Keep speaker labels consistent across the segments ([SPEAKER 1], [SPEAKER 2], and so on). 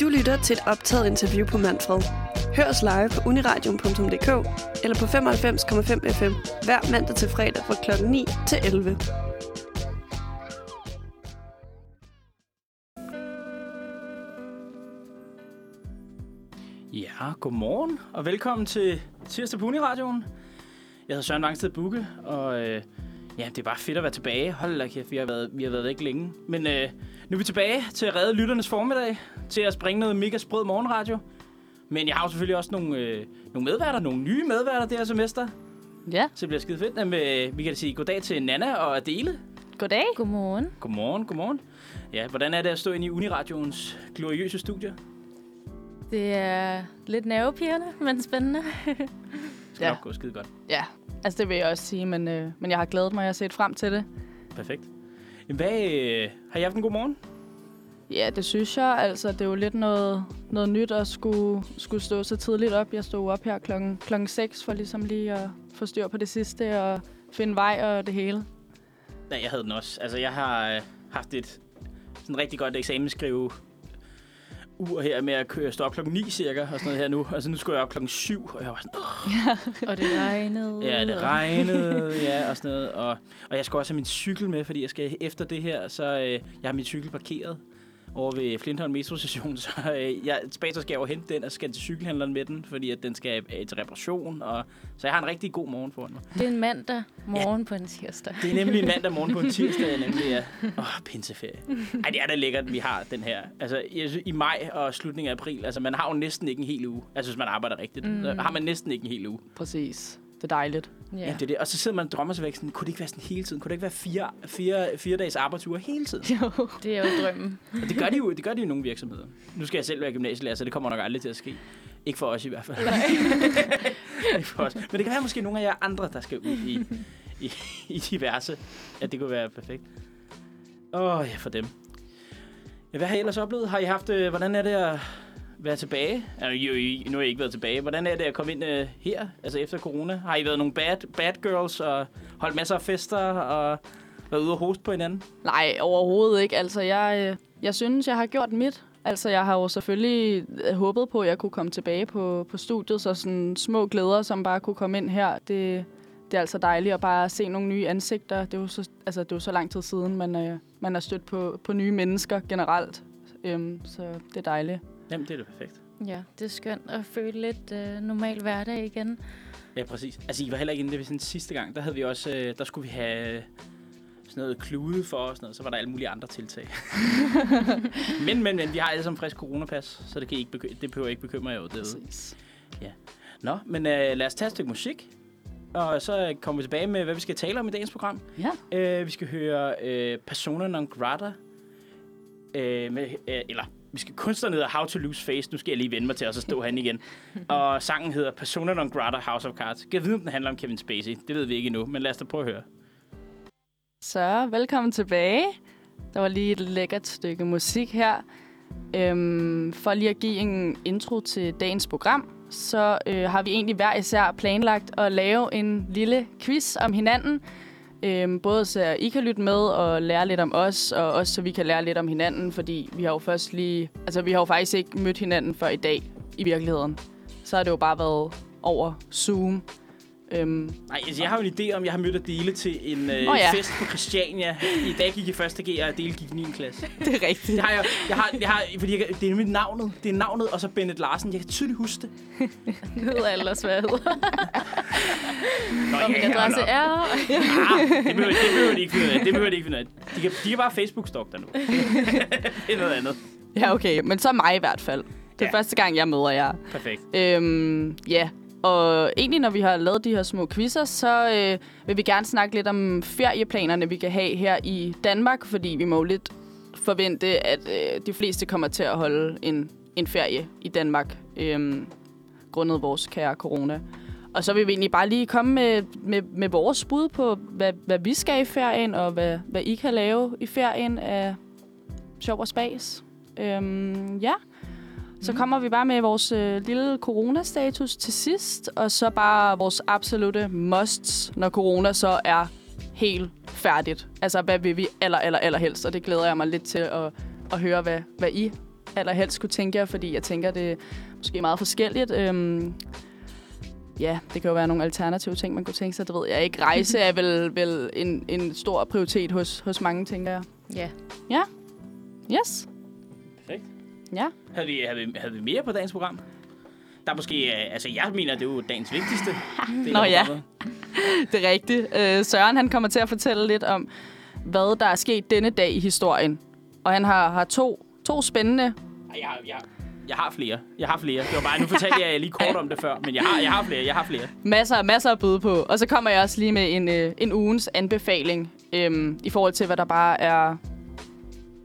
[SPEAKER 1] Du lytter til et optaget interview på Manfred. Hør os live på uniradion.dk eller på 95,5 FM hver mandag til fredag fra kl. 9 til 11.
[SPEAKER 2] Ja, godmorgen og velkommen til Tirsdag på Uniradioen. Jeg hedder Søren Vangsted Bukke, og øh, ja, det er bare fedt at være tilbage. Hold da kæft, vi har været, vi har været væk længe. Men øh, nu er vi tilbage til at redde lytternes formiddag, til at springe noget mega sprød morgenradio. Men jeg har jo selvfølgelig også nogle, øh, nogle medværter, nogle nye medværter det her semester.
[SPEAKER 3] Ja,
[SPEAKER 2] Så det bliver skide fedt. Jamen, øh, vi kan da sige goddag til Nana og Adele.
[SPEAKER 3] goddag. Godmorgen.
[SPEAKER 2] Godmorgen, godmorgen. Ja, hvordan er det at stå inde i Uniradioens gloriøse studier?
[SPEAKER 4] Det er lidt nervepirrende, men spændende.
[SPEAKER 2] Det skal
[SPEAKER 3] Ja.
[SPEAKER 2] nok gå skide godt.
[SPEAKER 3] Ja, altså det vil jeg også sige, men, øh, men jeg har glædet mig, jeg har set frem til det.
[SPEAKER 2] Perfekt. Hvad, øh, har I haft en god morgen?
[SPEAKER 3] Ja, det synes jeg. Altså, det er jo lidt noget, noget nyt at skulle, skulle stå så tidligt op. Jeg stod op her klokken, klokken 6 for ligesom lige at få styr på det sidste og finde vej og det hele.
[SPEAKER 2] Nej, jeg havde den også. Altså, jeg har øh, haft et sådan rigtig godt eksamensskrive ur her med at køre, stå op klokken 9 cirka, og sådan noget her nu. Altså, nu skulle jeg op klokken 7, og jeg var sådan,
[SPEAKER 4] Og det regnede.
[SPEAKER 2] ja, det regnede, ja, og sådan noget. Og, og jeg skal også have min cykel med, fordi jeg skal efter det her, så øh, jeg har min cykel parkeret over ved Flintholm Metro Station, så øh, jeg, så skal jeg jo hente den, og skal til cykelhandleren med den, fordi at den skal øh, til reparation, og så jeg har en rigtig god morgen foran mig.
[SPEAKER 4] Det er en mandag morgen på en tirsdag.
[SPEAKER 2] Det er nemlig en mandag morgen på en tirsdag, nemlig ja. Åh, oh, pinseferie. Ej, det er da lækkert, at vi har den her. Altså, jeg synes, i maj og slutningen af april, altså, man har jo næsten ikke en hel uge. Altså, hvis man arbejder rigtigt, mm. så har man næsten ikke en hel uge.
[SPEAKER 3] Præcis. Det er dejligt.
[SPEAKER 2] Ja. ja. det er det. Og så sidder man og drømmer sig væk sådan, kunne det ikke være sådan hele tiden? Kunne det ikke være fire, fire, fire dages arbejdsuger hele tiden?
[SPEAKER 3] Jo.
[SPEAKER 4] Det er jo drømmen.
[SPEAKER 2] Og det gør de jo, det gør de jo i nogle virksomheder. Nu skal jeg selv være gymnasielærer, så det kommer nok aldrig til at ske. Ikke for os i hvert fald. ikke for os. Men det kan være måske nogle af jer andre, der skal ud i, i, i diverse. At det kunne være perfekt. Åh, oh, ja, for dem. Ja, hvad har I ellers oplevet? Har I haft, øh, hvordan er det at være tilbage? Altså, jo, I, nu har I ikke været tilbage. Hvordan er det at komme ind øh, her, altså efter corona? Har I været nogle bad, bad girls og holdt masser af fester og været ude og hoste på hinanden?
[SPEAKER 3] Nej, overhovedet ikke. Altså, jeg, øh, jeg synes, jeg har gjort mit. Altså, jeg har jo selvfølgelig øh, håbet på, at jeg kunne komme tilbage på, på studiet, så sådan små glæder, som bare kunne komme ind her, det, det er altså dejligt at bare se nogle nye ansigter. Det er jo så, altså, det er jo så lang tid siden, man, øh, man har stødt på, på nye mennesker generelt. Øhm, så det er dejligt.
[SPEAKER 2] Jamen, det er da perfekt.
[SPEAKER 4] Ja, det er skønt at føle lidt øh, normal hverdag igen.
[SPEAKER 2] Ja, præcis. Altså, I var heller ikke inde det sådan sidste gang. Der havde vi også, øh, der skulle vi have sådan noget klude for og sådan noget. Så var der alle mulige andre tiltag. men, men, men, vi har alle sammen frisk coronapas, så det, kan I ikke bekymre, det behøver jeg ikke bekymre jer over. Det.
[SPEAKER 3] Præcis.
[SPEAKER 2] Nå, men øh, lad os tage et stykke musik. Og så kommer vi tilbage med, hvad vi skal tale om i dagens program.
[SPEAKER 3] Ja.
[SPEAKER 2] Øh, vi skal høre øh, Persona non grata. Øh, med, øh, eller, vi skal kunstneren hedder How to Lose Face. Nu skal jeg lige vende mig til, og så stå han igen. og sangen hedder Persona non grata House of Cards. Jeg vide, om den handler om Kevin Spacey? Det ved vi ikke endnu, men lad os da prøve at høre.
[SPEAKER 3] Så velkommen tilbage. Der var lige et lækkert stykke musik her. Øhm, for lige at give en intro til dagens program, så øh, har vi egentlig hver især planlagt at lave en lille quiz om hinanden. Øhm, både så I kan lytte med og lære lidt om os, og også så vi kan lære lidt om hinanden, fordi vi har jo først lige... Altså, vi har jo faktisk ikke mødt hinanden før i dag, i virkeligheden. Så har det jo bare været over Zoom. Øhm,
[SPEAKER 2] Nej, altså, jeg har jo en idé om, jeg har mødt Adele til en øh,
[SPEAKER 3] Åh, ja.
[SPEAKER 2] fest på Christiania. I dag gik jeg 1. G, og Adele gik i 9. klasse.
[SPEAKER 3] det er rigtigt.
[SPEAKER 2] Det har jeg, jeg har, jeg har, fordi jeg, det er nemlig navnet. Det er navnet, og så Bennett Larsen. Jeg kan tydeligt huske det.
[SPEAKER 4] Det hedder aldersværhed.
[SPEAKER 2] Nå,
[SPEAKER 4] Og min
[SPEAKER 2] ja,
[SPEAKER 4] adresse
[SPEAKER 2] nå.
[SPEAKER 4] er...
[SPEAKER 2] Ah, det behøver, det behøver de ikke finde af. Det behøver de ikke finde af. De kan, de kan bare Facebook-stalk dig nu. det er noget andet.
[SPEAKER 3] Ja, okay. Men så mig i hvert fald. Det er
[SPEAKER 2] Ja.
[SPEAKER 3] første gang, jeg møder jer.
[SPEAKER 2] Perfekt.
[SPEAKER 3] Øhm, ja, og egentlig når vi har lavet de her små quizzer, så øh, vil vi gerne snakke lidt om ferieplanerne, vi kan have her i Danmark, fordi vi må jo lidt forvente, at øh, de fleste kommer til at holde en, en ferie i Danmark, øh, grundet vores kære corona. Og så vil vi egentlig bare lige komme med, med, med vores bud på, hvad, hvad vi skal i ferien, og hvad, hvad I kan lave i ferien af sjov og spas. Øhm, ja. Så kommer vi bare med vores øh, lille coronastatus til sidst, og så bare vores absolute musts, når corona så er helt færdigt. Altså, hvad vil vi aller, aller, aller helst? Og det glæder jeg mig lidt til at, at høre, hvad, hvad I allerhelst kunne tænke jer? Fordi jeg tænker, det er måske meget forskelligt. Øhm, ja, det kan jo være nogle alternative ting, man kunne tænke sig. Det ved jeg ikke. Rejse er vel, vel en, en stor prioritet hos, hos mange, tænker jeg.
[SPEAKER 4] Ja.
[SPEAKER 3] Yes. Ja.
[SPEAKER 2] Havde vi, havde, vi, havde vi mere på dagens program? Der er måske... Øh, altså, jeg mener, det er jo dagens vigtigste. del
[SPEAKER 3] Nå ja. Det er rigtigt. Øh, Søren han kommer til at fortælle lidt om, hvad der er sket denne dag i historien. Og han har, har to, to spændende...
[SPEAKER 2] Jeg, jeg, jeg har flere. Jeg har flere. Det var bare, nu fortalte jeg lige kort om det før, men jeg har, jeg har flere. Jeg har flere.
[SPEAKER 3] Masser, masser at byde på. Og så kommer jeg også lige med en, øh, en ugens anbefaling øhm, i forhold til, hvad der bare er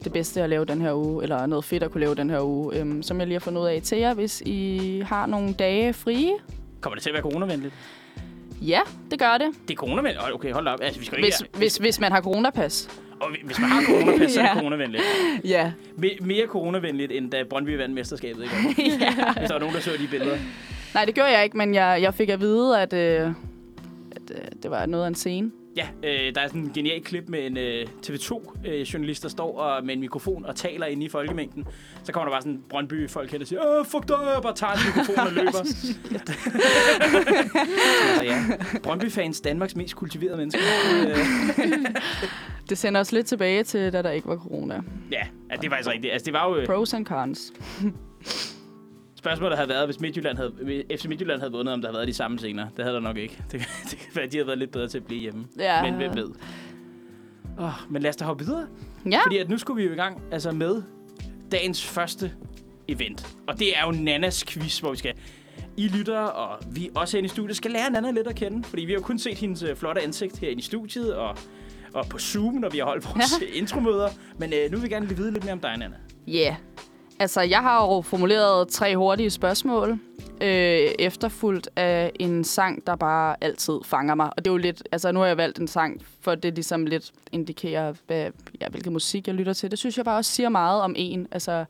[SPEAKER 3] det bedste at lave den her uge, eller noget fedt at kunne lave den her uge, øhm, som jeg lige har fundet ud af til jer, hvis I har nogle dage frie.
[SPEAKER 2] Kommer det til at være coronavenligt?
[SPEAKER 3] Ja, det gør det.
[SPEAKER 2] Det er coronavenligt. Okay, hold op. Altså, vi skal jo ikke...
[SPEAKER 3] Hvis, hvis, hvis man har coronapas.
[SPEAKER 2] Og hvis man har coronapas, så er
[SPEAKER 3] Ja.
[SPEAKER 2] det coronavenligt.
[SPEAKER 3] Ja.
[SPEAKER 2] Me- mere coronavenligt, end da Brøndby vandt mesterskabet i går.
[SPEAKER 3] ja.
[SPEAKER 2] Hvis der var nogen, der så de billeder.
[SPEAKER 3] Nej, det gjorde jeg ikke, men jeg, jeg fik at vide, at, øh, at øh, det var noget af en scene.
[SPEAKER 2] Ja, øh, der er sådan en genial klip med en øh, TV2-journalist, der står og, med en mikrofon og taler inde i folkemængden. Så kommer der bare sådan Brøndby-folk hen og siger, Åh, fuck dig, og bare tager en mikrofon og løber. så ja, Brøndby-fans, Danmarks mest kultiverede mennesker. Øh,
[SPEAKER 3] Det sender os lidt tilbage til, da der ikke var corona.
[SPEAKER 2] ja, ja, det er faktisk rigtigt. Altså, det var jo... øh,
[SPEAKER 3] Pros and cons.
[SPEAKER 2] Spørgsmålet havde været, hvis Midtjylland havde, FC Midtjylland havde vundet, om der havde været de samme scener. Det havde der nok ikke. Det, det kan være, at de havde været lidt bedre til at blive hjemme.
[SPEAKER 3] Ja.
[SPEAKER 2] Men hvem ved? Oh, men lad os da hoppe videre.
[SPEAKER 3] Ja.
[SPEAKER 2] Fordi at nu skulle vi jo i gang altså med dagens første event. Og det er jo Nannas quiz, hvor vi skal... I lytter, og vi også herinde i studiet skal lære Nana lidt at kende. Fordi vi har jo kun set hendes øh, flotte ansigt herinde i studiet, og, og på Zoom, når vi har holdt vores ja. intromøder. Men øh, nu vil vi gerne lige vide lidt mere om dig, Nana.
[SPEAKER 3] Ja. Yeah. Altså, jeg har jo formuleret tre hurtige spørgsmål, øh, efterfulgt af en sang, der bare altid fanger mig. Og det er jo lidt, altså nu har jeg valgt en sang, for det ligesom lidt indikerer, hvad, ja, hvilken musik jeg lytter til. Det synes jeg bare også siger meget om en, altså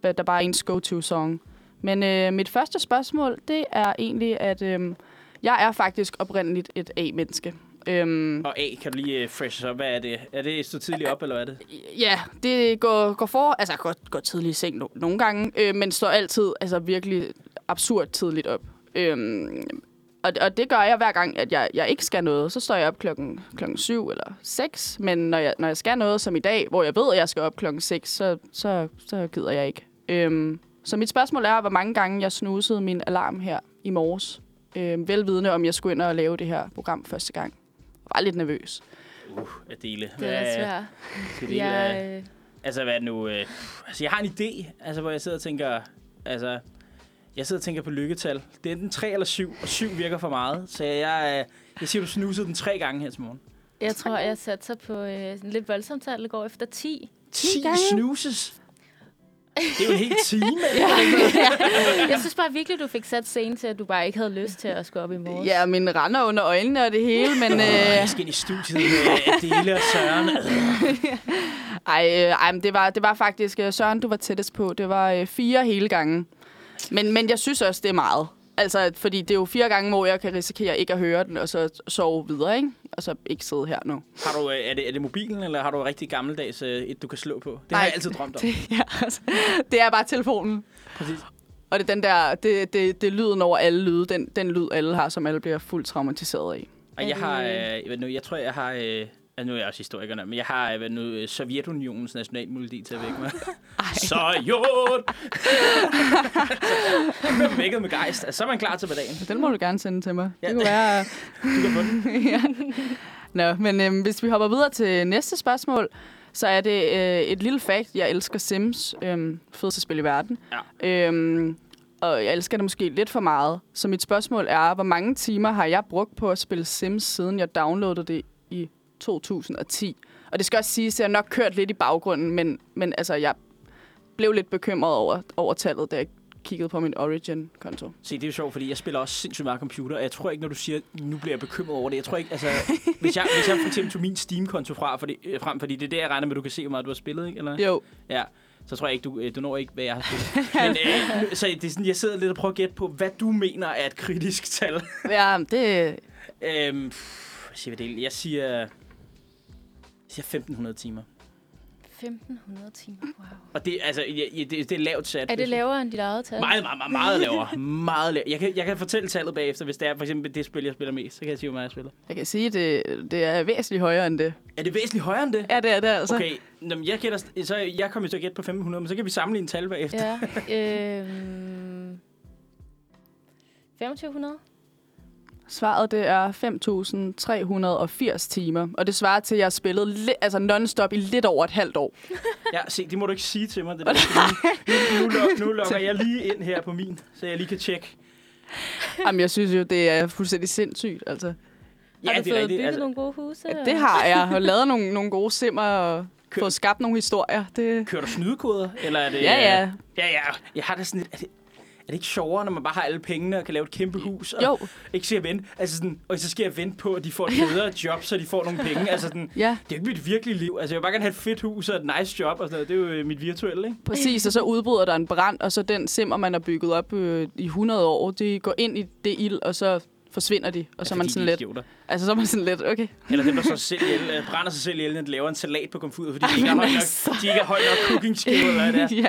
[SPEAKER 3] hvad der bare er ens go-to-song. Men øh, mit første spørgsmål, det er egentlig, at øh, jeg er faktisk oprindeligt et A-menneske. Øhm,
[SPEAKER 2] Og A, kan du lige uh, fresh op? Hvad er det? Er det stå tidligt op, eller hvad er det?
[SPEAKER 3] Ja, det går, går for, altså går, går tidligt i seng no, nogle gange, øh, men står altid altså virkelig absurd tidligt op. Øhm, og, og det gør jeg hver gang, at jeg, jeg ikke skal noget. Så står jeg op klokken, klokken 7 eller 6, men når jeg, når jeg skal noget som i dag, hvor jeg ved, at jeg skal op klokken 6, så, så, så gider jeg ikke. Øhm, så mit spørgsmål er, hvor mange gange jeg snusede min alarm her i morges. Øh, velvidende om jeg skulle ind og lave det her program første gang. Jeg var lidt nervøs.
[SPEAKER 2] Uh, Adele.
[SPEAKER 4] Det er svært.
[SPEAKER 2] Adele,
[SPEAKER 4] Jeg,
[SPEAKER 2] øh, Altså, hvad er det nu? Øh, altså, jeg har en idé, altså, hvor jeg sidder og tænker... Altså, jeg sidder og tænker på lykketal. Det er enten 3 eller 7, og 7 virker for meget. Så jeg, øh, jeg siger, du snusede den tre gange her til morgen.
[SPEAKER 4] jeg tror, jeg satte sig på øh, en lidt voldsomt tal. Det går efter 10.
[SPEAKER 2] 10
[SPEAKER 3] gange?
[SPEAKER 2] snuses? Det er jo en hel time.
[SPEAKER 4] Jeg synes bare virkelig, du fik sat scenen til, at du bare ikke havde lyst til at skulle op i morgen.
[SPEAKER 3] Ja, min render under øjnene og det hele, men...
[SPEAKER 2] Øh.
[SPEAKER 3] Øh,
[SPEAKER 2] Jeg skal ind i studiet med Adele og Søren.
[SPEAKER 3] ej, øh, ej, men det var, det var faktisk... øh, Søren, du var tættest på. Det var øh, fire hele gange. Men, men jeg synes også, det er meget. Altså, fordi det er jo fire gange, hvor jeg kan risikere ikke at høre den, og så sove videre, ikke? Og så ikke sidde her nu.
[SPEAKER 2] Har du, øh, er, det, er det mobilen, eller har du rigtig gammeldags øh, et, du kan slå på? Det har
[SPEAKER 3] Ej,
[SPEAKER 2] jeg altid drømt om.
[SPEAKER 3] Det, ja, altså, det er bare telefonen.
[SPEAKER 2] Præcis.
[SPEAKER 3] Og det er den der, det, det, det lyden over alle lyde, den, den lyd alle har, som alle bliver fuldt traumatiseret af.
[SPEAKER 2] Og jeg har, øh, hvad nu, jeg tror, jeg har, øh, ja, nu er jeg også historiker, men jeg har øh, hvad nu, øh, Sovjetunionens nationalmelodi til at vække mig. Sovjet! så bliver vækket med gejst. Altså, så er man klar til på dagen.
[SPEAKER 3] Den må du gerne sende til mig.
[SPEAKER 2] Ja.
[SPEAKER 3] Det kunne være...
[SPEAKER 2] Du kan få den.
[SPEAKER 3] ja. Nå, men øhm, hvis vi hopper videre til næste spørgsmål, så er det øh, et lille fact. Jeg elsker Sims, øhm, fedeste spil i verden.
[SPEAKER 2] Ja.
[SPEAKER 3] Øhm, og jeg elsker det måske lidt for meget. Så mit spørgsmål er, hvor mange timer har jeg brugt på at spille Sims, siden jeg downloadede det i 2010? Og det skal også siges, at jeg nok kørt lidt i baggrunden, men, men altså, jeg blev lidt bekymret over, over tallet, da jeg kiggede på min Origin-konto.
[SPEAKER 2] Se, det er jo sjovt, fordi jeg spiller også sindssygt meget computer, og jeg tror ikke, når du siger, nu bliver jeg bekymret over det. Jeg tror ikke, altså, hvis jeg, hvis jeg for eksempel tog min Steam-konto fra, fordi, øh, frem, fordi det er der, jeg regner med, du kan se, hvor meget du har spillet, ikke? Eller?
[SPEAKER 3] Jo,
[SPEAKER 2] Ja, så tror jeg ikke, du, øh, du når ikke, hvad jeg har spillet. Men, øh, så det er sådan, jeg sidder lidt og prøver at gætte på, hvad du mener er et kritisk tal.
[SPEAKER 3] ja, det,
[SPEAKER 2] øhm, pff, hvad siger det? Jeg siger, jeg siger 1500 timer.
[SPEAKER 4] 1500 timer, wow.
[SPEAKER 2] Og det, altså, det, det er lavt sat.
[SPEAKER 4] Er det lavere end dit eget tal?
[SPEAKER 2] Meget, meget, meget, meget lavere. Meget lavere. Jeg kan, jeg kan fortælle tallet bagefter, hvis det er for eksempel det spil, jeg spiller mest. Så kan jeg sige, hvor meget jeg spiller.
[SPEAKER 3] Jeg kan sige, det, det er væsentligt højere end det.
[SPEAKER 2] Er det væsentligt højere end det?
[SPEAKER 3] Ja, det er det altså.
[SPEAKER 2] Okay, Nå, men jeg, gætter, så jeg kommer til at gætte på 1500, men så kan vi sammenligne tal bagefter.
[SPEAKER 4] Ja. Øhm, 2500?
[SPEAKER 3] Svaret det er 5.380 timer, og det svarer til, at jeg har spillet li- altså non-stop i lidt over et halvt år.
[SPEAKER 2] Ja, se, det må du ikke sige til mig. Det der. Nu, nu, nu, log- nu logger jeg lige ind her på min, så jeg lige kan tjekke.
[SPEAKER 3] Jamen, jeg synes jo, det er fuldstændig sindssygt, altså.
[SPEAKER 4] har du
[SPEAKER 2] det
[SPEAKER 4] fået
[SPEAKER 2] rigtigt.
[SPEAKER 4] bygget
[SPEAKER 2] Altså,
[SPEAKER 4] nogle gode huse?
[SPEAKER 3] Ja, det har jeg, og lavet nogle, nogle gode simmer, og
[SPEAKER 2] Kø-
[SPEAKER 3] fået skabt nogle historier. Det...
[SPEAKER 2] kører du snydekoder, eller er det...
[SPEAKER 3] Ja, ja.
[SPEAKER 2] Ja, ja. Jeg har det sådan lidt... Er det, er det ikke sjovere, når man bare har alle pengene og kan lave et kæmpe hus? Og
[SPEAKER 3] Jo,
[SPEAKER 2] Ikke skal vente. Altså sådan, og så skal jeg vente på, at de får et bedre job, så de får nogle penge. Altså sådan,
[SPEAKER 3] ja,
[SPEAKER 2] det er jo ikke mit virkelige liv. Altså, jeg vil bare gerne have et fedt hus og et nice job og sådan noget. Det er jo øh, mit virtuelle, ikke?
[SPEAKER 3] præcis. Og så udbryder der en brand, og så den simmer, man har bygget op øh, i 100 år, de går ind i det ild, og så forsvinder de. Og så er man sådan lidt... Altså, så er man sådan lidt, okay.
[SPEAKER 2] Eller dem, der så selv ihjel, brænder sig selv ihjel, laver en salat på komfuret, fordi de ikke har højt nok, de ikke har højt nok cooking skill, eller hvad det er.
[SPEAKER 3] ja.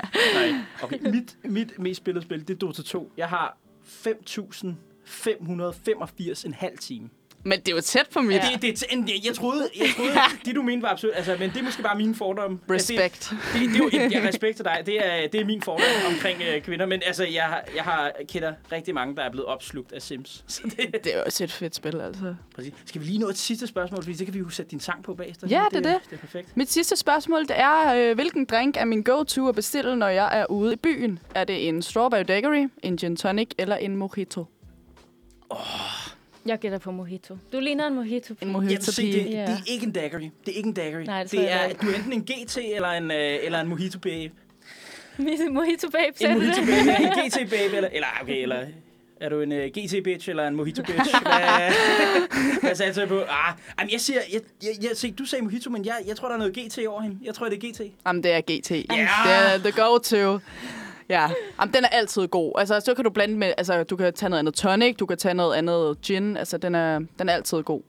[SPEAKER 2] Nej. Okay, mit, mit mest spillede spil, det er Dota 2. Jeg har 5.585 en halv time.
[SPEAKER 3] Men det er jo tæt på mit.
[SPEAKER 2] Ja. Det, det, jeg troede, jeg troede det du mente var absurd, altså, men det er måske bare mine fordomme. Altså,
[SPEAKER 3] Respekt.
[SPEAKER 2] Det, det, det, er jo, jeg respekt til dig. Det er, det er min fordom omkring øh, kvinder. Men altså, jeg, jeg har kender rigtig mange, der er blevet opslugt af Sims. Så det,
[SPEAKER 3] Det er jo også et fedt spil, altså.
[SPEAKER 2] præcis. Skal vi lige nå et sidste spørgsmål, fordi så kan vi jo sætte din sang på bagefter.
[SPEAKER 3] Ja, det er det.
[SPEAKER 2] Det er perfekt.
[SPEAKER 3] Mit sidste spørgsmål, det er, øh, hvilken drink er min go-to at bestille, når jeg er ude i byen? Er det en strawberry daiquiri, en gin tonic eller en mojito?
[SPEAKER 4] Jeg gætter på mojito. Du ligner en mojito.
[SPEAKER 3] En
[SPEAKER 2] Jeg
[SPEAKER 3] mojito
[SPEAKER 2] vil se, det,
[SPEAKER 3] pige.
[SPEAKER 2] det er ikke en daiquiri. Det er ikke en daiquiri.
[SPEAKER 4] Nej, det
[SPEAKER 2] det
[SPEAKER 4] jeg
[SPEAKER 2] er,
[SPEAKER 4] ikke.
[SPEAKER 2] du er enten en GT eller en, øh, eller en mojito babe.
[SPEAKER 4] mojito babe,
[SPEAKER 2] En mojito
[SPEAKER 4] det?
[SPEAKER 2] babe, en GT babe, eller, eller okay, eller er du en uh, GT bitch eller en mojito bitch? Hvad, hvad sagde jeg på? Ah, jamen, jeg siger, jeg, jeg, jeg, se, du sagde mojito, men jeg, jeg tror, der er noget GT over hende. Jeg tror, det er GT.
[SPEAKER 3] Jamen, det er GT.
[SPEAKER 2] Ja.
[SPEAKER 3] Det er the go-to. Ja, Jamen, den er altid god. Altså, så kan du blande med, altså, du kan tage noget andet tonic, du kan tage noget andet gin. Altså, den er, den er altid god.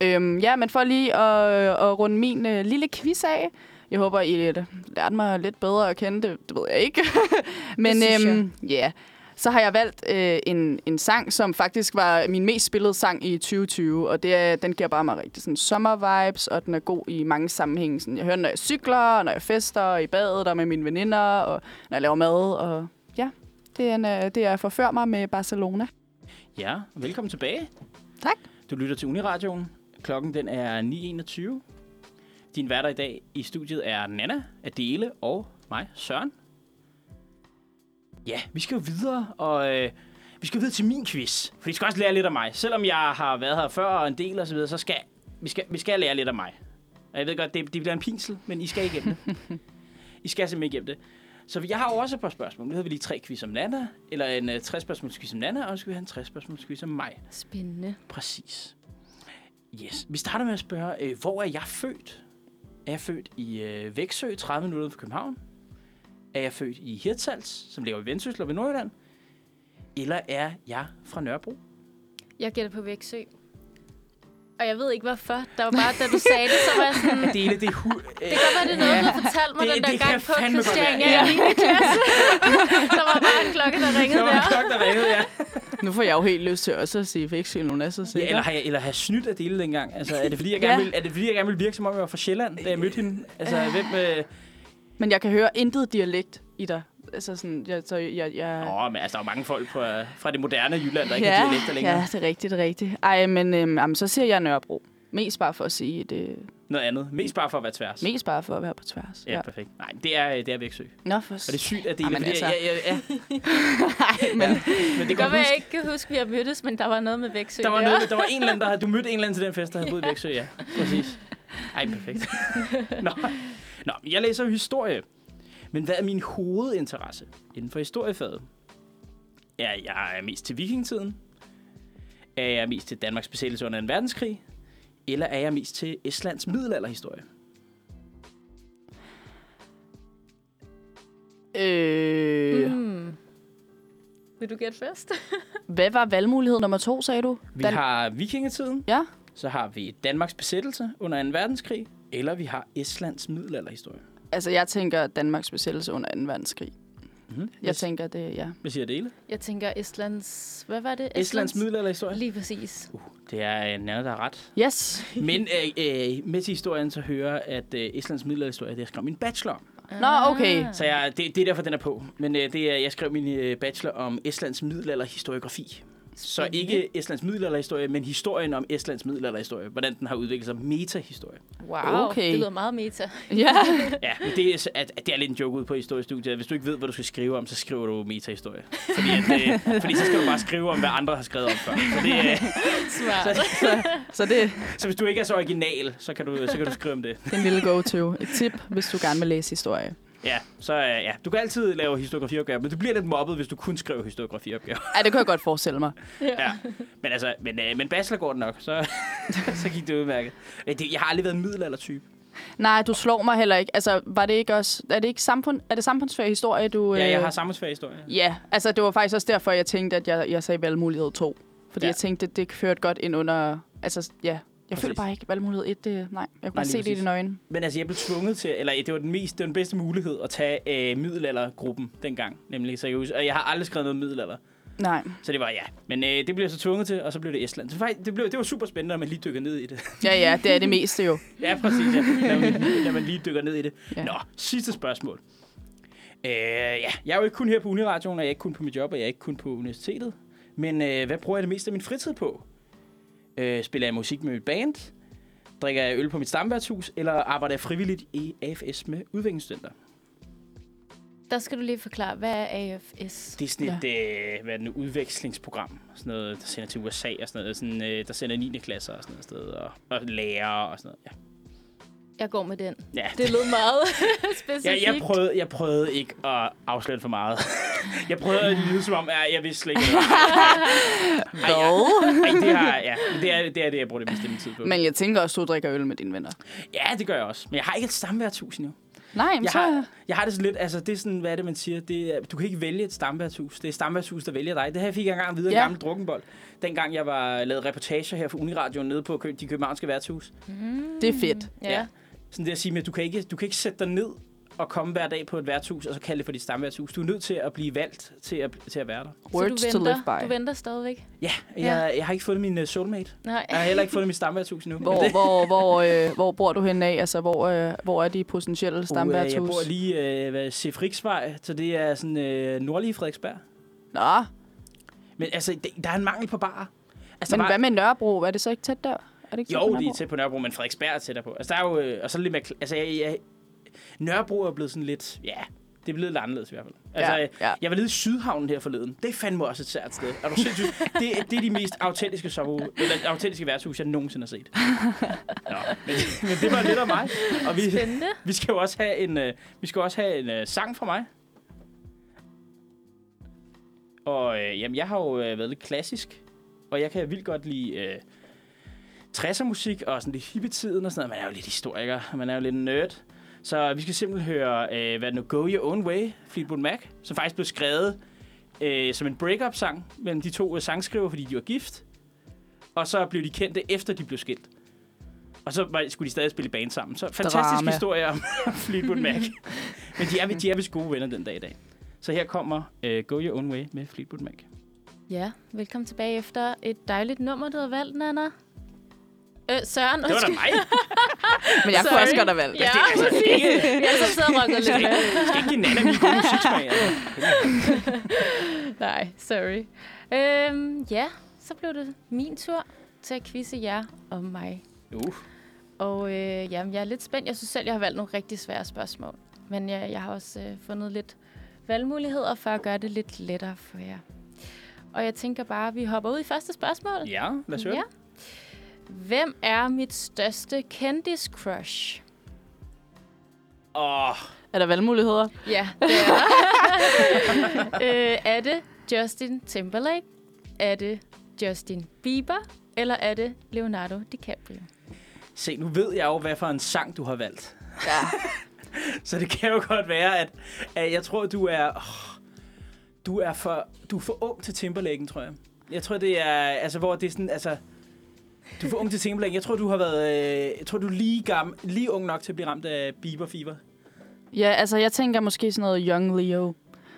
[SPEAKER 3] Øhm, ja, men for lige at, at runde min øh, lille quiz af. Jeg håber, I øh, lærte mig lidt bedre at kende. Det, det ved jeg ikke. men
[SPEAKER 4] synes jeg.
[SPEAKER 3] øhm, ja, så har jeg valgt øh, en, en sang, som faktisk var min mest spillede sang i 2020. Og det er, den giver bare mig rigtig sådan sommervibes, og den er god i mange sammenhænge. Sådan, jeg hører den, når jeg cykler, når jeg fester, i badet, og med mine veninder, og når jeg laver mad. Og ja, det er, en, øh, det er Forfør mig med Barcelona.
[SPEAKER 2] Ja, velkommen tilbage.
[SPEAKER 3] Tak.
[SPEAKER 2] Du lytter til Uniradioen. Klokken den er 9.21. Din værter i dag i studiet er Nana, Adele og mig, Søren. Ja, vi skal jo videre, og øh, vi skal videre til min quiz. For I skal også lære lidt af mig. Selvom jeg har været her før og en del og så videre, så skal vi skal, vi skal lære lidt af mig. Og jeg ved godt, det, det bliver en pinsel, men I skal igennem det. I skal simpelthen igennem det. Så jeg har jo også et par spørgsmål. Nu har vi lige tre quiz om Nana, eller en uh, 60 spørgsmåls quiz om Nana, og så skal vi have en 60 spørgsmåls quiz om mig.
[SPEAKER 4] Spændende.
[SPEAKER 2] Præcis. Yes. Vi starter med at spørge, øh, hvor er jeg født? Er jeg født i øh, Væksø, 30 minutter fra København? Er jeg født i Hirtshals, som ligger i Vendsyssel ved Nordjylland? Eller er jeg fra Nørrebro?
[SPEAKER 4] Jeg gætter på Væksø. Og jeg ved ikke hvorfor. Der var bare, da du sagde det, så var jeg sådan...
[SPEAKER 2] Det hele, det er hu-
[SPEAKER 4] Det kan godt være, det er noget, du har fortalt mig
[SPEAKER 2] Det-
[SPEAKER 4] den der
[SPEAKER 2] det
[SPEAKER 4] gang på Christiania
[SPEAKER 2] ja.
[SPEAKER 4] i 9. klasse. der var bare en klokke, der ringede
[SPEAKER 2] Der var en
[SPEAKER 4] der.
[SPEAKER 2] klokke, der ringede, ja.
[SPEAKER 3] Nu får jeg jo helt lyst til også at sige er så
[SPEAKER 2] ja eller, har jeg, eller har jeg snydt af dele dengang? Altså, er det fordi, jeg
[SPEAKER 3] Ja.
[SPEAKER 2] gerne vil, er det, fordi, jeg gerne vil virke, som om jeg var fra Sjælland, da jeg mødte hende? Altså, hvem... Øh...
[SPEAKER 3] Men jeg kan høre intet dialekt i dig. Altså sådan, jeg, så jeg, jeg,
[SPEAKER 2] Åh, men altså, der er jo mange folk fra, fra det moderne Jylland, der ikke har dialekter længere.
[SPEAKER 3] Ja, det er rigtigt, det er rigtigt. Ej, men øhm, jamen, så siger jeg Nørrebro. Mest bare for at sige det.
[SPEAKER 2] Noget andet. Mest bare for at være tværs.
[SPEAKER 3] Mest bare for at være på tværs.
[SPEAKER 2] Ja, perfekt. Nej, det er, det er Væksø.
[SPEAKER 3] Nå, for
[SPEAKER 2] Og det er sygt, at det er
[SPEAKER 3] altså.
[SPEAKER 2] ja, ja, ja.
[SPEAKER 3] Nej, men
[SPEAKER 2] Men det huske,
[SPEAKER 4] jeg ikke kan huske, at vi har mødtes, men der var noget med Væksø
[SPEAKER 2] der var, noget, der var en eller anden, der havde, du mødte en eller anden til den fest, der havde boet i Væksø, ja. Præcis. Ej, perfekt. Nå. Nå, jeg læser jo historie. Men hvad er min hovedinteresse inden for historiefaget? Er jeg mest til vikingetiden? Er jeg mest til Danmarks besættelse under en verdenskrig? Eller er jeg mest til Estlands middelalderhistorie?
[SPEAKER 3] øh,
[SPEAKER 4] Hmm. Vil du gætte først?
[SPEAKER 3] hvad var valgmulighed nummer to, sagde du?
[SPEAKER 2] Vi
[SPEAKER 3] Dan-
[SPEAKER 2] har vikingetiden,
[SPEAKER 3] Ja.
[SPEAKER 2] så har vi Danmarks besættelse under 2. verdenskrig, eller vi har Estlands middelalderhistorie.
[SPEAKER 3] Altså, jeg tænker Danmarks besættelse under 2. verdenskrig.
[SPEAKER 2] Mm-hmm.
[SPEAKER 3] Jeg tænker, det ja.
[SPEAKER 2] Hvad siger Dele?
[SPEAKER 4] Jeg tænker Estlands... Hvad var det?
[SPEAKER 2] Estlands middelalderhistorie?
[SPEAKER 4] Lige præcis.
[SPEAKER 2] Uh, det er uh, Nana, der er ret.
[SPEAKER 3] Yes.
[SPEAKER 2] Men øh, øh, med til historien så hører, at øh, Estlands middelalderhistorie, det jeg skrev min bachelor om.
[SPEAKER 3] Nå, okay.
[SPEAKER 2] Så jeg, det, det er derfor, den er på. Men øh, det er, jeg skrev min øh, bachelor om Estlands middelalderhistoriografi. Så ikke Estlands middelalderhistorie, men historien om Estlands middelalderhistorie. Hvordan den har udviklet sig. Metahistorie.
[SPEAKER 4] Wow,
[SPEAKER 3] Okay.
[SPEAKER 4] det lyder meget meta.
[SPEAKER 3] Ja.
[SPEAKER 2] Ja, men det er, så- at, at det er lidt en joke ude på historiestudiet. Hvis du ikke ved, hvad du skal skrive om, så skriver du metahistorie. Fordi, at, øh, fordi så skal du bare skrive om, hvad andre har skrevet om før. Så, det, øh,
[SPEAKER 4] Smart.
[SPEAKER 2] så,
[SPEAKER 3] Så det,
[SPEAKER 2] så hvis du ikke er så original, så kan du, så kan du skrive om det.
[SPEAKER 3] det er en lille go-to. Et tip, hvis du gerne vil læse historie.
[SPEAKER 2] Ja, så øh, ja, du kan altid lave historiografiopgaver, men du bliver lidt mobbet, hvis du kun skriver historiografiopgaver.
[SPEAKER 3] Ja, det kan jeg godt forestille mig.
[SPEAKER 2] Ja. Men altså, men, øh, men bachelor går det nok, så, så gik det udmærket. Øh, Jeg har aldrig været en middelaldertype.
[SPEAKER 3] Nej, du slår mig heller ikke. Altså, var det ikke også... Er det ikke samfund, er det samfundsfag historie, du...
[SPEAKER 2] Ja, jeg
[SPEAKER 3] øh,
[SPEAKER 2] har samfundsfag historie.
[SPEAKER 3] Ja, altså det var faktisk også derfor, jeg tænkte, at jeg, jeg sagde valgmulighed 2. Fordi
[SPEAKER 2] Ja.
[SPEAKER 3] jeg tænkte, det, det førte godt ind under... Altså, ja. Jeg
[SPEAKER 2] Præcis.
[SPEAKER 3] føler bare ikke valgmulighed 1. Det, nej, jeg kunne
[SPEAKER 2] lige
[SPEAKER 3] se det i dine øjne.
[SPEAKER 2] Men altså, jeg blev tvunget til, eller det var den, mest, det var den bedste mulighed at tage øh, middelaldergruppen dengang. Nemlig, huske- og jeg har aldrig skrevet noget middelalder.
[SPEAKER 3] Nej.
[SPEAKER 2] Så det var ja. Men øh, det blev jeg så tvunget til, og så blev det Estland. Så faktisk, det, blev, det var super spændende, at man lige dykker ned i det.
[SPEAKER 3] Ja, ja, det er det meste jo.
[SPEAKER 2] ja, præcis. Ja. Når, man, når man lige dykker ned i det.
[SPEAKER 3] Ja.
[SPEAKER 2] Nå, sidste spørgsmål. Øh, ja, jeg er jo ikke kun her på Uniradioen, og jeg er ikke kun på mit job, og jeg er ikke kun på universitetet. Men øh, hvad bruger jeg det meste af min fritid på? Øh, spiller jeg musik med mit band? Drikker jeg øl på mit stamværtshus? Eller arbejder jeg frivilligt i AFS med udviklingsstudenter?
[SPEAKER 4] Der skal du lige forklare, hvad er AFS?
[SPEAKER 2] Det er sådan et øh, hvad er det nu, udvekslingsprogram, sådan noget, der sender til USA og sådan noget, sådan, øh, der sender 9. klasser og sådan noget sted, og, og lærere og sådan noget.
[SPEAKER 4] Jeg går med den.
[SPEAKER 2] Ja, ja
[SPEAKER 4] Det lød meget specifikt.
[SPEAKER 2] jeg, jeg, prøvede, jeg prøvede ikke at afsløre for meget. Jeg prøvede at lyde som om, at jeg vidste slet ikke, hvad. Ej, det, har, ja, det, er, det er det, jeg bruger det meste af min tid på.
[SPEAKER 3] Men jeg tænker også, du drikker øl med dine venner.
[SPEAKER 2] Ja, det gør jeg også. Men jeg har ikke et stamværtshus endnu.
[SPEAKER 3] Nej, men
[SPEAKER 2] Jeg
[SPEAKER 3] så...
[SPEAKER 2] har, jeg har det sådan lidt, altså det er sådan, hvad er det, man siger? Det er, du kan ikke vælge et stamværtshus. Det er stamværtshus, der vælger dig. Det her fik jeg engang at vide af en
[SPEAKER 3] Ja.
[SPEAKER 2] gammel drukkenbold. Dengang jeg var lavet reportager her for Uniradioen nede på Kø- de københavnske værtshus.
[SPEAKER 3] Det er fedt.
[SPEAKER 4] Ja.
[SPEAKER 2] Ja. Sådan det at sige, at du kan, ikke, du kan ikke sætte dig ned og komme hver dag på et værtshus, og så kalde det for dit stamværtshus. Du er nødt til at blive valgt til at, til at være der.
[SPEAKER 4] Så du
[SPEAKER 3] to
[SPEAKER 4] venter,
[SPEAKER 3] live by.
[SPEAKER 4] Du venter stadigvæk?
[SPEAKER 2] Ja, jeg, jeg har ikke fundet min uh, soulmate.
[SPEAKER 4] Nej.
[SPEAKER 2] Jeg har heller ikke fundet mit stamværtshus endnu.
[SPEAKER 3] Hvor,
[SPEAKER 2] det,
[SPEAKER 3] hvor, hvor, øh, hvor bor du henne af? Altså, hvor, øh, hvor er de potentielle
[SPEAKER 2] Uh,
[SPEAKER 3] stamværtshus?
[SPEAKER 2] jeg bor lige øh, ved Sefriksvej, så det er sådan øh, nordlige Frederiksberg.
[SPEAKER 3] Nå,
[SPEAKER 2] Men altså, der er en mangel på barer. Altså,
[SPEAKER 3] men
[SPEAKER 2] var-
[SPEAKER 3] hvad med Nørrebro? Er det så ikke tæt der? Er det ikke
[SPEAKER 2] Jo, de er tæt på Nørrebro, men Frederiksberg er tættere på. Altså, der er jo... Øh, og så lidt mere... Altså, jeg, jeg, Nørrebro er blevet sådan lidt... Ja, det er blevet lidt anderledes i hvert fald. Altså,
[SPEAKER 3] Ja,
[SPEAKER 2] ja. Jeg var nede i Sydhavnen her forleden. Det er fandme også et sært sted. Er du sindssygt? det, det er de mest autentiske, sommerhus, eller autentiske værtshus, jeg nogensinde har set. Nå, men, men det var lidt af mig. Og vi,
[SPEAKER 4] Spændende.
[SPEAKER 2] vi skal jo også have en, øh, vi skal også have en øh, sang fra mig. Og øh, jamen, jeg har jo øh, været lidt klassisk, og jeg kan vildt godt lide øh, 60'er musik og sådan lidt hippie-tiden og sådan noget. Man er jo lidt historiker, og man er jo lidt nerd. Så vi skal simpelthen høre, øh, hvad er det nu, Go Your Own Way, Fleetwood Mac, som faktisk blev skrevet øh, som en break-up-sang mellem de to øh, sangskriver, fordi de var gift. Og så blev de kendte, efter de blev skilt. Og så var, skulle de stadig spille i band sammen. Så fantastisk
[SPEAKER 3] Drama.
[SPEAKER 2] historie om Fleetwood Mac. Men de er, de er vist gode venner den dag i dag. Så her kommer uh, Go Your Own Way med Fleetwood Mac.
[SPEAKER 4] Ja, velkommen tilbage efter et dejligt nummer, du har valgt, Nana. Øh, Søren,
[SPEAKER 2] Det var da mig.
[SPEAKER 3] Men jeg kunne
[SPEAKER 4] Sorry.
[SPEAKER 3] også godt have valgt det.
[SPEAKER 4] Ja,
[SPEAKER 2] altså,
[SPEAKER 4] præcis.
[SPEAKER 2] ikke-
[SPEAKER 4] Jeg som sidder og rocker lidt.
[SPEAKER 2] Jeg skal ikke give Nana min gode musiksmag. altså.
[SPEAKER 4] Nej, sorry. Øhm, ja, så blev det min tur til at quizze jer om mig.
[SPEAKER 2] Uh,
[SPEAKER 4] Og øh, jamen, jeg er lidt spændt. Jeg synes selv, jeg har valgt nogle rigtig svære spørgsmål. Men jeg, jeg har også øh, fundet lidt valgmuligheder for at gøre det lidt lettere for jer. Og jeg tænker bare, at vi hopper ud i første spørgsmål.
[SPEAKER 2] ja, lad os høre.
[SPEAKER 4] Ja. Hvem er mit største kendis-crush?
[SPEAKER 2] Åh,
[SPEAKER 3] Er der valgmuligheder?
[SPEAKER 4] Ja, det er øh, Er det Justin Timberlake? Er det Justin Bieber? Eller er det Leonardo DiCaprio?
[SPEAKER 2] se, nu ved jeg jo, hvad for en sang du har valgt.
[SPEAKER 3] Ja.
[SPEAKER 2] Så det kan jo godt være, at, at jeg tror, du er... Oh, du er for, du er for ung til Timberlaken, tror jeg. Jeg tror, det er... Altså, hvor det er sådan... Altså, du er for ung til Timberlake. Jeg tror, du har været... Øh, jeg tror, du er lige, gammel, lige ung nok til at blive ramt af Bieber-fever.
[SPEAKER 3] Ja, altså jeg tænker måske sådan noget Young Leo.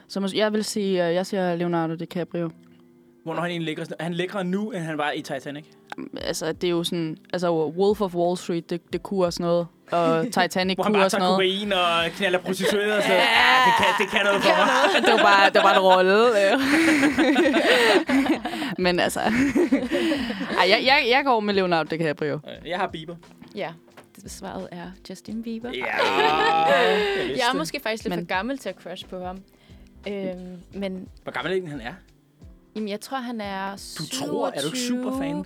[SPEAKER 3] Så mås- jeg vil sige, uh, jeg siger Leonardo DiCaprio.
[SPEAKER 2] Hvornår han egentlig ligger. Er han lækre nu, end han var i Titanic?
[SPEAKER 3] Altså, det er jo sådan... Altså, Wolf of Wall Street, det, det kunne også noget. Og Titanic
[SPEAKER 2] Hvor han
[SPEAKER 3] kunne
[SPEAKER 2] bare
[SPEAKER 3] også
[SPEAKER 2] tager
[SPEAKER 3] noget.
[SPEAKER 2] kokain og knaller prostituerede og sådan. Ja, det kan, det kan noget for mig.
[SPEAKER 3] det var bare, det var bare en rolle. Men altså... Ej, jeg, jeg, jeg går med Leonardo DiCaprio.
[SPEAKER 2] Jeg har Bieber.
[SPEAKER 4] Ja, det svaret er Justin Bieber.
[SPEAKER 2] Ja, jeg,
[SPEAKER 4] Jeg er måske faktisk lidt
[SPEAKER 3] Men-
[SPEAKER 4] for gammel til at crush på ham. Øhm, men
[SPEAKER 2] Hvor gammel er han er?
[SPEAKER 4] Jamen, jeg tror, han er
[SPEAKER 2] Du
[SPEAKER 4] 27.
[SPEAKER 2] tror, er du ikke superfan?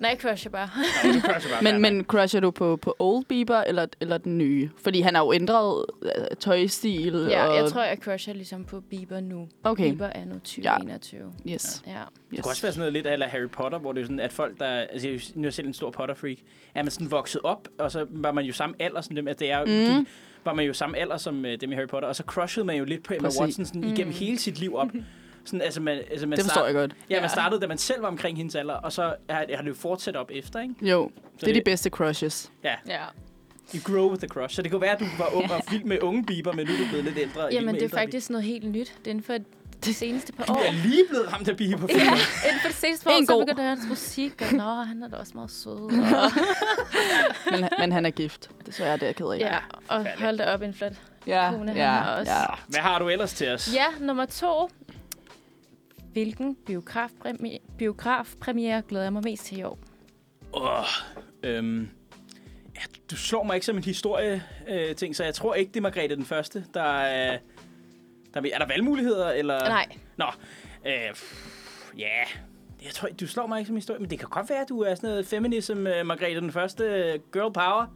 [SPEAKER 4] Nej, jeg crusher bare.
[SPEAKER 2] Nå, du crusher bare.
[SPEAKER 3] Men, men crusher du på, på Old Bieber eller, eller den nye? Fordi han har jo ændret øh, tøjstil.
[SPEAKER 4] ja,
[SPEAKER 3] og...
[SPEAKER 4] jeg tror, jeg crusher ligesom på Bieber nu.
[SPEAKER 3] Okay,
[SPEAKER 4] Bieber er nu 2021.
[SPEAKER 3] yes.
[SPEAKER 4] Ja. ja.
[SPEAKER 2] Det kunne også være sådan noget lidt af Harry Potter, hvor det er sådan, at folk, der... Altså, jeg, nu er selv en stor Potter-freak. Er man sådan vokset op, og så var man jo samme alder som dem. At det er,
[SPEAKER 3] Mm.
[SPEAKER 2] mm. var man jo samme alder som uh, dem i Harry Potter. Og så crushede man jo lidt på Emma
[SPEAKER 3] Præcis.
[SPEAKER 2] Watson sådan,
[SPEAKER 4] Mm.
[SPEAKER 2] igennem hele sit liv op. Sådan, altså, man, altså, man
[SPEAKER 3] Det forstår jeg godt.
[SPEAKER 2] Ja, man
[SPEAKER 4] Ja.
[SPEAKER 2] startede, da man selv var omkring hendes alder, og så har, har det jo fortsat op efter, ikke?
[SPEAKER 3] Jo,
[SPEAKER 2] Så
[SPEAKER 3] det er de bedste crushes.
[SPEAKER 4] ja.
[SPEAKER 2] You grow with the crush. Så det kunne være, at du var ung og vild med unge biber, men nu er du blevet lidt ældre.
[SPEAKER 4] Jamen, det er faktisk noget helt nyt. Det er inden for de seneste par år.
[SPEAKER 2] Du er lige blevet ramt af biber.
[SPEAKER 4] Ja, inden for de seneste par år, så begyndte hans musik, og nå, han er da også meget sød. Og,
[SPEAKER 3] Men, men han er gift. Desværre, det er jeg ked af.
[SPEAKER 4] ja, og hold da op en flot.
[SPEAKER 3] ja,
[SPEAKER 4] Kone, han
[SPEAKER 3] ja,
[SPEAKER 4] har også.
[SPEAKER 3] ja.
[SPEAKER 2] Hvad har du ellers til os?
[SPEAKER 4] Ja, nummer to. Hvilken biografpremiere, biografpremiere glæder jeg mig mest til i år?
[SPEAKER 2] Åh, øhm, ja, du slår mig ikke som en historie øh, ting, så jeg tror ikke, det er Margrethe den Første, der er... Der er, er der valgmuligheder, eller?
[SPEAKER 4] Nej,
[SPEAKER 2] Nå, øh, ja, jeg tror, du slår mig ikke som en historie, men det kan godt være, at du er sådan noget feminism, øh, Margrethe den Første, øh, girl power.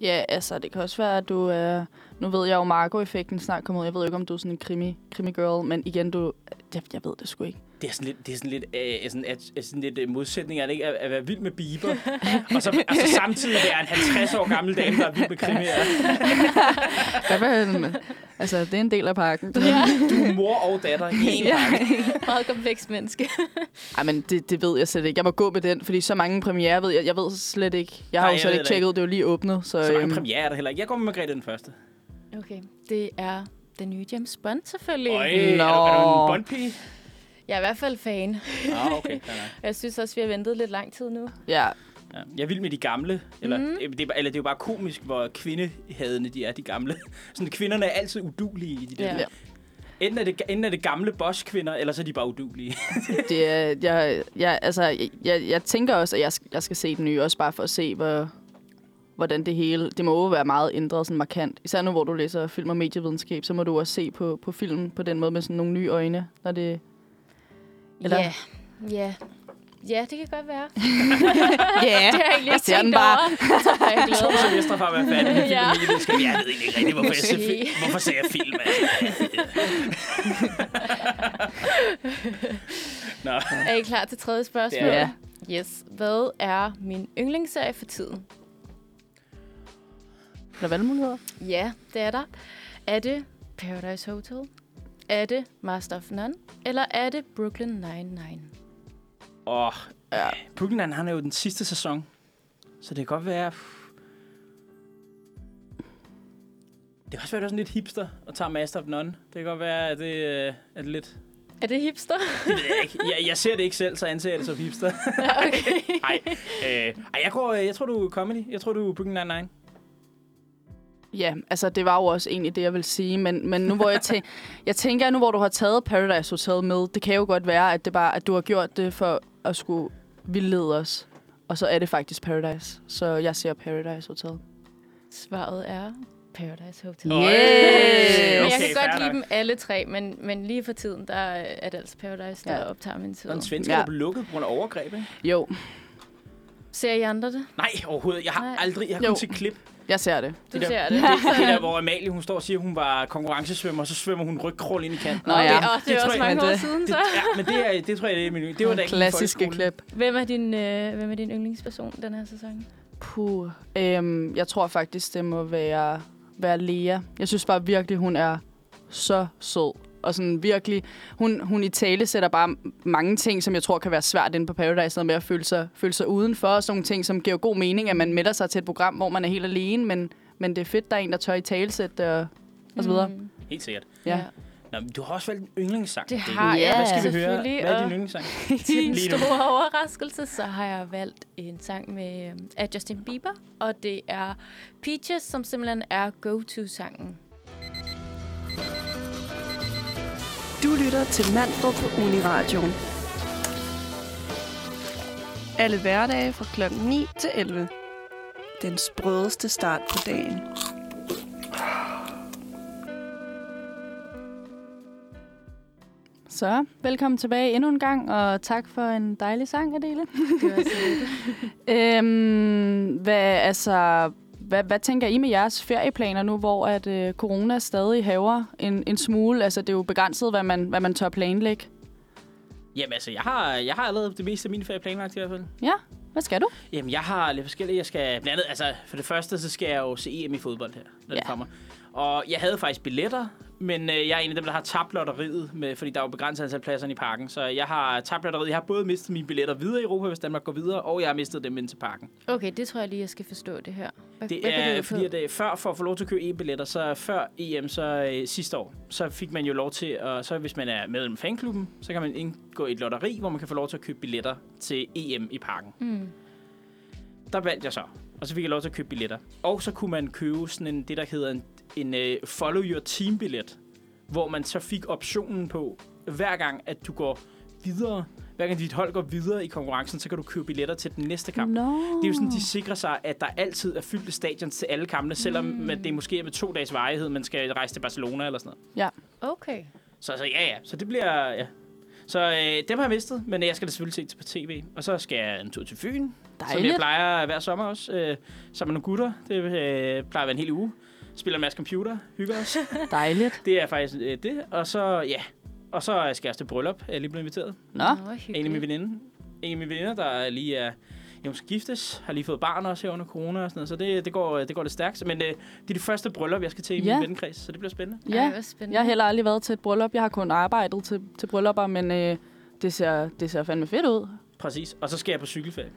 [SPEAKER 3] Ja, altså, det kan også være, at du er... Nu ved jeg jo, Marco-effekten snart kommer ud. Jeg ved jo ikke, om du er sådan en krimi, krimi-girl, men igen, du... Jeg, jeg ved det sgu ikke.
[SPEAKER 2] Det er sådan lidt, det er sådan lidt, øh, sådan, at, at sådan lidt øh, modsætning, er det ikke? At, at være vild med Bieber, og så altså, samtidig være en 50 år gammel dame, der er vild med krimier.
[SPEAKER 3] Hvad med, altså, det er en del af pakken.
[SPEAKER 4] ja.
[SPEAKER 2] Du er mor og datter i en
[SPEAKER 3] Ja.
[SPEAKER 4] meget komplekst menneske.
[SPEAKER 3] Ej, men det, det ved jeg slet ikke. Jeg må gå med den, fordi så mange premiere ved jeg. Jeg ved slet ikke. Jeg har
[SPEAKER 2] Nej,
[SPEAKER 3] jo slet ikke
[SPEAKER 2] det
[SPEAKER 3] tjekket, det er jo lige åbnet. Så,
[SPEAKER 2] Så mange
[SPEAKER 3] øhm,
[SPEAKER 2] premiere er der heller ikke. Jeg går med Margrethe den Første.
[SPEAKER 4] Okay, det er den nye James Bond selvfølgelig.
[SPEAKER 2] Øj, er, du, er du en bondpige?
[SPEAKER 4] Jeg er i hvert fald fan.
[SPEAKER 2] Ah, okay.
[SPEAKER 4] Jeg synes også, vi har ventet lidt lang tid nu.
[SPEAKER 3] ja,
[SPEAKER 2] Ja. Jeg er vild med de gamle. Eller,
[SPEAKER 4] Mhm.
[SPEAKER 2] mm. det, er, eller det er jo bare komisk, hvor kvindehadende de er, de gamle. Sådan, kvinderne er altid udulige i de der.
[SPEAKER 4] Ja.
[SPEAKER 2] Enten er, det, enten er det gamle boss-kvinder, eller så er de bare udulige.
[SPEAKER 3] det er, jeg, jeg, altså, jeg, jeg, jeg tænker også, at jeg, skal- jeg skal se den nye, også bare for at se, hvor, hvordan det hele... Det må jo være meget ændret, sådan markant. Især nu, hvor du læser film og medievidenskab, så må du også se på, på film på den måde med sådan nogle nye øjne, når det... Eller-
[SPEAKER 4] Ja, ja. Ja, det kan godt være.
[SPEAKER 3] Ja,
[SPEAKER 4] Det har jeg ikke
[SPEAKER 3] ser den
[SPEAKER 4] tænkt
[SPEAKER 3] bare.
[SPEAKER 4] over. Så har jeg
[SPEAKER 2] To
[SPEAKER 4] glædet mig.
[SPEAKER 2] semester fra at være færdig med film
[SPEAKER 4] Ja.
[SPEAKER 2] medievidenskab. Jeg ved egentlig ikke rigtigt, hvorfor jeg ser, film. hvorfor ser jeg film. Altså. Nå,
[SPEAKER 4] Er I klar til tredje spørgsmål?
[SPEAKER 3] Ja.
[SPEAKER 4] Yes. Hvad er min yndlingsserie for tiden?
[SPEAKER 3] Er der valgmuligheder?
[SPEAKER 4] Ja, det er der. Er det Paradise Hotel? Er det Master of None? Eller er det Brooklyn Nine-Nine?
[SPEAKER 2] og
[SPEAKER 3] Ja.
[SPEAKER 2] Brooklyn han er jo den sidste sæson. Så det kan godt være... Det kan også være, at du er sådan lidt hipster og tager Master of None. Det kan godt være, at det øh, er det lidt...
[SPEAKER 4] Er det hipster?
[SPEAKER 2] Det ved jeg ikke. Jeg, jeg ser det ikke selv, så anser jeg det som hipster.
[SPEAKER 4] Ja, okay.
[SPEAKER 2] Nej, øh, ej, jeg, går, øh, jeg tror, du er comedy. Jeg tror, du er Brooklyn Nine-Nine.
[SPEAKER 3] Ja, altså det var jo også egentlig det, jeg vil sige. Men, men nu hvor jeg, tænker, jeg tænker, nu hvor du har taget Paradise Hotel med, det kan jo godt være, at, det bare, at du har gjort det for at skulle vildlede os. Og så er det faktisk Paradise. Så jeg ser Paradise Hotel.
[SPEAKER 4] Svaret er Paradise Hotel.
[SPEAKER 3] Yeah!
[SPEAKER 2] Okay,
[SPEAKER 4] jeg kan godt lide
[SPEAKER 2] nok.
[SPEAKER 4] dem alle tre, men, men lige for tiden, der er det altså Paradise, der
[SPEAKER 3] Ja.
[SPEAKER 4] optager min tid.
[SPEAKER 2] Er en svensker,
[SPEAKER 3] Ja.
[SPEAKER 2] der blev lukket på grund af overgreb, ikke?
[SPEAKER 3] Jo,
[SPEAKER 4] Ser I andre det?
[SPEAKER 2] Nej, overhovedet. Jeg har
[SPEAKER 4] Nej.
[SPEAKER 2] aldrig... Jeg har
[SPEAKER 3] Jo.
[SPEAKER 2] kun set klip.
[SPEAKER 3] Jeg ser det.
[SPEAKER 4] Du
[SPEAKER 2] det der,
[SPEAKER 4] ser
[SPEAKER 2] det.
[SPEAKER 4] det.
[SPEAKER 2] Det, det der, hvor Amalie, hun står og siger, at hun var konkurrencesvømmer, og så svømmer hun rygkrål ind i kanten.
[SPEAKER 3] Nå ja.
[SPEAKER 4] det, åh, det
[SPEAKER 2] Det
[SPEAKER 4] er også
[SPEAKER 2] jeg-
[SPEAKER 4] mange år
[SPEAKER 3] det-
[SPEAKER 4] siden,
[SPEAKER 2] Det,
[SPEAKER 4] så.
[SPEAKER 2] ja, men det, er, det tror jeg, det er min Det var da
[SPEAKER 3] Klassiske klip.
[SPEAKER 4] Hvem er din, øh, hvem er din yndlingsperson den her sæson?
[SPEAKER 3] Puh. Øhm, jeg tror faktisk, det må være, være Lea. Jeg synes bare virkelig, hun er så sød. Og sådan virkelig, hun, hun i tale sætter bare mange ting, som jeg tror kan være svært inde på Paradise, noget med at føle sig, føle sig udenfor, og sådan nogle ting, som giver god mening, at man melder sig til et program, hvor man er helt alene, men, men det er fedt, der er en, der tør i talesæt og, og så videre.
[SPEAKER 4] Mm,
[SPEAKER 2] Helt sikkert.
[SPEAKER 3] Ja.
[SPEAKER 2] Nå, men du har også valgt en yndlingssang.
[SPEAKER 4] Det har
[SPEAKER 3] jeg
[SPEAKER 2] Hvad skal vi høre? Hvad er
[SPEAKER 4] og-
[SPEAKER 2] din yndlingssang?
[SPEAKER 4] Til
[SPEAKER 2] nu.
[SPEAKER 4] store overraskelse, så har jeg valgt en sang med øh, af Justin Bieber, og det er Peaches, som simpelthen er go-to-sangen.
[SPEAKER 1] Du lytter til Manfred på Uniradioen. Alle hverdage fra klokken 9 til 11. Den sprødeste start på dagen.
[SPEAKER 3] Så velkommen tilbage endnu en gang, og tak for en dejlig sang, Adele.
[SPEAKER 4] Det var
[SPEAKER 3] øhm, hvad, altså, hvad, hvad tænker I med jeres ferieplaner nu, hvor at, øh, corona stadig haver en, en smule? Altså, det er jo begrænset, hvad man, hvad man tør planlægge.
[SPEAKER 2] Jamen altså, jeg har, jeg har allerede det meste af min ferie planlagt i hvert fald.
[SPEAKER 3] Ja, hvad skal du?
[SPEAKER 2] Jamen, jeg har lidt forskellige. Jeg skal blandt andet, altså for det første, så skal jeg jo se EM i fodbold her, når
[SPEAKER 3] Ja.
[SPEAKER 2] det kommer. Og jeg havde faktisk billetter, men øh, jeg er en af dem, der har tabt lotteriet, med, fordi der er jo begrænset antal pladser i parken. Så jeg har tabt lotteriet. Jeg har både mistet mine billetter videre i Europa, hvis Danmark går videre, og jeg har mistet dem ind til parken.
[SPEAKER 4] Okay, det tror jeg lige, jeg skal forstå det her. Hvad,
[SPEAKER 2] Det
[SPEAKER 4] hvad
[SPEAKER 2] er
[SPEAKER 4] på?
[SPEAKER 2] fordi, at øh, før for at få lov til at købe EM-billetter, så før EM så øh, sidste år, så fik man jo lov til, at, så hvis man er medlem af fanklubben, så kan man indgå i et lotteri, hvor man kan få lov til at købe billetter til EM i parken.
[SPEAKER 4] Mm.
[SPEAKER 2] Der valgte jeg så, og så fik jeg lov til at købe billetter. Og så kunne man købe sådan en, det, der hedder en, en uh, Follow Your Team-billet, hvor man så fik optionen på, hver gang, at du går videre, hver gang dit hold går videre i konkurrencen, så kan du købe billetter til den næste kamp.
[SPEAKER 3] No.
[SPEAKER 2] Det er jo sådan, de sikrer sig, at der altid er fyldte stadions til alle kampene, selvom mm. det måske er med to dages varighed, man skal rejse til Barcelona eller sådan noget.
[SPEAKER 4] Okay.
[SPEAKER 2] Så, så ja, ja. Så det bliver... Ja. Så øh, dem har jeg mistet, men jeg skal da selvfølgelig se til på tv. Og så skal jeg en tur til Fyn, som jeg
[SPEAKER 3] Dejligt.
[SPEAKER 2] plejer hver sommer også. Øh, sammen med nogle gutter. Det øh, plejer at være en hel uge. Spiller en masse computer, hygger os.
[SPEAKER 3] Dejligt.
[SPEAKER 2] det er faktisk øh, det. Og så, ja. Og så skal jeg til bryllup. Jeg er lige blevet inviteret.
[SPEAKER 3] Nå,
[SPEAKER 2] En af mine veninder. En af mine veninder, der lige er... Hun skal giftes, har lige fået barn også her under corona og sådan noget, så det, det, går, det går lidt stærkt. Men øh, det er det første bryllup, jeg skal til i
[SPEAKER 3] Ja.
[SPEAKER 2] min vennekreds, så det bliver spændende.
[SPEAKER 3] ja.
[SPEAKER 4] Ej, spændende.
[SPEAKER 3] Jeg har heller aldrig været til et bryllup. Jeg har kun arbejdet til, til bryllupper, men øh, det, ser, det ser fandme fedt ud.
[SPEAKER 2] Præcis. Og så skal jeg på cykelferie.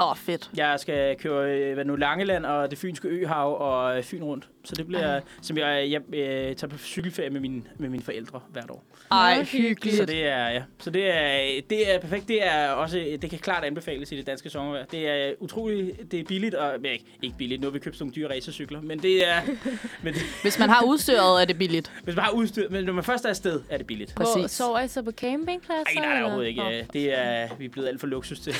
[SPEAKER 3] Åh, oh, fedt.
[SPEAKER 2] Jeg skal køre øh, hvad nu, Langeland og det fynske øhav og øh, Fyn rundt. Så det bliver,
[SPEAKER 4] Ej.
[SPEAKER 2] som jeg, jeg øh, tager på cykelferie med, min, med mine forældre hvert år.
[SPEAKER 3] Ej,
[SPEAKER 4] hyggeligt.
[SPEAKER 2] Så det er, ja. Så det er, det er perfekt. Det er også, det kan klart anbefales i det danske sommervejr. Det er utroligt, det er billigt, og men ikke, ikke billigt, nu har vi købt sådan nogle dyre racercykler, men det er, men det,
[SPEAKER 3] Hvis man har udstyret, er det billigt.
[SPEAKER 2] hvis man har udstyr, men når man først er afsted, er det billigt.
[SPEAKER 4] Hvor
[SPEAKER 3] Præcis.
[SPEAKER 4] sover I så på campingpladser?
[SPEAKER 2] Ej, nej, nej, overhovedet ikke. Øh, Det er, vi er blevet alt for luksus til.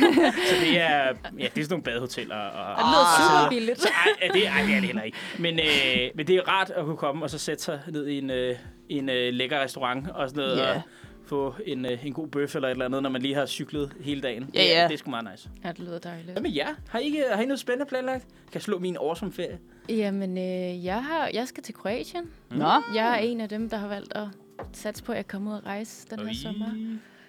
[SPEAKER 2] så det er, ja, det er sådan nogle badehoteller. Og,
[SPEAKER 4] Det lyder
[SPEAKER 2] og,
[SPEAKER 4] super billigt.
[SPEAKER 2] Så, ej, ja, det, ej, det er det heller ikke. Men, øh, men det er rart at kunne komme og så sætte sig ned i en, øh, en øh, lækker restaurant og sådan noget.
[SPEAKER 3] Ja.
[SPEAKER 2] Og få en, øh, en god bøf eller et eller andet, når man lige har cyklet hele dagen.
[SPEAKER 3] Ja,
[SPEAKER 2] Det,
[SPEAKER 3] ja.
[SPEAKER 2] det er sgu meget nice.
[SPEAKER 4] Ja, det lyder dejligt.
[SPEAKER 2] Hvad med jer? Har I, ikke, har I noget spændende planlagt? Kan jeg slå min awesome ferie?
[SPEAKER 4] Jamen, øh, jeg, har, jeg skal til Kroatien.
[SPEAKER 3] Nå.
[SPEAKER 4] Jeg er en af dem, der har valgt at satse på, at jeg kommer ud og rejse den her sommer.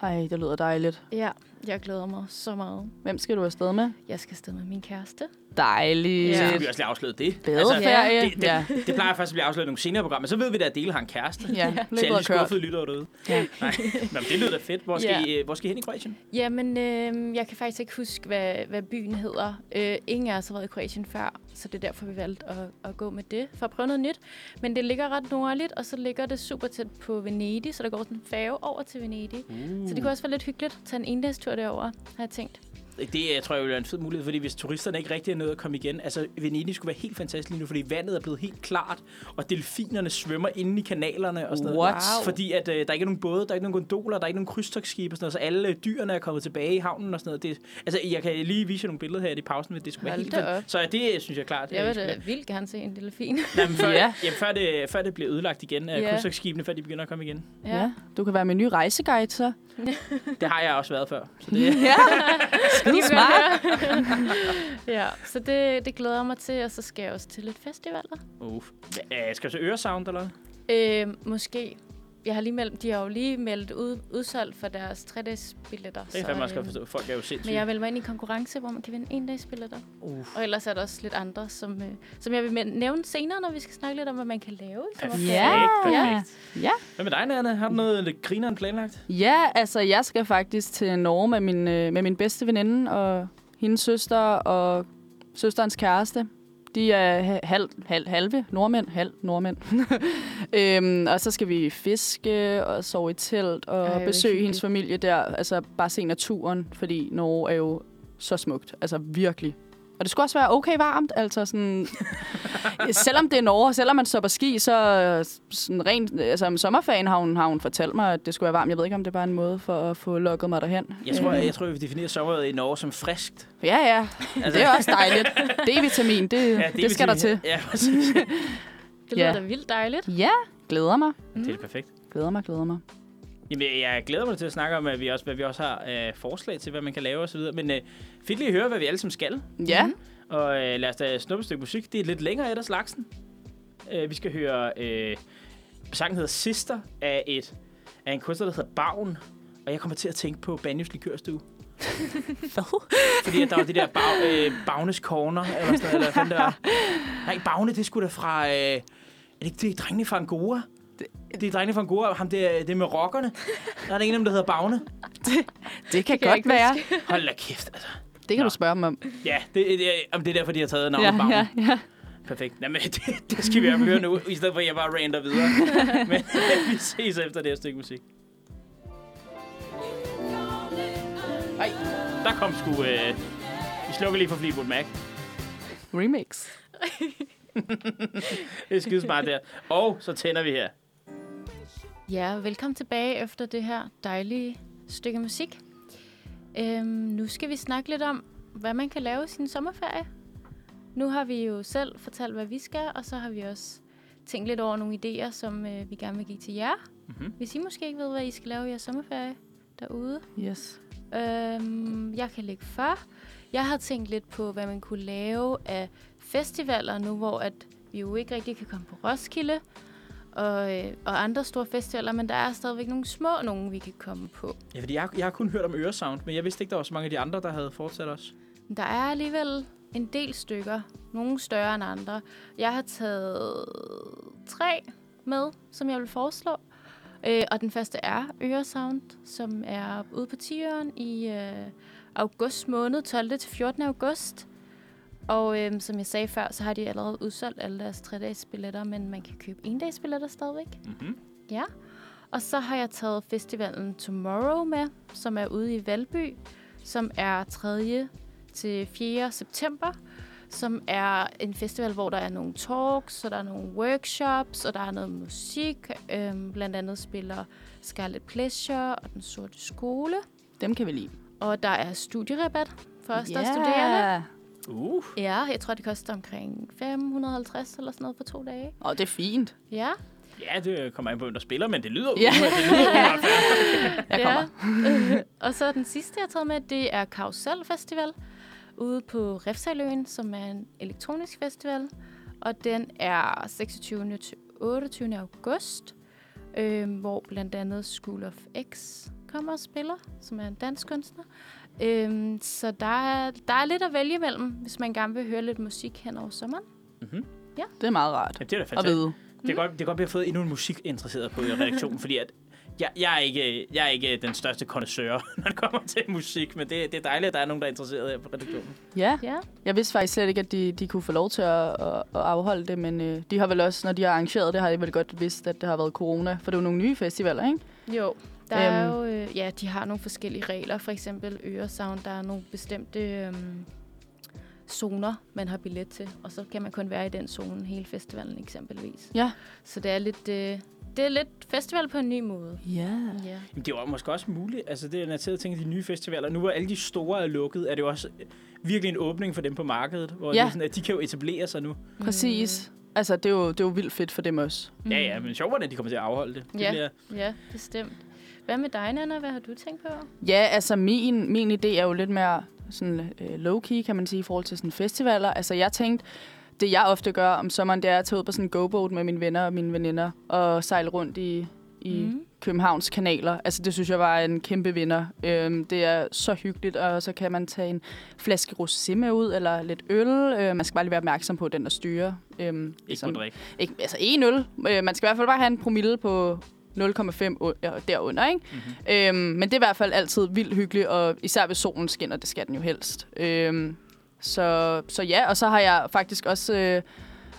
[SPEAKER 3] Ej, det lyder dejligt.
[SPEAKER 4] Ja, jeg glæder mig så meget.
[SPEAKER 3] Hvem skal du afsted med?
[SPEAKER 4] Jeg skal afsted med min kæreste.
[SPEAKER 3] Dejligt.
[SPEAKER 2] Så
[SPEAKER 4] Ja.
[SPEAKER 2] har vi også lige afsløret det.
[SPEAKER 3] Badeferie.
[SPEAKER 2] det, det,
[SPEAKER 3] ja.
[SPEAKER 2] det plejer først at blive afsløret i nogle senere programmer. Så ved vi da, at Dele har en kæreste.
[SPEAKER 3] Ja,
[SPEAKER 2] Til
[SPEAKER 3] løbet
[SPEAKER 2] alle de
[SPEAKER 3] kørt.
[SPEAKER 2] skuffede lyttere derude.
[SPEAKER 3] Ja.
[SPEAKER 2] Nej, men det lyder da fedt. Hvor skal,
[SPEAKER 4] Ja.
[SPEAKER 2] I, øh, hvor skal I hen i Kroatien?
[SPEAKER 4] Jamen, øh, jeg kan faktisk ikke huske, hvad, hvad byen hedder. Øh, ingen af os har været i Kroatien før, så det er derfor, vi valgte at, at gå med det, for at prøve noget nyt. Men det ligger ret nordligt, og så ligger det super tæt på Venedig, så der går sådan en færge over til Venedig.
[SPEAKER 2] Uh.
[SPEAKER 4] Så det kunne også være lidt hyggeligt at tage en endagstur derover, har jeg tænkt.
[SPEAKER 2] Det jeg tror jeg vil være en fed mulighed, fordi hvis turisterne ikke rigtig er nået at komme igen, altså Venedig skulle være helt fantastisk lige nu, fordi vandet er blevet helt klart, og delfinerne svømmer inde i kanalerne og sådan noget.
[SPEAKER 3] What?
[SPEAKER 4] Wow.
[SPEAKER 2] Fordi at, øh, der ikke er nogen både, der er ikke nogen gondoler, der er ikke nogen krydstogsskibe og sådan noget, så alle øh, dyrene er kommet tilbage i havnen og sådan noget. Det, altså, jeg kan lige vise jer nogle billeder her i pausen, men det skulle være
[SPEAKER 4] Hold
[SPEAKER 2] helt
[SPEAKER 4] da
[SPEAKER 2] fan-
[SPEAKER 4] op.
[SPEAKER 2] Så det synes jeg klart.
[SPEAKER 4] Jeg
[SPEAKER 2] øh,
[SPEAKER 4] vil da vildt gerne se en delfin.
[SPEAKER 2] være- Jamen, før,
[SPEAKER 3] Ja.
[SPEAKER 2] jamen, før, det, før det bliver ødelagt igen af
[SPEAKER 4] Ja.
[SPEAKER 2] krydstogsskibene, før de begynder at komme igen.
[SPEAKER 3] ja. Du kan være min nye rejseguide, så.
[SPEAKER 2] Det har jeg også været før. Så det,
[SPEAKER 3] Ja. Skide smart.
[SPEAKER 4] ja, så det, det glæder jeg mig til, og så skal jeg også til lidt festivaler.
[SPEAKER 2] uh. Æh, skal du til Øresound, eller?
[SPEAKER 4] Øh, måske. Jeg har lige meldt, de har jo lige meldt ud, udsolgt for deres 3-dages billetter.
[SPEAKER 2] Det kan fandme også godt forstå. Folk er jo sindssyge.
[SPEAKER 4] Men jeg vil mig ind i konkurrence, hvor man kan vinde en dags billetter.
[SPEAKER 2] Uh.
[SPEAKER 4] Og ellers er der også lidt andre, som, øh, som jeg vil nævne senere, når vi skal snakke lidt om, hvad man kan lave. sommerferien.
[SPEAKER 3] Ja.
[SPEAKER 2] perfekt.
[SPEAKER 3] Ja.
[SPEAKER 2] Hvad med dig, Nanne? Har du noget lidt grineren planlagt?
[SPEAKER 3] Ja, altså jeg skal faktisk til Norge med min, øh, med min bedste veninde og hendes søster og søsterens kæreste. De er ha- halv, halv, halve nordmænd. Halv nordmænd. øhm, og så skal vi fiske og sove i telt og
[SPEAKER 4] Ej,
[SPEAKER 3] besøge hendes familie der. Altså bare se naturen, fordi Norge er jo så smukt. Altså virkelig. Og det skulle også være okay varmt. Altså sådan, selvom det er Norge, selvom man på ski, så sådan rent, altså om sommerferien har hun, har hun fortalt mig, at det skulle være varmt. Jeg ved ikke, om det er bare en måde for at få lukket mig derhen.
[SPEAKER 2] Jeg tror,
[SPEAKER 3] Øh,
[SPEAKER 2] jeg, jeg tror, vi definerer sommeret i Norge som friskt.
[SPEAKER 3] Ja, ja. Altså, det er også dejligt. D-vitamin, det, ja, det, det skal der til.
[SPEAKER 2] Ja, præcis.
[SPEAKER 4] Det lyder
[SPEAKER 3] Ja.
[SPEAKER 4] da vildt dejligt.
[SPEAKER 3] Ja, glæder mig.
[SPEAKER 2] det er perfekt.
[SPEAKER 3] Glæder mig, glæder mig.
[SPEAKER 2] Jamen, jeg glæder mig til at snakke om, at vi også, hvad vi også har øh, forslag til, hvad man kan lave osv. Men øh, fedt lige at høre, hvad vi alle sammen skal.
[SPEAKER 3] Ja,
[SPEAKER 2] Og øh, lad os da snuppe et stykke musik. Det er lidt længere et af slagsen. Øh, vi skal høre... Øh, sangen hedder Sister af, et, af en kunstner, der hedder Bavn. Og jeg kommer til at tænke på Banjos Likørstue.
[SPEAKER 3] Hvad?
[SPEAKER 2] Fordi at der var det der bag, øh, Bagnes Corner, eller sådan noget, eller det var. Nej, Bagne, det skulle da fra... Øh, er det ikke det drengene fra Angora? Det, det er drengene fra Angora, ham det, er- det er med rockerne. Der er der en af dem, der hedder Bagne.
[SPEAKER 3] det kan
[SPEAKER 4] jeg
[SPEAKER 3] godt
[SPEAKER 4] ikke
[SPEAKER 3] være.
[SPEAKER 2] Hold da kæft, altså.
[SPEAKER 3] Det kan
[SPEAKER 2] Nå.
[SPEAKER 3] du spørge dem om.
[SPEAKER 2] Ja, det, det, om det er derfor, de har taget navnet
[SPEAKER 3] Ja,
[SPEAKER 2] Bagne.
[SPEAKER 3] ja, ja.
[SPEAKER 2] Perfekt. Jamen, det, det skal vi fald høre nu, i stedet for at jeg bare rander videre. Men vi ses efter det her stykke musik. Nej, der kom sgu... Øh, vi slukker lige for Fleetwood Mac.
[SPEAKER 3] Remix.
[SPEAKER 2] Det er skidesmart der. Og så tænder vi her.
[SPEAKER 4] Ja, velkommen tilbage efter det her dejlige stykke musik. Øhm, nu skal vi snakke lidt om, hvad man kan lave i sin sommerferie. Nu har vi jo selv fortalt, hvad vi skal, og så har vi også tænkt lidt over nogle idéer, som øh, vi gerne vil give til jer.
[SPEAKER 2] Mhm.
[SPEAKER 4] Hvis I måske ikke ved, hvad I skal lave i jeres sommerferie derude.
[SPEAKER 3] Yes.
[SPEAKER 4] Øhm, jeg kan lægge for. Jeg har tænkt lidt på, hvad man kunne lave af festivaler nu, hvor at vi jo ikke rigtig kan komme på Roskilde og, øh, og andre store festivaler, men der er stadigvæk nogle små nogen, vi kan komme på.
[SPEAKER 2] Ja, fordi jeg, jeg har kun hørt om Øresound, men jeg vidste ikke, der var så mange af de andre, der havde fortsat os.
[SPEAKER 4] Der er alligevel en del stykker, nogle større end andre. Jeg har taget tre med, som jeg vil foreslå. Øh, og den første er Øresound, som er ude på Tiøren i øh, august måned, 12. til 14. august. Og øh, som jeg sagde før, så har de allerede udsolgt alle deres 3-dages billetter, men man kan købe en dags billetter stadigvæk.
[SPEAKER 2] Mm-hmm.
[SPEAKER 4] Ja. Og så har jeg taget festivalen Tomorrow med, som er ude i Valby, som er 3. til 4. september, som er en festival, hvor der er nogle talks, og der er nogle workshops, og der er noget musik. Øhm, blandt andet spiller Scarlet Pleasure og Den Sorte Skole.
[SPEAKER 3] Dem kan vi lide.
[SPEAKER 4] Og der er studierabat for os, der er studerende.
[SPEAKER 2] Uh,
[SPEAKER 4] Ja, jeg tror, det koster omkring 550 eller sådan noget for to dage.
[SPEAKER 3] Og det er fint.
[SPEAKER 4] Ja,
[SPEAKER 2] ja, det kommer an på, hvem der spiller, men det lyder
[SPEAKER 3] Ja.
[SPEAKER 2] ja. det lyder umiddelbart.
[SPEAKER 3] Jeg kommer.
[SPEAKER 4] Ja. og så den sidste, jeg har taget med, det er Karusel Festival ude på Refsaløen, som er en elektronisk festival. Og den er 26. til 28. august, øh, hvor blandt andet School of X kommer og spiller, som er en dansk kunstner. Øh, så der er, der er lidt at vælge imellem, hvis man gerne vil høre lidt musik hen over sommeren.
[SPEAKER 2] Mm-hmm.
[SPEAKER 3] Det er meget rart
[SPEAKER 2] Ja, det er da
[SPEAKER 3] at
[SPEAKER 2] fantastisk.
[SPEAKER 3] vide.
[SPEAKER 2] Det er godt, det er godt, at vi har fået endnu en musikinteresseret på i redaktionen, fordi at jeg, jeg, er ikke, jeg er ikke den største connoisseur, når det kommer til musik, men det, det er dejligt, at der er nogen, der er interesseret her på redaktionen.
[SPEAKER 3] Ja,
[SPEAKER 4] Ja,
[SPEAKER 3] jeg vidste faktisk slet ikke, at de, de kunne få lov til at, at, at afholde det, men øh, de har vel også, når de har arrangeret det, har de vel godt vidst, at det har været corona, for det er jo nogle nye festivaler, ikke?
[SPEAKER 4] Jo, der øhm. er
[SPEAKER 3] Øhm.
[SPEAKER 4] jo, øh, ja, de har nogle forskellige regler. For eksempel Øresound, der er nogle bestemte øhm, zoner, man har billet til. Og så kan man kun være i den zone hele festivalen eksempelvis.
[SPEAKER 3] Ja.
[SPEAKER 4] Så det er lidt, øh, det er lidt festival på en ny måde.
[SPEAKER 3] Ja.
[SPEAKER 4] Ja.
[SPEAKER 2] Men det er jo måske også muligt, altså det er når jeg tænker de nye festivaler, nu hvor alle de store er lukket, er det jo også virkelig en åbning for dem på markedet, hvor
[SPEAKER 3] Ja.
[SPEAKER 2] det er sådan, at de kan jo etablere sig nu.
[SPEAKER 3] Præcis. Altså, det er, jo, det er jo vildt fedt for dem også.
[SPEAKER 4] Mm.
[SPEAKER 2] Ja, ja, men sjovere, at de kommer til at afholde det. det
[SPEAKER 4] Ja.
[SPEAKER 2] bliver,
[SPEAKER 4] Ja, bestemt. Hvad med dig, Nana? Hvad har du tænkt på?
[SPEAKER 3] Ja, altså min, min idé er jo lidt mere sådan øh, low-key, kan man sige, i forhold til sådan festivaler. Altså jeg tænkte, det jeg ofte gør om sommeren, det er at tage ud på sådan en go-boat med mine venner og mine veninder og sejle rundt i, i mm. Københavns kanaler. Altså det synes jeg var en kæmpe vinder. Øhm, det er så hyggeligt, og så kan man tage en flaske rosé med ud, eller lidt øl. Øh, man skal bare lige være opmærksom på den, der styrer. Øhm,
[SPEAKER 2] ikke
[SPEAKER 3] ligesom-
[SPEAKER 2] må drikke.
[SPEAKER 3] ikke, altså en øl. Øh, man skal i hvert fald bare have en promille på 0,5 u- ja, derunder, ikke?
[SPEAKER 2] Mm-hmm.
[SPEAKER 3] Øhm, men det er i hvert fald altid vildt hyggeligt, og især hvis solen skinner, det skal den jo helst. Øhm, Så, så ja, og så har jeg faktisk også, øh,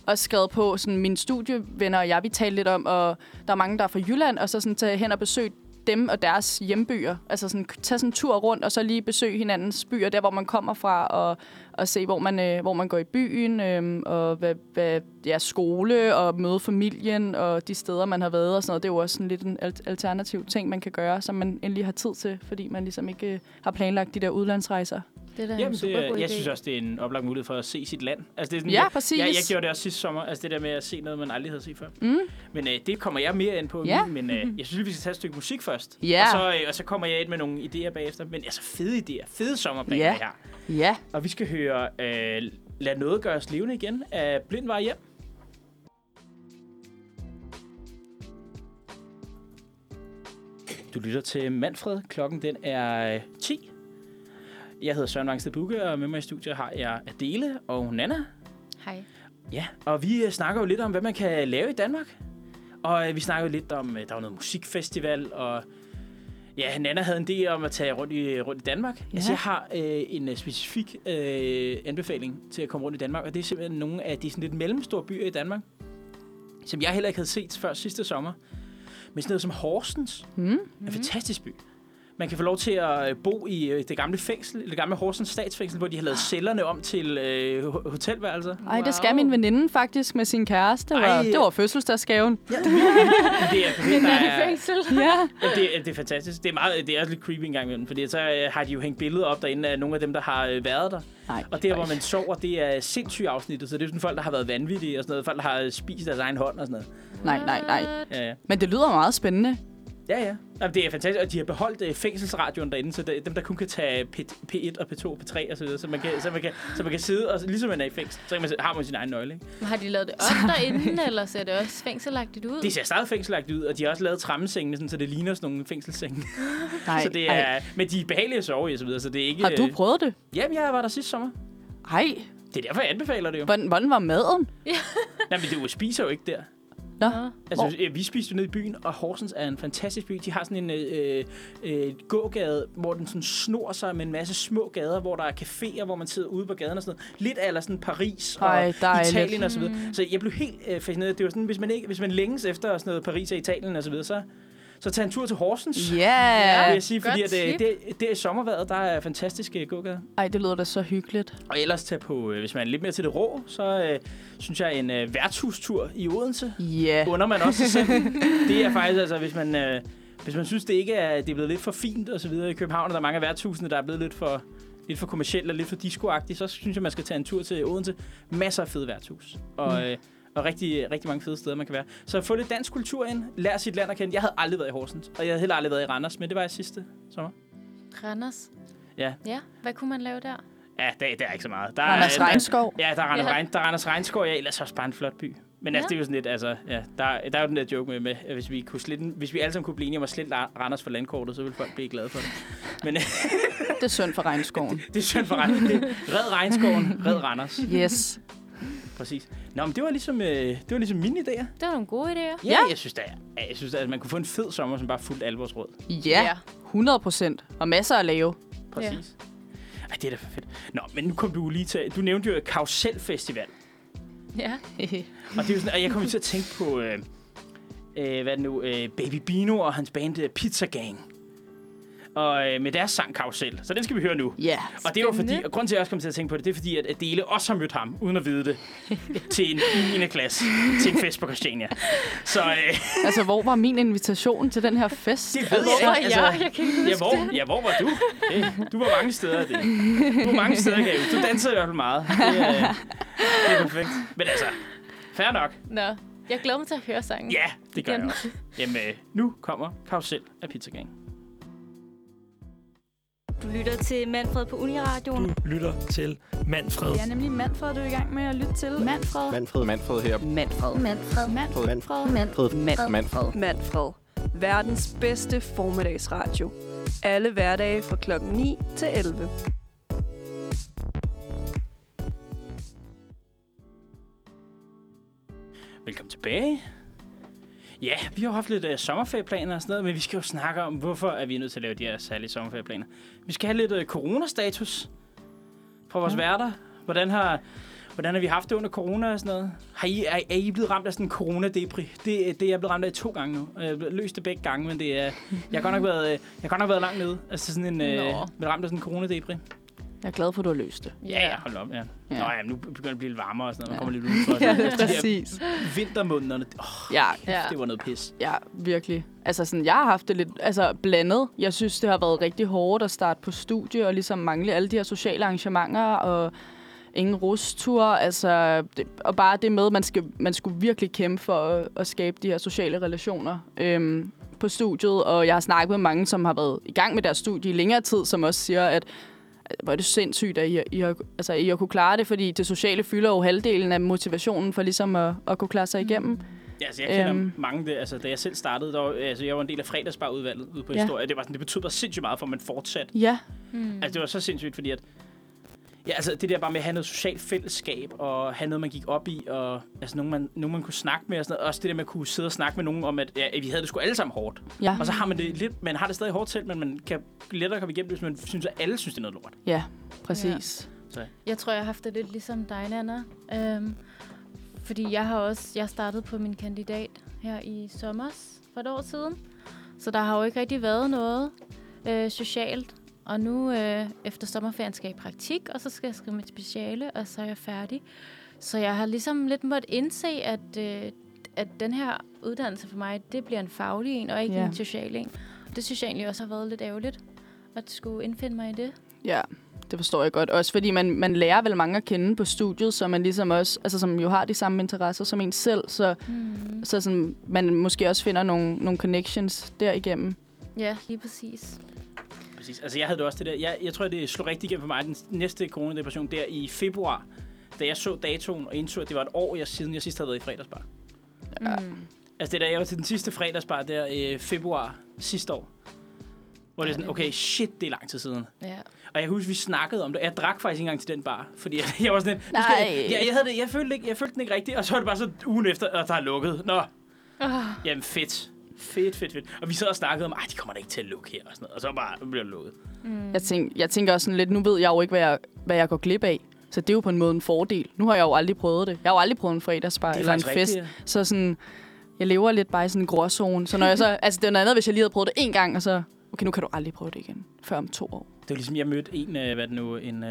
[SPEAKER 3] også skrevet på, sådan mine studievenner og jeg, vi talte lidt om, og der er mange, der er fra Jylland, og så sådan tage hen og besøge dem og deres hjembyer. Altså sådan, tage sådan en tur rundt, og så lige besøge hinandens byer, der hvor man kommer fra, og, og se, hvor man, øh, hvor man går i byen, øh, og hvad, hvad ja, skole, og møde familien, og de steder, man har været, og sådan noget. Det er jo også sådan lidt en alternativ ting, man kan gøre, som man endelig har tid til, fordi man ligesom ikke øh, har planlagt de der udlandsrejser.
[SPEAKER 4] Det er da
[SPEAKER 2] Jamen,
[SPEAKER 4] en
[SPEAKER 2] det,
[SPEAKER 4] super
[SPEAKER 2] er-
[SPEAKER 4] god
[SPEAKER 2] jeg
[SPEAKER 4] idé.
[SPEAKER 2] synes også, det er en oplagt mulighed for at se sit land. Altså, det er sådan,
[SPEAKER 3] Ja,
[SPEAKER 2] jeg,
[SPEAKER 3] præcis.
[SPEAKER 2] Jeg, jeg gjorde det også sidste sommer, altså det der med at se noget, man aldrig havde set før.
[SPEAKER 3] Mm.
[SPEAKER 2] Men øh, det kommer jeg mere ind på,
[SPEAKER 3] Ja.
[SPEAKER 2] men øh, jeg synes, vi skal tage et stykke musik først.
[SPEAKER 3] Ja.
[SPEAKER 2] Og, så, øh, og så kommer jeg ind med nogle idéer bagefter. Men altså fede idéer, fede sommerplaner
[SPEAKER 3] Ja.
[SPEAKER 2] her.
[SPEAKER 3] Ja.
[SPEAKER 2] Og vi skal høre øh, Lad noget gøres levende igen af Blind Vej Hjem. Du lytter til Manfred. Klokken den er øh, 10. Jeg hedder Søren Vangsted Bukke, og med mig i studiet har jeg Adele og Nana.
[SPEAKER 4] Hej.
[SPEAKER 2] Ja, og vi øh, snakker jo lidt om, hvad man kan lave i Danmark. Og øh, vi snakker jo lidt om, øh, der var noget musikfestival, og ja, Nana havde en idé om at tage rundt i, rundt i Danmark. Ja. Altså, jeg har øh, en specifik øh, anbefaling til at komme rundt i Danmark, og det er simpelthen nogle af de sådan lidt mellemstore byer i Danmark, som jeg heller ikke havde set før sidste sommer. Men sådan noget som Horsens,
[SPEAKER 3] Mm.
[SPEAKER 2] er en fantastisk by. Man kan få lov til at øh, bo i øh, det gamle fængsel, det gamle Horsens statsfængsel, hvor de har lavet cellerne om til øh, ho- hotelværelser.
[SPEAKER 3] Ej, det skal min veninde faktisk med sin kæreste. Var,
[SPEAKER 2] Ej.
[SPEAKER 3] det var fødselsdagsgaven.
[SPEAKER 2] Det er, det, der er,
[SPEAKER 4] fængsel.
[SPEAKER 3] Ja.
[SPEAKER 2] Ja, det, er- det er fantastisk. Det er, meget, det er også lidt creepy en gang imellem, fordi så øh, har de jo hængt billeder op derinde af nogle af dem, der har været der.
[SPEAKER 3] Nej.
[SPEAKER 2] Og der, hvor man sover, det er sindssygt afsnittet, så det er sådan folk, der har været vanvittige og sådan noget. Folk, der har spist deres egen hånd og sådan noget.
[SPEAKER 3] Nej, nej, nej.
[SPEAKER 2] Ja, ja.
[SPEAKER 3] Men det lyder meget spændende.
[SPEAKER 2] Ja, ja. Jamen, det er fantastisk, og de har beholdt øh, fængselsradioen derinde, så det, dem, der kun kan tage P, P1 og P2 og P3 og så videre, så man kan, så man kan, så man kan sidde, og ligesom man er i fængsel, så kan man, har man sin egen nøgle, ikke?
[SPEAKER 4] Har de lavet det om derinde, eller ser det også fængselagtigt ud?
[SPEAKER 2] Det ser stadig fængselagtigt ud, og de har også lavet trammesengene, sådan, så det ligner sådan nogle fængselssenge.
[SPEAKER 3] Nej,
[SPEAKER 2] så det
[SPEAKER 3] ej.
[SPEAKER 2] er, men de er behagelige at sove i og så videre, så det er ikke...
[SPEAKER 3] Har du
[SPEAKER 2] øh,
[SPEAKER 3] prøvet det?
[SPEAKER 2] Jamen, jeg var der sidste sommer.
[SPEAKER 3] Ej,
[SPEAKER 2] Det er derfor, jeg anbefaler det jo.
[SPEAKER 3] hvordan, hvordan var maden?
[SPEAKER 2] Nej, men du spiser jo ikke der.
[SPEAKER 3] Nå.
[SPEAKER 2] Altså, øh, vi spiste jo ned i byen, og Horsens er en fantastisk by. De har sådan en øh, øh, gågade, hvor den sådan snor sig med en masse små gader, hvor der er caféer, hvor man sidder ude på gaden og sådan noget. Lidt eller sådan Paris og
[SPEAKER 3] Ej, dejligt.
[SPEAKER 2] Italien og så videre. Så jeg blev helt øh, fascineret. Det var sådan, hvis man, ikke, hvis man længes efter sådan noget Paris og Italien og så videre, så, så tag en tur til Horsens.
[SPEAKER 3] ja.
[SPEAKER 2] vil
[SPEAKER 3] Yeah.
[SPEAKER 2] jeg sige, fordi at, øh,
[SPEAKER 4] tip.
[SPEAKER 2] det, det er sommerværet, der er fantastiske gågader.
[SPEAKER 3] Ej, det lyder da så hyggeligt.
[SPEAKER 2] Og ellers tage på, øh, hvis man er lidt mere til det rå, så øh, synes jeg en øh, værtshustur i Odense
[SPEAKER 3] Ja.
[SPEAKER 2] under man også selv. det er faktisk, altså, hvis man, øh, hvis man synes, det ikke er, det er blevet lidt for fint og så videre i København, og der er mange af værtshusene, der er blevet lidt for, lidt for kommercielle og lidt for disco så synes jeg, man skal tage en tur til Odense. Masser af fede værtshus. Og, øh, og rigtig, rigtig mange fede steder, man kan være. Så få lidt dansk kultur ind. Lær sit land at kende. Jeg havde aldrig været i Horsens, og jeg havde heller aldrig været i Randers, men det var jeg sidste sommer.
[SPEAKER 4] Randers.
[SPEAKER 2] Ja,
[SPEAKER 4] Ja, hvad kunne man lave der?
[SPEAKER 2] ja det, det er ikke så meget. Der
[SPEAKER 3] Anders
[SPEAKER 2] er,
[SPEAKER 3] Regnskov.
[SPEAKER 2] Ja, der er Randers,
[SPEAKER 4] Ja.
[SPEAKER 2] Regn, der er Randers Regnskov, ja, ellers også bare en flot by. Men altså,
[SPEAKER 4] Ja.
[SPEAKER 2] det er jo sådan lidt, altså, ja, der, der er jo den der joke med, med at hvis vi, kunne slette, hvis vi alle sammen kunne blive enige om at slette Randers for landkortet, så ville folk blive glade for det. Men
[SPEAKER 3] Det er synd for regnskoven.
[SPEAKER 2] det er synd for Randers. Det, er red regnskoven, red Randers.
[SPEAKER 3] Yes.
[SPEAKER 2] Præcis. Nå, men det var ligesom, øh, det var ligesom mine idéer.
[SPEAKER 4] Det var nogle gode idéer.
[SPEAKER 2] Ja,
[SPEAKER 3] Ja.
[SPEAKER 2] jeg synes da, ja, jeg synes da, at man kunne få en fed sommer, som bare fuldt alle vores råd.
[SPEAKER 3] Ja, 100 procent. Og masser at lave.
[SPEAKER 2] Præcis. Ja. Ej, det er da for fedt. Nå, men nu kom du lige til, du nævnte jo Karusel Festival.
[SPEAKER 4] Ja.
[SPEAKER 2] Og det er jo sådan, at jeg kommer til at tænke på, øh, øh, hvad er det nu, øh, Baby Bino og hans band øh, Pizza Gang. Og øh, med deres sang Karusel. Så den skal vi høre nu.
[SPEAKER 3] Ja.
[SPEAKER 2] Og det er jo fordi, og grunden til, at jeg også kommer til at tænke på det, det er fordi, at Adele også har mødt ham, uden at vide det, til en i 9. klasse, til en fest på Christiania. Så øh,
[SPEAKER 3] Altså, hvor var min invitation til den her fest?
[SPEAKER 2] det ved
[SPEAKER 4] Hvor
[SPEAKER 2] jeg
[SPEAKER 4] var
[SPEAKER 2] ikke.
[SPEAKER 4] jeg? Jeg kan ikke huske
[SPEAKER 2] ja, hvor, ja, hvor var du? Det, du var mange steder, det. Du var mange steder, Gabe. Du dansede i hvert fald meget. Det, øh, det er perfekt. Men altså, fair nok.
[SPEAKER 4] Nå, jeg glæder mig til at høre sangen.
[SPEAKER 2] Ja, det gør
[SPEAKER 4] Igen.
[SPEAKER 2] jeg også. Jamen, øh, nu kommer Karusel af Pizza Gang.
[SPEAKER 5] Du lytter til Manfred på Uniradioen.
[SPEAKER 6] Du lytter til Manfred.
[SPEAKER 3] Det er nemlig Manfred, du er i gang med at lytte til. Manfred.
[SPEAKER 7] Manfred. Manfred her.
[SPEAKER 3] Manfred.
[SPEAKER 5] Manfred.
[SPEAKER 3] Manfred.
[SPEAKER 7] Manfred.
[SPEAKER 5] Manfred.
[SPEAKER 7] Manfred. Manfred.
[SPEAKER 1] Manfred. Verdens bedste formiddagsradio. Alle hverdage fra klokken 9 til 11.
[SPEAKER 2] Velkommen tilbage. Ja, vi har haft lidt uh, sommerferieplaner og sådan noget, men vi skal jo snakke om, hvorfor er vi nødt til at lave de her særlige sommerferieplaner. Vi skal have lidt uh, coronastatus fra vores ja. værter. Hvordan har, hvordan har vi haft det under corona og sådan noget? Har I, er, er I blevet ramt af sådan en corona-depri? Det, det er jeg blevet ramt af to gange nu. Jeg har løst det begge gange, men det er, jeg har godt nok været, jeg har godt nok været langt nede. Altså sådan en, øh,
[SPEAKER 3] Nå.
[SPEAKER 2] blevet ramt af sådan en corona-depri.
[SPEAKER 3] Jeg er glad for, at du har løst det.
[SPEAKER 2] Ja, ja, hold op, ja.
[SPEAKER 3] Ja.
[SPEAKER 2] Nå ja, nu begynder det at blive lidt varmere og sådan noget. Man
[SPEAKER 3] Ja.
[SPEAKER 2] kommer lidt udenfor.
[SPEAKER 3] Ja,
[SPEAKER 2] der
[SPEAKER 3] præcis.
[SPEAKER 2] vintermånederne, åh,
[SPEAKER 3] Ja,
[SPEAKER 4] Ja.
[SPEAKER 2] det var noget pis.
[SPEAKER 3] Ja, virkelig. Altså sådan, jeg har haft det lidt altså, blandet. Jeg synes, det har været rigtig hårdt at starte på studie og ligesom mangle alle de her sociale arrangementer og ingen rustur. Altså, det, og bare det med, at man, skal, man skulle virkelig kæmpe for at, at skabe de her sociale relationer øhm, på studiet. Og jeg har snakket med mange, som har været i gang med deres studie i længere tid, som også siger, at hvor er det sindssygt, at I, I, har, altså, I har kunne klare det, fordi det sociale fylder jo halvdelen af motivationen for ligesom at, at kunne klare sig igennem.
[SPEAKER 2] Ja, altså jeg kender
[SPEAKER 3] Øhm.
[SPEAKER 2] mange, det, altså da jeg selv startede, der var, altså jeg var en del af fredagsbarudvalget ude på
[SPEAKER 3] ja.
[SPEAKER 2] historie. Det, var sådan, det betød bare sindssygt meget for, at man fortsatte.
[SPEAKER 3] Ja,
[SPEAKER 4] Mm.
[SPEAKER 2] Altså det var så sindssygt, fordi at, ja, altså det der bare med at have noget socialt fællesskab, og have noget, man gik op i, og altså nogen, man, nogen, man kunne snakke med, og sådan noget. Også det der med at kunne sidde og snakke med nogen om, at ja, vi havde det sgu alle sammen hårdt.
[SPEAKER 3] ja,
[SPEAKER 2] Og så har man det lidt, man har det stadig hårdt selv, men man kan lettere komme igennem det, hvis man synes, at alle synes, det er noget lort.
[SPEAKER 3] ja, præcis.
[SPEAKER 4] Jeg tror, jeg har haft det lidt ligesom dig, Nana. Øhm, fordi jeg har også jeg startede på min kandidat her i sommer for et år siden. Så der har jo ikke rigtig været noget øh, socialt. Og nu øh, efter sommerferien skal jeg i praktik, og så skal jeg skrive mit speciale, og så er jeg færdig. Så jeg har ligesom lidt måttet indse, at, øh, at den her uddannelse for mig, det bliver en faglig en, og ikke
[SPEAKER 3] Ja.
[SPEAKER 4] en social en. Det synes jeg egentlig også har været lidt ærgerligt, at skulle indfinde mig i det.
[SPEAKER 3] Ja, det forstår jeg godt. Også fordi man, man lærer vel mange at kende på studiet, så man ligesom også, altså som jo har de samme interesser som en selv, så,
[SPEAKER 4] Mm.
[SPEAKER 3] så sådan, man måske også finder nogle, nogle connections derigennem.
[SPEAKER 4] Ja, lige præcis.
[SPEAKER 2] Præcis. Altså jeg havde det også det der. Jeg, jeg tror, det slog rigtig igennem for mig, den næste coronadepression der i februar, da jeg så datoen og indså, at det var et år jeg, siden, jeg sidst havde været i fredagsbar.
[SPEAKER 3] Ja.
[SPEAKER 4] Mm.
[SPEAKER 2] Altså det der, jeg var til den sidste fredagsbar der i øh, februar sidste år. Hvor det er sådan, okay, shit, det er lang tid siden.
[SPEAKER 4] Ja.
[SPEAKER 2] Og jeg husker, vi snakkede om det. Jeg drak faktisk ikke engang til den bar, fordi jeg, jeg var sådan, lidt,
[SPEAKER 3] Nej.
[SPEAKER 2] jeg, jeg, jeg, havde det, jeg, følte ikke, jeg følte den ikke rigtigt, og så var det bare så ugen efter, at der er lukket. Nå,
[SPEAKER 4] Oh,
[SPEAKER 2] jamen fedt. Fedt, fedt, fedt. Og vi sad og snakkede om, at de kommer da ikke til at lukke her og sådan noget. Og så bare bliver det lukket.
[SPEAKER 4] mm.
[SPEAKER 3] Jeg, tænk, jeg tænker også sådan lidt, nu ved jeg jo ikke, hvad jeg, hvad jeg går glip af. Så det er jo på en måde en fordel. Nu har jeg jo aldrig prøvet det. Jeg har jo aldrig prøvet en fredagsbar
[SPEAKER 2] er
[SPEAKER 3] eller en fest.
[SPEAKER 2] rigtigt.
[SPEAKER 3] Så sådan, jeg lever lidt bare i sådan en gråzone. Så når jeg så, altså det er noget andet, hvis jeg lige havde prøvet det en gang, og så, okay, nu kan du aldrig prøve det igen, før om to år.
[SPEAKER 2] Det var ligesom, jeg mødte en, øh, hvad det nu, en...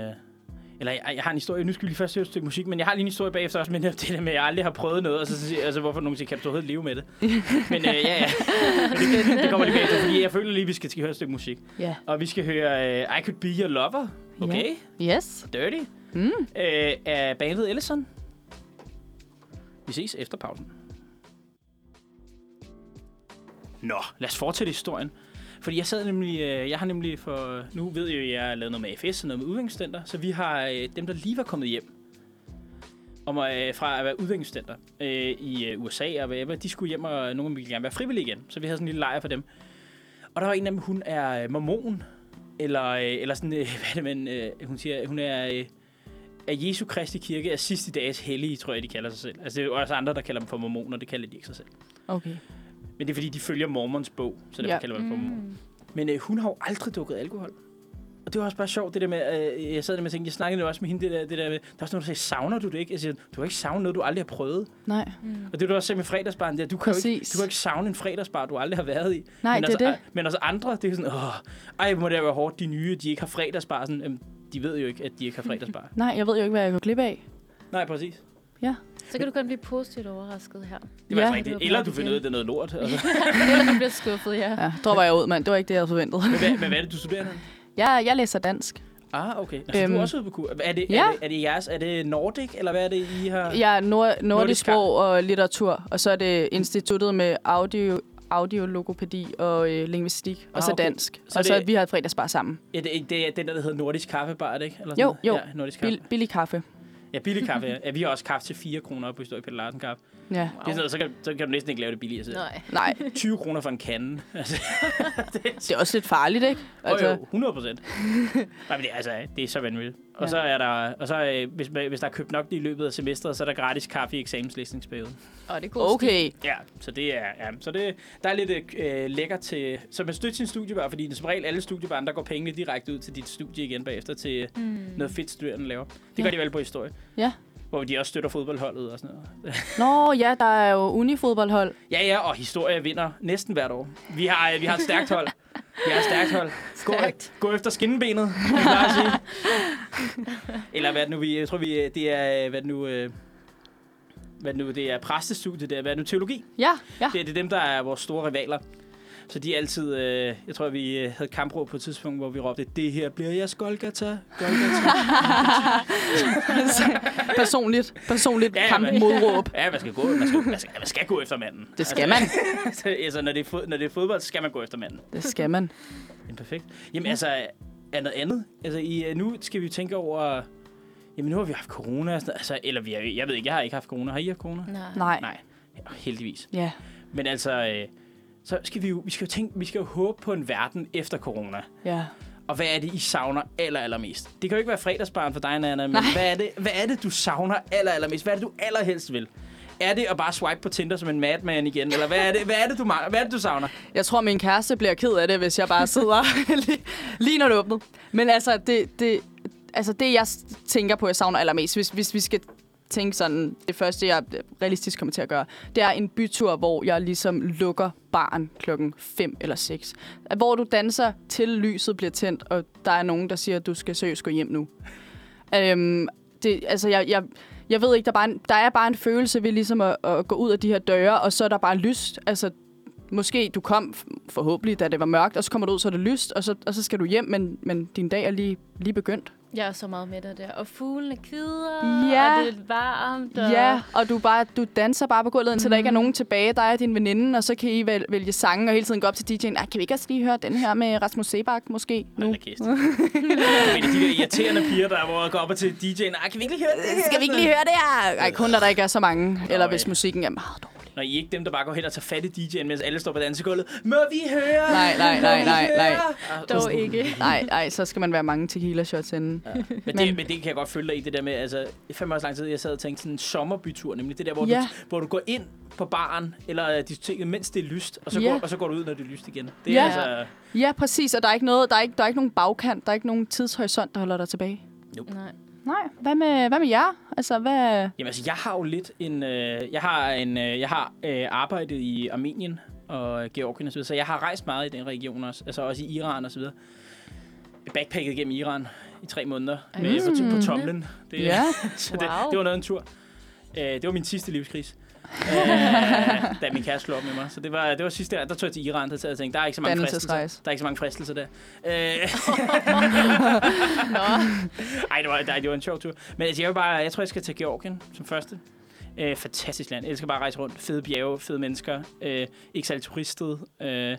[SPEAKER 2] Eller jeg, jeg, har en historie, nu skal vi lige først høre et stykke musik, men jeg har lige en historie bagefter også, men det der med, at jeg aldrig har prøvet noget, og så, altså hvorfor nogen siger, kan du overhovedet leve med det? men øh, ja, ja, men det, det kommer lige bagefter, fordi jeg føler lige, at vi skal, skal høre et stykke musik.
[SPEAKER 3] Ja.
[SPEAKER 2] Og vi skal høre øh, I Could Be Your Lover, okay?
[SPEAKER 3] Yes.
[SPEAKER 2] Dirty,
[SPEAKER 3] Mm.
[SPEAKER 2] øh, af bandet Ellison. Vi ses efter pausen. Nå, lad os fortsætte historien. Fordi jeg sad nemlig, øh, jeg har nemlig for, nu ved jeg jo, at jeg har lavet noget med AFS og noget med udviklingsstudenter, så vi har øh, dem, der lige var kommet hjem, om at, øh, fra at være udviklingsstudenter øh, i USA og hvad de skulle hjem, og nogle af dem ville gerne være frivillige igen. Så vi havde sådan en lille lejr for dem. Og der var en af dem, hun er mormon, eller, eller sådan, øh, hvad er det, men øh, hun siger, hun er øh, af Jesu Kristi Kirke er sidste dages hellige, tror jeg, de kalder sig selv. Altså, det er også andre, der kalder dem for mormoner, det kalder de ikke sig selv.
[SPEAKER 3] Okay.
[SPEAKER 2] Men det er fordi, de følger mormons bog, så derfor
[SPEAKER 3] Ja.
[SPEAKER 2] ja. kalder man dem for mormon.
[SPEAKER 4] Mm.
[SPEAKER 2] Men øh, hun har jo aldrig drukket alkohol. Og det var også bare sjovt, det der med, øh, jeg sad der med og tænkte, jeg snakkede jo også med hende, det der, det der med, der var også nogen, der sagde, savner du det ikke? Jeg siger, du har ikke savnet noget, du aldrig har prøvet.
[SPEAKER 3] Nej,
[SPEAKER 4] Mm.
[SPEAKER 2] Og det du også sagde med fredagsbaren der, du kan, jo ikke, du kan ikke savne en fredagsbar, du aldrig har været i.
[SPEAKER 3] Nej
[SPEAKER 2] men
[SPEAKER 3] det er
[SPEAKER 2] altså,
[SPEAKER 3] det.
[SPEAKER 2] øh, Men også andre, det er sådan, åh, ej, må det være hårdt, de nye, de ikke har fredagsbar. Sådan, øhm, de ved jo ikke, at de ikke har fredagsbar.
[SPEAKER 3] Nej, jeg ved jo ikke, hvad jeg går glip af.
[SPEAKER 2] Nej, præcis.
[SPEAKER 4] Så kan du kun blive positivt overrasket her.
[SPEAKER 2] Det var
[SPEAKER 3] Ja.
[SPEAKER 2] ja. rigtigt. Eller du finder ud af, det er noget lort. Altså.
[SPEAKER 4] Eller du bliver skuffet, ja.
[SPEAKER 3] Ja, dropper jeg ud, mand. Det var ikke det, jeg havde forventet.
[SPEAKER 2] Men hvad, hvad er det, du studerer?
[SPEAKER 3] Jeg, jeg læser dansk.
[SPEAKER 2] Ah, okay. Altså,
[SPEAKER 3] Øhm,
[SPEAKER 2] du er også ude på kur. Er det,
[SPEAKER 3] ja.
[SPEAKER 2] er, det, er det jeres, er det Nordic, eller hvad er det, I har?
[SPEAKER 3] Jeg er nord, nordisk
[SPEAKER 2] Nordisk
[SPEAKER 3] sprog og litteratur, og så er det instituttet med audio, audiologopædi og øh, lingvistik, og
[SPEAKER 2] Ah,
[SPEAKER 3] så
[SPEAKER 2] okay.
[SPEAKER 3] dansk.
[SPEAKER 2] Så
[SPEAKER 3] og så
[SPEAKER 2] det-
[SPEAKER 3] vi har et fredagsbar sammen.
[SPEAKER 2] Ja, det, det er den der, der hedder Nordisk Kaffebar, er det ikke? Eller
[SPEAKER 3] Jo,
[SPEAKER 2] sådan noget?
[SPEAKER 3] jo.
[SPEAKER 2] Ja, Nordisk Kaffe.
[SPEAKER 3] Bil, billig kaffe.
[SPEAKER 2] Ja, billig kaffe. Ja. ja, vi har også kaffe til 4 kroner på Historie Peter Larsen Kaffe.
[SPEAKER 3] Ja.
[SPEAKER 2] Det er sådan noget, så, kan, så kan du næsten ikke lave det billigere. Så.
[SPEAKER 4] Nej.
[SPEAKER 3] Nej,
[SPEAKER 2] 20 kroner for en kande. Altså,
[SPEAKER 3] det er også lidt farligt, ikke?
[SPEAKER 2] altså, jo, jo, 100 procent. Nej, men det, er, altså, det er så vanvittigt. Og
[SPEAKER 3] Ja.
[SPEAKER 2] så er der, og så, øh, hvis, hvis der er købt nok i løbet af semesteret, så er der gratis kaffe i eksamenslæsningsperioden.
[SPEAKER 4] Og det er god stil.
[SPEAKER 3] Okay.
[SPEAKER 2] Ja, så det er, ja, så det, der er lidt øh, lækker til, så man støtter sin studiebar, fordi det er som regel alle studiebarn, der går pengene direkte ud til dit studie igen bagefter til
[SPEAKER 4] Mm.
[SPEAKER 2] noget fedt studerende laver. Det
[SPEAKER 3] Ja.
[SPEAKER 2] gør de vel på historie.
[SPEAKER 3] Ja.
[SPEAKER 2] Hvor de også støtter fodboldholdet og sådan noget.
[SPEAKER 3] Nå, ja, der er jo unifodboldhold.
[SPEAKER 2] Ja, ja, og historie vinder næsten hvert år. Vi har, øh, vi har et stærkt hold. Vi har et stærkt hold. Gå,
[SPEAKER 4] Stærkt.
[SPEAKER 2] gå efter skinnebenet, vil jeg sige. Eller hvad er det nu, vi, jeg tror, vi, det er, hvad er det nu, øh, hvad er det nu, det er præstestudiet, det er, hvad er det nu, teologi.
[SPEAKER 3] Ja, ja.
[SPEAKER 2] Det, det er dem, der er vores store rivaler. Så de er altid, øh, jeg tror, vi øh, havde kampråb på et tidspunkt, hvor vi råbte, det her bliver jeres Golgata. Golgata.
[SPEAKER 3] Personligt, personligt
[SPEAKER 2] Ja,
[SPEAKER 3] kamp modråb.
[SPEAKER 2] ja, man skal, gå, man, skal, man, skal, man skal gå efter manden.
[SPEAKER 3] Det skal man.
[SPEAKER 2] altså, altså, når, det er fod, når det er fodbold, så skal man gå efter manden.
[SPEAKER 3] Det skal man.
[SPEAKER 2] Jamen, perfekt. Jamen, altså, er noget andet? Altså, i, øh, nu skal vi tænke over... Jamen, nu har vi haft corona. og sådan noget. Altså, eller vi har, jeg ved ikke, jeg har ikke haft corona. Har I haft corona?
[SPEAKER 4] Nej.
[SPEAKER 3] Nej.
[SPEAKER 2] Heldigvis.
[SPEAKER 3] Ja.
[SPEAKER 2] Men altså, øh, så skal vi jo, vi skal jo tænke, vi skal jo håbe på en verden efter corona.
[SPEAKER 3] Ja.
[SPEAKER 2] Og hvad er det, I savner aller, allermest? Det kan jo ikke være fredagsbarn for dig, Nana, men
[SPEAKER 3] Nej.
[SPEAKER 2] hvad er, det, hvad er det, du savner aller, allermest? Hvad er det, du allerhelst vil? Er det at bare swipe på Tinder som en madman igen? Eller hvad er det, hvad er det, du, mangler? hvad er det, du savner?
[SPEAKER 3] Jeg tror, min kæreste bliver ked af det, hvis jeg bare sidder lige, lige når det åbner. Men altså, det, det, altså, det jeg tænker på, jeg savner allermest, hvis, hvis vi skal tænke sådan, det første, jeg realistisk kommer til at gøre, det er en bytur, hvor jeg ligesom lukker barn klokken 5 eller 6. Hvor du danser til lyset bliver tændt, og der er nogen, der siger, at du skal seriøst gå hjem nu. Øhm, det, altså, jeg, jeg, jeg ved ikke, der er, bare en, der er bare en følelse ved ligesom at, at gå ud af de her døre, og så er der bare lyst. Altså, måske du kom forhåbentlig, da det var mørkt, og så kommer du ud, så er det lyst, og så, og så skal du hjem, men, men din dag er lige, lige begyndt.
[SPEAKER 4] Jeg er så meget med dig der. Og fuglene kvider,
[SPEAKER 3] Ja.
[SPEAKER 4] og det er varmt. Og...
[SPEAKER 3] Ja, og du, bare, du danser bare på gulvet, indtil mm. der ikke er nogen tilbage. Der er din veninde, og så kan I vælge, vælge sange, og hele tiden gå op til DJ'en. Kan vi ikke også lige høre den her med Rasmus Sebak, måske? Nu?
[SPEAKER 2] Hold kæft. Men de der irriterende piger, der hvor jeg går op til DJ'en. Kan vi ikke lige høre det? her?"
[SPEAKER 3] Skal vi ikke lige høre det her? Ej, kun når der ikke er så mange. Eller hvis
[SPEAKER 2] ja.
[SPEAKER 3] musikken er meget dårlig.
[SPEAKER 2] Når I er ikke dem, der bare går hen og tager fat i DJ'en, mens alle står på dansegulvet. Må vi høre?
[SPEAKER 3] Nej, nej, nej, nej, nej.
[SPEAKER 4] Dog ikke.
[SPEAKER 3] Nej, nej, så skal man være mange tequila shots inden.
[SPEAKER 2] Men, det,
[SPEAKER 3] Men-
[SPEAKER 2] men det kan jeg godt følge dig i, det der med, altså, er fandme også lang tid, jeg sad og tænkte sådan en sommerbytur, nemlig det der, hvor,
[SPEAKER 3] Ja.
[SPEAKER 2] du, hvor du går ind på baren, eller øh, diskoteket, mens det er lyst, og så,
[SPEAKER 3] Ja.
[SPEAKER 2] går, og så går du ud, når det er lyst igen. Det er
[SPEAKER 3] Ja.
[SPEAKER 2] altså...
[SPEAKER 3] Ja, præcis, og der er ikke noget, der er ikke, der er ikke nogen bagkant, der er ikke nogen tidshorisont, der holder dig tilbage.
[SPEAKER 4] Nej.
[SPEAKER 3] Nej, hvad med, hvad med jer? Altså, hvad...
[SPEAKER 2] Jamen altså, jeg har jo lidt en... Øh, jeg har, en, øh, jeg har øh, arbejdet i Armenien og Georgien og så videre, så jeg har rejst meget i den region også, altså også i Iran og så videre. Backpacket gennem Iran i tre måneder
[SPEAKER 4] Ej,
[SPEAKER 2] med, på, på tomlen. Det,
[SPEAKER 3] Ja.
[SPEAKER 2] så det,
[SPEAKER 4] Wow.
[SPEAKER 2] det var noget en tur. Øh, det var min sidste livskris. Øh, da min kæreste slog op med mig. Så det var, det var sidste gang, der tog jeg til Iran, der jeg tænkte, der er ikke så mange fristelser. Der er ikke så mange fristelser der. Øh,
[SPEAKER 4] Nå.
[SPEAKER 2] ej, det var, det var en sjov tur. Men altså, jeg, vil bare, jeg tror, jeg skal til Georgien som første. Øh, fantastisk land. Jeg elsker bare at rejse rundt. Fede bjerge, fede mennesker. Øh, ikke særlig turistet. Øh,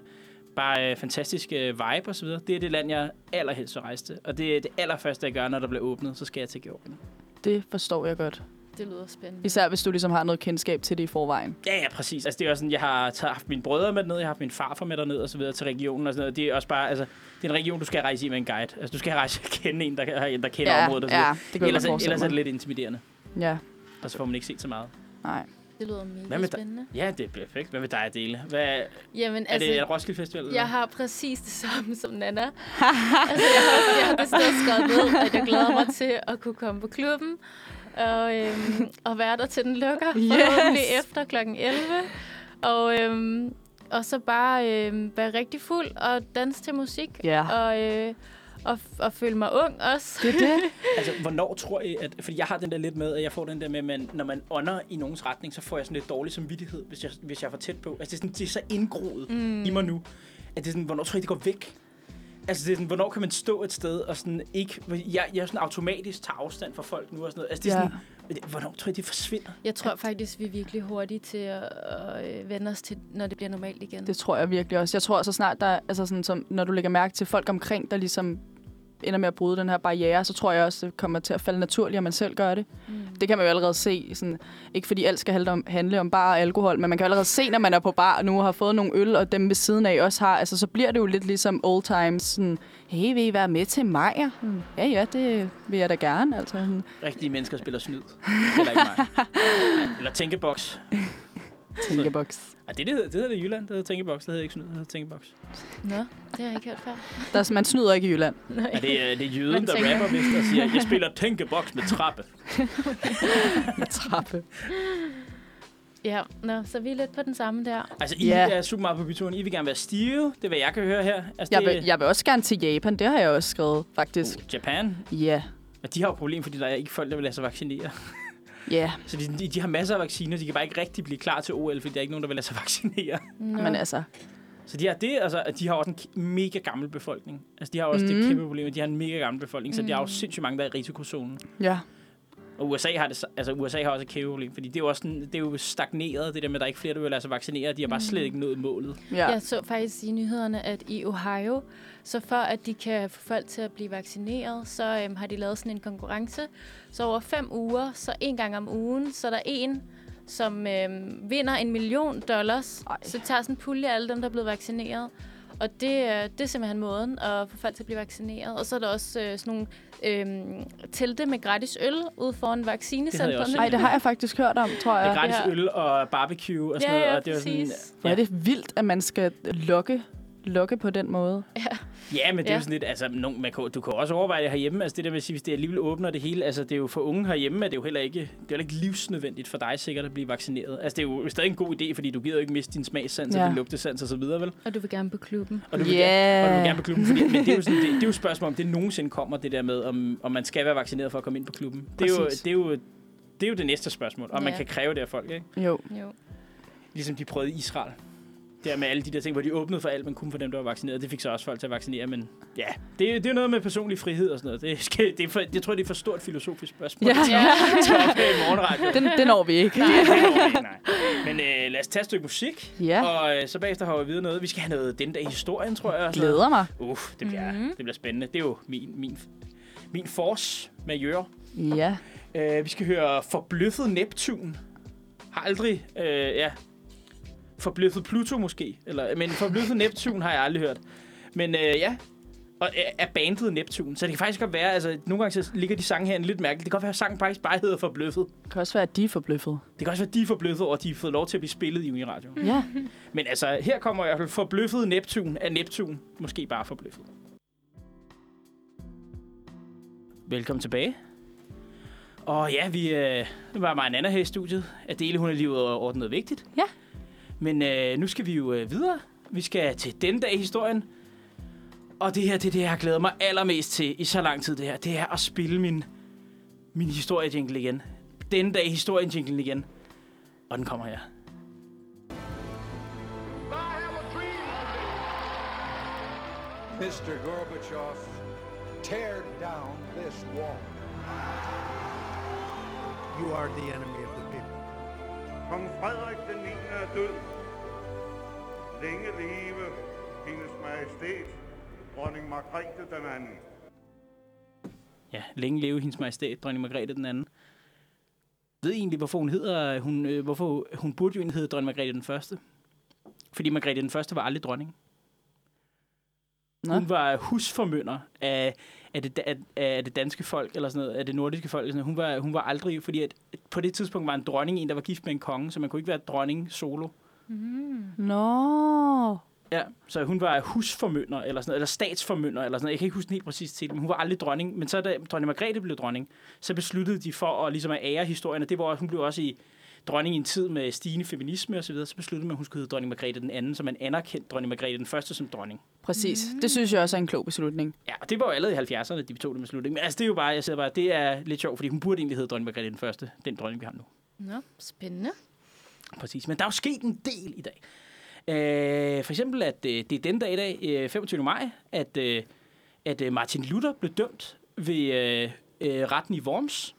[SPEAKER 2] bare øh, fantastisk øh, vibe og så videre. Det er det land, jeg allerhelst vil rejse til. Og det er det allerførste, jeg gør, når der bliver åbnet. Så skal jeg til Georgien.
[SPEAKER 3] Det forstår jeg godt.
[SPEAKER 4] Det lyder spændende.
[SPEAKER 3] Især hvis du ligesom har noget kendskab til det i forvejen.
[SPEAKER 2] Ja, ja, præcis. Altså, det er også sådan, jeg har taget, haft mine brødre med ned, jeg har haft min farfar med derned og så videre til regionen og sådan noget. Det er også bare, altså, det er en region, du skal rejse i med en guide. Altså, du skal rejse og kende en, der, der kender
[SPEAKER 3] ja,
[SPEAKER 2] området og så videre.
[SPEAKER 3] ja, det kan
[SPEAKER 2] ellers, ellers er det lidt intimiderende,
[SPEAKER 3] Ja,
[SPEAKER 2] og så får man ikke set så meget.
[SPEAKER 3] nej.
[SPEAKER 4] Det lyder mega
[SPEAKER 2] Hvad med dig?
[SPEAKER 4] spændende.
[SPEAKER 2] Ja, det er perfekt. Hvad vil dig at dele? Hvad, er
[SPEAKER 4] Jamen,
[SPEAKER 2] altså,
[SPEAKER 4] altså,
[SPEAKER 2] det Roskilde Festival? eller
[SPEAKER 4] jeg har præcis det samme som Nana. altså, jeg har, jeg har det skrevet ned, at jeg glæder mig til at kunne komme på klubben. Og, øhm, og være der til den lukker.
[SPEAKER 3] Yes!
[SPEAKER 4] Forhåbentlig efter kl. 11. Og, øhm, og så bare øhm, være rigtig fuld og danse til musik.
[SPEAKER 3] Ja.
[SPEAKER 4] Og, øh, og, og føle mig ung også.
[SPEAKER 3] Det er det.
[SPEAKER 2] Altså, hvornår tror I, at... Fordi jeg har den der lidt med, at jeg får den der med, at når man ånder i nogens retning, så får jeg sådan lidt dårlig samvittighed, hvis jeg, hvis jeg er for tæt på. Altså, det er, sådan, det er så indgroet mm. i mig nu, at det er sådan, hvornår tror I, det går væk? Altså, det er sådan, hvornår kan man stå et sted og sådan ikke... Jeg, jeg sådan automatisk tager afstand fra folk nu og sådan noget. Altså, det er
[SPEAKER 3] Ja.
[SPEAKER 2] sådan, hvornår tror I, det forsvinder?
[SPEAKER 4] Jeg tror faktisk, vi er virkelig hurtige til at, at øh, vende os til, når det bliver normalt igen.
[SPEAKER 3] Det tror jeg virkelig også. Jeg tror så snart, der, altså sådan, som, når du lægger mærke til folk omkring, der ligesom ender med at bryde den her barriere, så tror jeg også, det kommer til at falde naturligt, at man selv gør det.
[SPEAKER 4] Mm.
[SPEAKER 3] Det kan man jo allerede se. Sådan, ikke fordi alt skal handle om, handle om bar og alkohol, men man kan jo allerede se, når man er på bar og nu har fået nogle øl, og dem ved siden af også har, altså så bliver det jo lidt ligesom old times. Sådan, hey, vil I være med til mig? Hmm. Ja, ja, det vil jeg da gerne. Altså, sådan.
[SPEAKER 2] Rigtige mennesker spiller snyd. Eller ikke mig. Eller tænkeboks.
[SPEAKER 3] Tænkeboks.
[SPEAKER 2] Ej, det, det, hedder, det hedder det i Jylland. Det hedder tænkeboks. Det hedder ikke snyd. Det hedder tænkeboks.
[SPEAKER 4] Nå, det har jeg ikke hørt før.
[SPEAKER 3] Der, er- man snyder ikke i Jylland.
[SPEAKER 4] Nej.
[SPEAKER 2] Ja, det, er, det er jøden,
[SPEAKER 4] Man
[SPEAKER 2] der
[SPEAKER 4] tænker-
[SPEAKER 2] rapper vist og siger, jeg spiller tænkeboks med trappe.
[SPEAKER 3] Med trappe.
[SPEAKER 4] Ja, nå, så vi er lidt på den samme der.
[SPEAKER 2] Altså, I
[SPEAKER 3] Ja.
[SPEAKER 2] er super meget på byturen. I vil gerne være stive. Det er, hvad jeg kan høre her. Altså,
[SPEAKER 3] Jeg
[SPEAKER 2] det,
[SPEAKER 3] vil, jeg vil også gerne til Japan. Det har jeg også skrevet, faktisk.
[SPEAKER 2] Uh, Japan.
[SPEAKER 3] Ja.
[SPEAKER 2] Og de har jo et problem, fordi der er ikke folk, der vil lade sig vaccinere.
[SPEAKER 3] Ja,
[SPEAKER 2] Så de, de, har masser af vacciner. De kan bare ikke rigtig blive klar til OL, fordi der er ikke nogen, der vil lade sig vaccinere.
[SPEAKER 4] Nå.
[SPEAKER 3] men altså...
[SPEAKER 2] Så de har det, altså, at de har også en mega gammel befolkning. Altså, de har også mm. det kæmpe problem, at de har en mega gammel befolkning, så de har jo
[SPEAKER 4] Mm.
[SPEAKER 2] sindssygt mange, der er i risikozonen.
[SPEAKER 3] Ja.
[SPEAKER 2] Og USA har, det, altså, USA har også problem, fordi det er jo også sådan, det er jo stagneret, det der med, at der er ikke flere, der vil lade sig vaccinere. De har bare
[SPEAKER 4] Mm.
[SPEAKER 2] slet ikke nået målet.
[SPEAKER 3] Ja.
[SPEAKER 4] Jeg så faktisk i nyhederne, at i Ohio, så for at de kan få folk til at blive vaccineret, så øhm, har de lavet sådan en konkurrence. Så over fem uger, så en gang om ugen, så er der en, som øhm, vinder en million dollars.
[SPEAKER 3] Ej.
[SPEAKER 4] Så tager sådan en pulje af alle dem, der er blevet vaccineret. Og det, øh, det er simpelthen måden at få folk til at blive vaccineret. Og så er der også øh, sådan nogle øhm, telte med gratis øl ude foran
[SPEAKER 2] jeg
[SPEAKER 4] vaccinecentrene.
[SPEAKER 2] også
[SPEAKER 3] Ej, det har jeg faktisk hørt om, tror
[SPEAKER 2] Det er
[SPEAKER 3] jeg.
[SPEAKER 2] gratis
[SPEAKER 4] Ja.
[SPEAKER 2] øl og barbecue og sådan
[SPEAKER 4] Ja,
[SPEAKER 2] noget.
[SPEAKER 4] ja,
[SPEAKER 2] og det var sådan.
[SPEAKER 3] Hvor er det vildt, at man skal lokke, lokke på den måde.
[SPEAKER 2] Ja, men det er
[SPEAKER 4] Ja.
[SPEAKER 2] jo sådan lidt, altså, nogen, man kan, du kan også overveje det herhjemme. Altså det der med at sige, hvis det alligevel åbner det hele, altså det er jo for unge herhjemme, er det jo heller ikke, det er heller ikke livsnødvendigt for dig sikkert at blive vaccineret. Altså det er jo stadig en god idé, fordi du gider jo ikke miste din smagssans ja.
[SPEAKER 3] Ja.
[SPEAKER 2] og din lugtesans og så videre, vel?
[SPEAKER 4] Og du vil gerne på klubben.
[SPEAKER 2] Og du vil,
[SPEAKER 3] Ja.
[SPEAKER 2] gerne, og du vil gerne på klubben, fordi, men det er jo sådan, det, det er jo et spørgsmål, om det nogensinde kommer, det der med, om, om man skal være vaccineret for at komme ind på klubben. Det er jo det, er jo, det, er jo det næste spørgsmål, om man
[SPEAKER 4] Ja.
[SPEAKER 2] kan kræve det af folk, ikke?
[SPEAKER 3] Jo.
[SPEAKER 4] Jo.
[SPEAKER 2] Ligesom de prøvede i Israel. Der med alle de der ting, hvor de åbnede for alt, men kun for dem, der var vaccineret. Det fik så også folk til at vaccinere, men ja, det, er- det er noget med personlig frihed og sådan noget. Det, skal, det er for, jeg tror, det er for stort filosofisk spørgsmål.
[SPEAKER 3] Ja.
[SPEAKER 4] Ja.
[SPEAKER 2] til at.
[SPEAKER 3] Den, den når vi ikke.
[SPEAKER 2] Nej, det når vi ikke, nej. Men øh, lad os tage et stykke musik,
[SPEAKER 3] Ja,
[SPEAKER 2] og øh, så bagefter har vi videre noget. Vi skal have noget den dag i historien, tror jeg.
[SPEAKER 3] glæder mig.
[SPEAKER 2] Uff, det bliver,
[SPEAKER 4] Mhm.
[SPEAKER 2] det bliver spændende. Det er jo min, min, min force med Jøre.
[SPEAKER 3] Ja.
[SPEAKER 2] Uh, vi skal høre Forbløffet Neptun. Har aldrig, uh, ja, Forbløffet Pluto måske. Eller, men Forbløffet Neptun har jeg aldrig hørt. Men uh, ja, og uh, er bandet Neptun. Så det kan faktisk godt være, altså nogle gange så ligger de sange her lidt mærkeligt. Det kan godt være, at sangen faktisk bare hedder Forbløffet.
[SPEAKER 3] Det kan også være, at de er forbløffet.
[SPEAKER 2] Det kan også være, at de er forbløffet at de har fået lov til at blive spillet i Uniradio.
[SPEAKER 3] Ja.
[SPEAKER 2] Men altså, her kommer i hvert fald Forbløffet Neptun af Neptun. Måske bare Forbløffet. Velkommen tilbage. Og ja, vi øh, det var mig en anden her i studiet. Adele, hun er lige ude og ordne noget vigtigt.
[SPEAKER 3] Ja.
[SPEAKER 2] Men øh, nu skal vi jo øh, videre. Vi skal til den dag i historien. Og det her, det er det, jeg har glædet mig allermest til i så lang tid, det her. Det er at spille min, min historiejingle igen. Den dag i historiejinglen igen. Og den kommer her.
[SPEAKER 7] Mr. Gorbachev, tear down this wall.
[SPEAKER 6] You are the enemy.
[SPEAKER 8] Kong Frederik den 9. er død. Længe leve hendes majestæt, dronning Margrethe den anden.
[SPEAKER 2] Ja, længe leve hendes majestæt, dronning Margrethe den anden. Ved I egentlig, hvorfor hun hedder, hun, øh, hvorfor hun burde jo egentlig hedde dronning Margrethe den første? Fordi Margrethe den første var aldrig dronning.
[SPEAKER 3] Nå.
[SPEAKER 2] Hun var husformønder af, af, det, af, af det danske folk, eller sådan noget, af det nordiske folk. Eller sådan noget. Hun, var, hun var aldrig, fordi at på det tidspunkt var en dronning en, der var gift med en konge, så man kunne ikke være dronning solo.
[SPEAKER 3] Nå.
[SPEAKER 2] Ja, så hun var husformønder, eller sådan noget, eller statsformønder, eller sådan noget. Jeg kan ikke huske den helt præcis til, men hun var aldrig dronning. Men så da dronning Margrethe blev dronning, så besluttede de for at, ligesom at ære historien, og det var, hun blev også i dronning i en tid med stigende feminisme osv., så, videre, så besluttede man, at hun skulle hedde dronning Margrethe den anden, så man anerkendte dronning Margrethe den første som dronning.
[SPEAKER 3] Præcis. Det synes jeg også er en klog beslutning.
[SPEAKER 2] Ja, og det var jo allerede i 70'erne, de tog den beslutning. Men altså, det er jo bare, jeg siger bare, det er lidt sjovt, fordi hun burde egentlig hedde dronning Margrethe den første, den dronning, vi har nu.
[SPEAKER 4] Nå, spændende.
[SPEAKER 2] Præcis, men der er jo sket en del i dag. Øh, for eksempel, at øh, det er den dag i dag, øh, 25. maj, at, øh, at øh, Martin Luther blev dømt ved øh, øh, retten i Worms.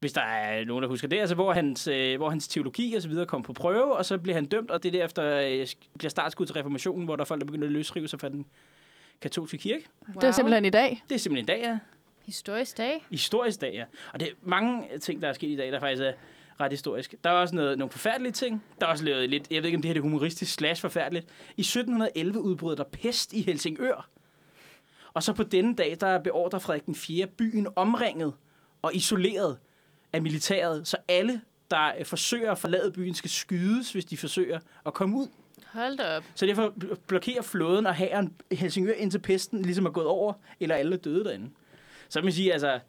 [SPEAKER 2] Hvis der er nogen, der husker det, altså hvor hans, øh, hvor hans teologi og så videre kom på prøve, og så blev han dømt, og det derefter øh, bliver startskud til reformationen, hvor der er folk, der begynder at løsrive sig fra den katolske kirke.
[SPEAKER 3] Det er simpelthen i dag.
[SPEAKER 2] Det er simpelthen i dag, ja.
[SPEAKER 4] Historisk dag.
[SPEAKER 2] Historisk dag, ja. Og det er mange ting, der er sket i dag, der faktisk er ret historisk. Der er også noget, nogle forfærdelige ting. Der er også lavet lidt, jeg ved ikke, om det her er humoristisk slash forfærdeligt. I 1711 udbrød der pest i Helsingør. Og så på denne dag, der beordrer Frederik den 4. byen omringet og isoleret af militæret, så alle, der øh, forsøger at forlade byen, skal skydes, hvis de forsøger at komme ud.
[SPEAKER 4] Hold da op.
[SPEAKER 2] Så derfor bl- blokerer flåden og hæren Helsingør indtil pesten ligesom er gået over, eller alle er døde derinde. Så man sige, altså, det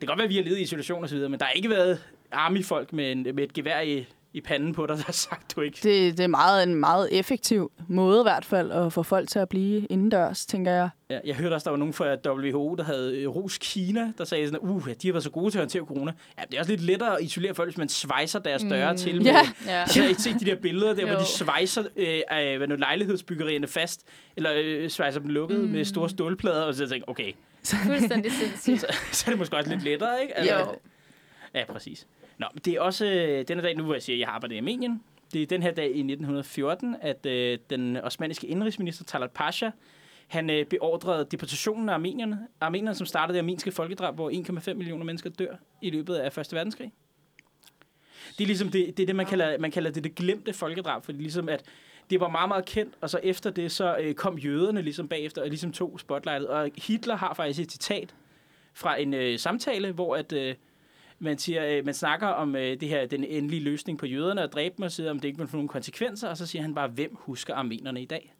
[SPEAKER 2] kan godt være, at vi har levet i isolation og så videre, men der har ikke været army-folk med, en, med et gevær i, i panden på dig, der har sagt, du ikke...
[SPEAKER 3] Det, det er meget, en meget effektiv måde i hvert fald at få folk til at blive indendørs, tænker jeg.
[SPEAKER 2] Ja, jeg hørte også, der var nogen fra WHO, der havde øh, ros Kina, der sagde sådan, uh, de har været så gode til at håndtere corona. Ja, det er også lidt lettere at isolere folk, hvis man svejser deres døre mm. til. Med,
[SPEAKER 3] Ja.
[SPEAKER 4] Ja.
[SPEAKER 2] Altså, jeg har ikke set de der billeder der, hvor de svejser øh, af, hvad nu, lejlighedsbyggerierne fast, eller øh, svejser dem lukket mm. med store stålplader, og så tænker jeg, okay,
[SPEAKER 4] Fuldstændig sindssygt.
[SPEAKER 2] så, så er det måske også lidt lettere, ikke?
[SPEAKER 4] Jo.
[SPEAKER 2] Ja, præcis. Nå, men det er også øh, denne dag, nu hvor jeg siger, at jeg arbejder i Armenien, det er den her dag i 1914, at øh, den osmaniske indrigsminister Talat Pasha, han øh, beordrede deportationen af armenierne, armenierne, som startede det armenske folkedrab, hvor 1,5 millioner mennesker dør i løbet af Første Verdenskrig. Det er ligesom det, det, er det man, kalder, man kalder det det glemte folkedrab, fordi ligesom at det var meget, meget kendt, og så efter det, så øh, kom jøderne ligesom bagefter og ligesom tog spotlightet. Og Hitler har faktisk et citat fra en øh, samtale, hvor at, øh, man, siger, øh, man snakker om øh, det her, den endelige løsning på jøderne og dræbe dem, og siger, om det ikke vil få nogen konsekvenser, og så siger han bare, hvem husker armenerne i dag?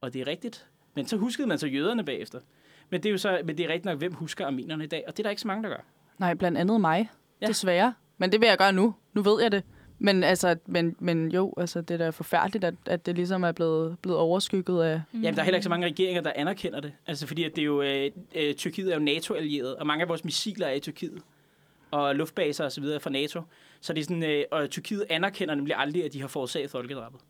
[SPEAKER 2] Og det er rigtigt. Men så huskede man så jøderne bagefter. Men det er jo så, men det er rigtigt nok, hvem husker armenerne i dag? Og det er der ikke så mange, der gør.
[SPEAKER 3] Nej, blandt andet mig,
[SPEAKER 2] Ja.
[SPEAKER 3] ja. desværre. Men det vil jeg gøre nu. Nu ved jeg det. Men, altså, men, men jo, altså, det er da forfærdeligt, at, at det ligesom er blevet, blevet overskygget af...
[SPEAKER 2] Mm. Jamen, der er heller ikke så mange regeringer, der anerkender det. Altså, fordi at det er jo, øh, øh, Tyrkiet er jo NATO-allieret, og mange af vores missiler er i Tyrkiet. Og luftbaser og så videre fra NATO. Så det er sådan, øh, og Tyrkiet anerkender nemlig aldrig, at de har forårsaget folkedrabet.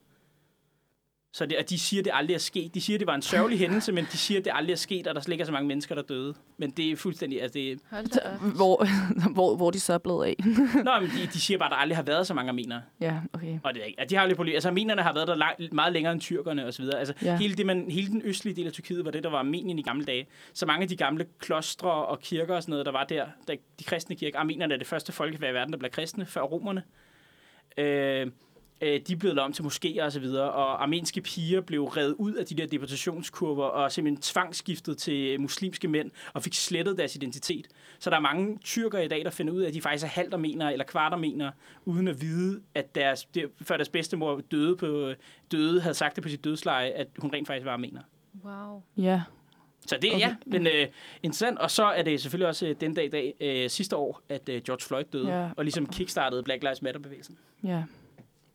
[SPEAKER 2] Så det, og de siger, at det aldrig er sket. De siger, at det var en sørgelig hændelse, men de siger, at det aldrig er sket, og der slet ikke er så mange mennesker, der døde. Men det er fuldstændig... Altså det,
[SPEAKER 4] Hold da op.
[SPEAKER 3] Hvor, hvor, hvor de så er blevet af.
[SPEAKER 2] Nå, men de, de siger bare, at der aldrig har været så mange armenere.
[SPEAKER 3] ja, okay.
[SPEAKER 2] Og det er ikke. at De har jo lidt problem. Altså, armenerne har været der lang, meget længere end tyrkerne osv. Altså, ja.
[SPEAKER 3] Ja.
[SPEAKER 2] hele, det, man, hele den østlige del af Tyrkiet var det, der var Armenien i gamle dage. Så mange af de gamle klostre og kirker og sådan noget, der var der, der de kristne kirker. Armenerne er det første folkefærd i verden, der blev kristne, før romerne. Øh, øh, de blev lavet om til moskéer og så videre, og armenske piger blev revet ud af de der deportationskurver og simpelthen tvangsskiftet til muslimske mænd og fik slettet deres identitet. Så der er mange tyrker i dag, der finder ud af, at de faktisk er halvt armenere eller kvart armenere, uden at vide, at deres, det, før deres bedstemor døde, på, døde, havde sagt det på sit dødsleje, at hun rent faktisk var armener.
[SPEAKER 4] Wow.
[SPEAKER 3] Ja.
[SPEAKER 2] Så det er
[SPEAKER 3] Okay.
[SPEAKER 2] ja, men øh, interessant. Og så er det selvfølgelig også øh, den dag i dag øh, sidste år, at øh, George Floyd døde,
[SPEAKER 3] Ja.
[SPEAKER 2] og ligesom kickstartede Black Lives Matter-bevægelsen.
[SPEAKER 3] Ja.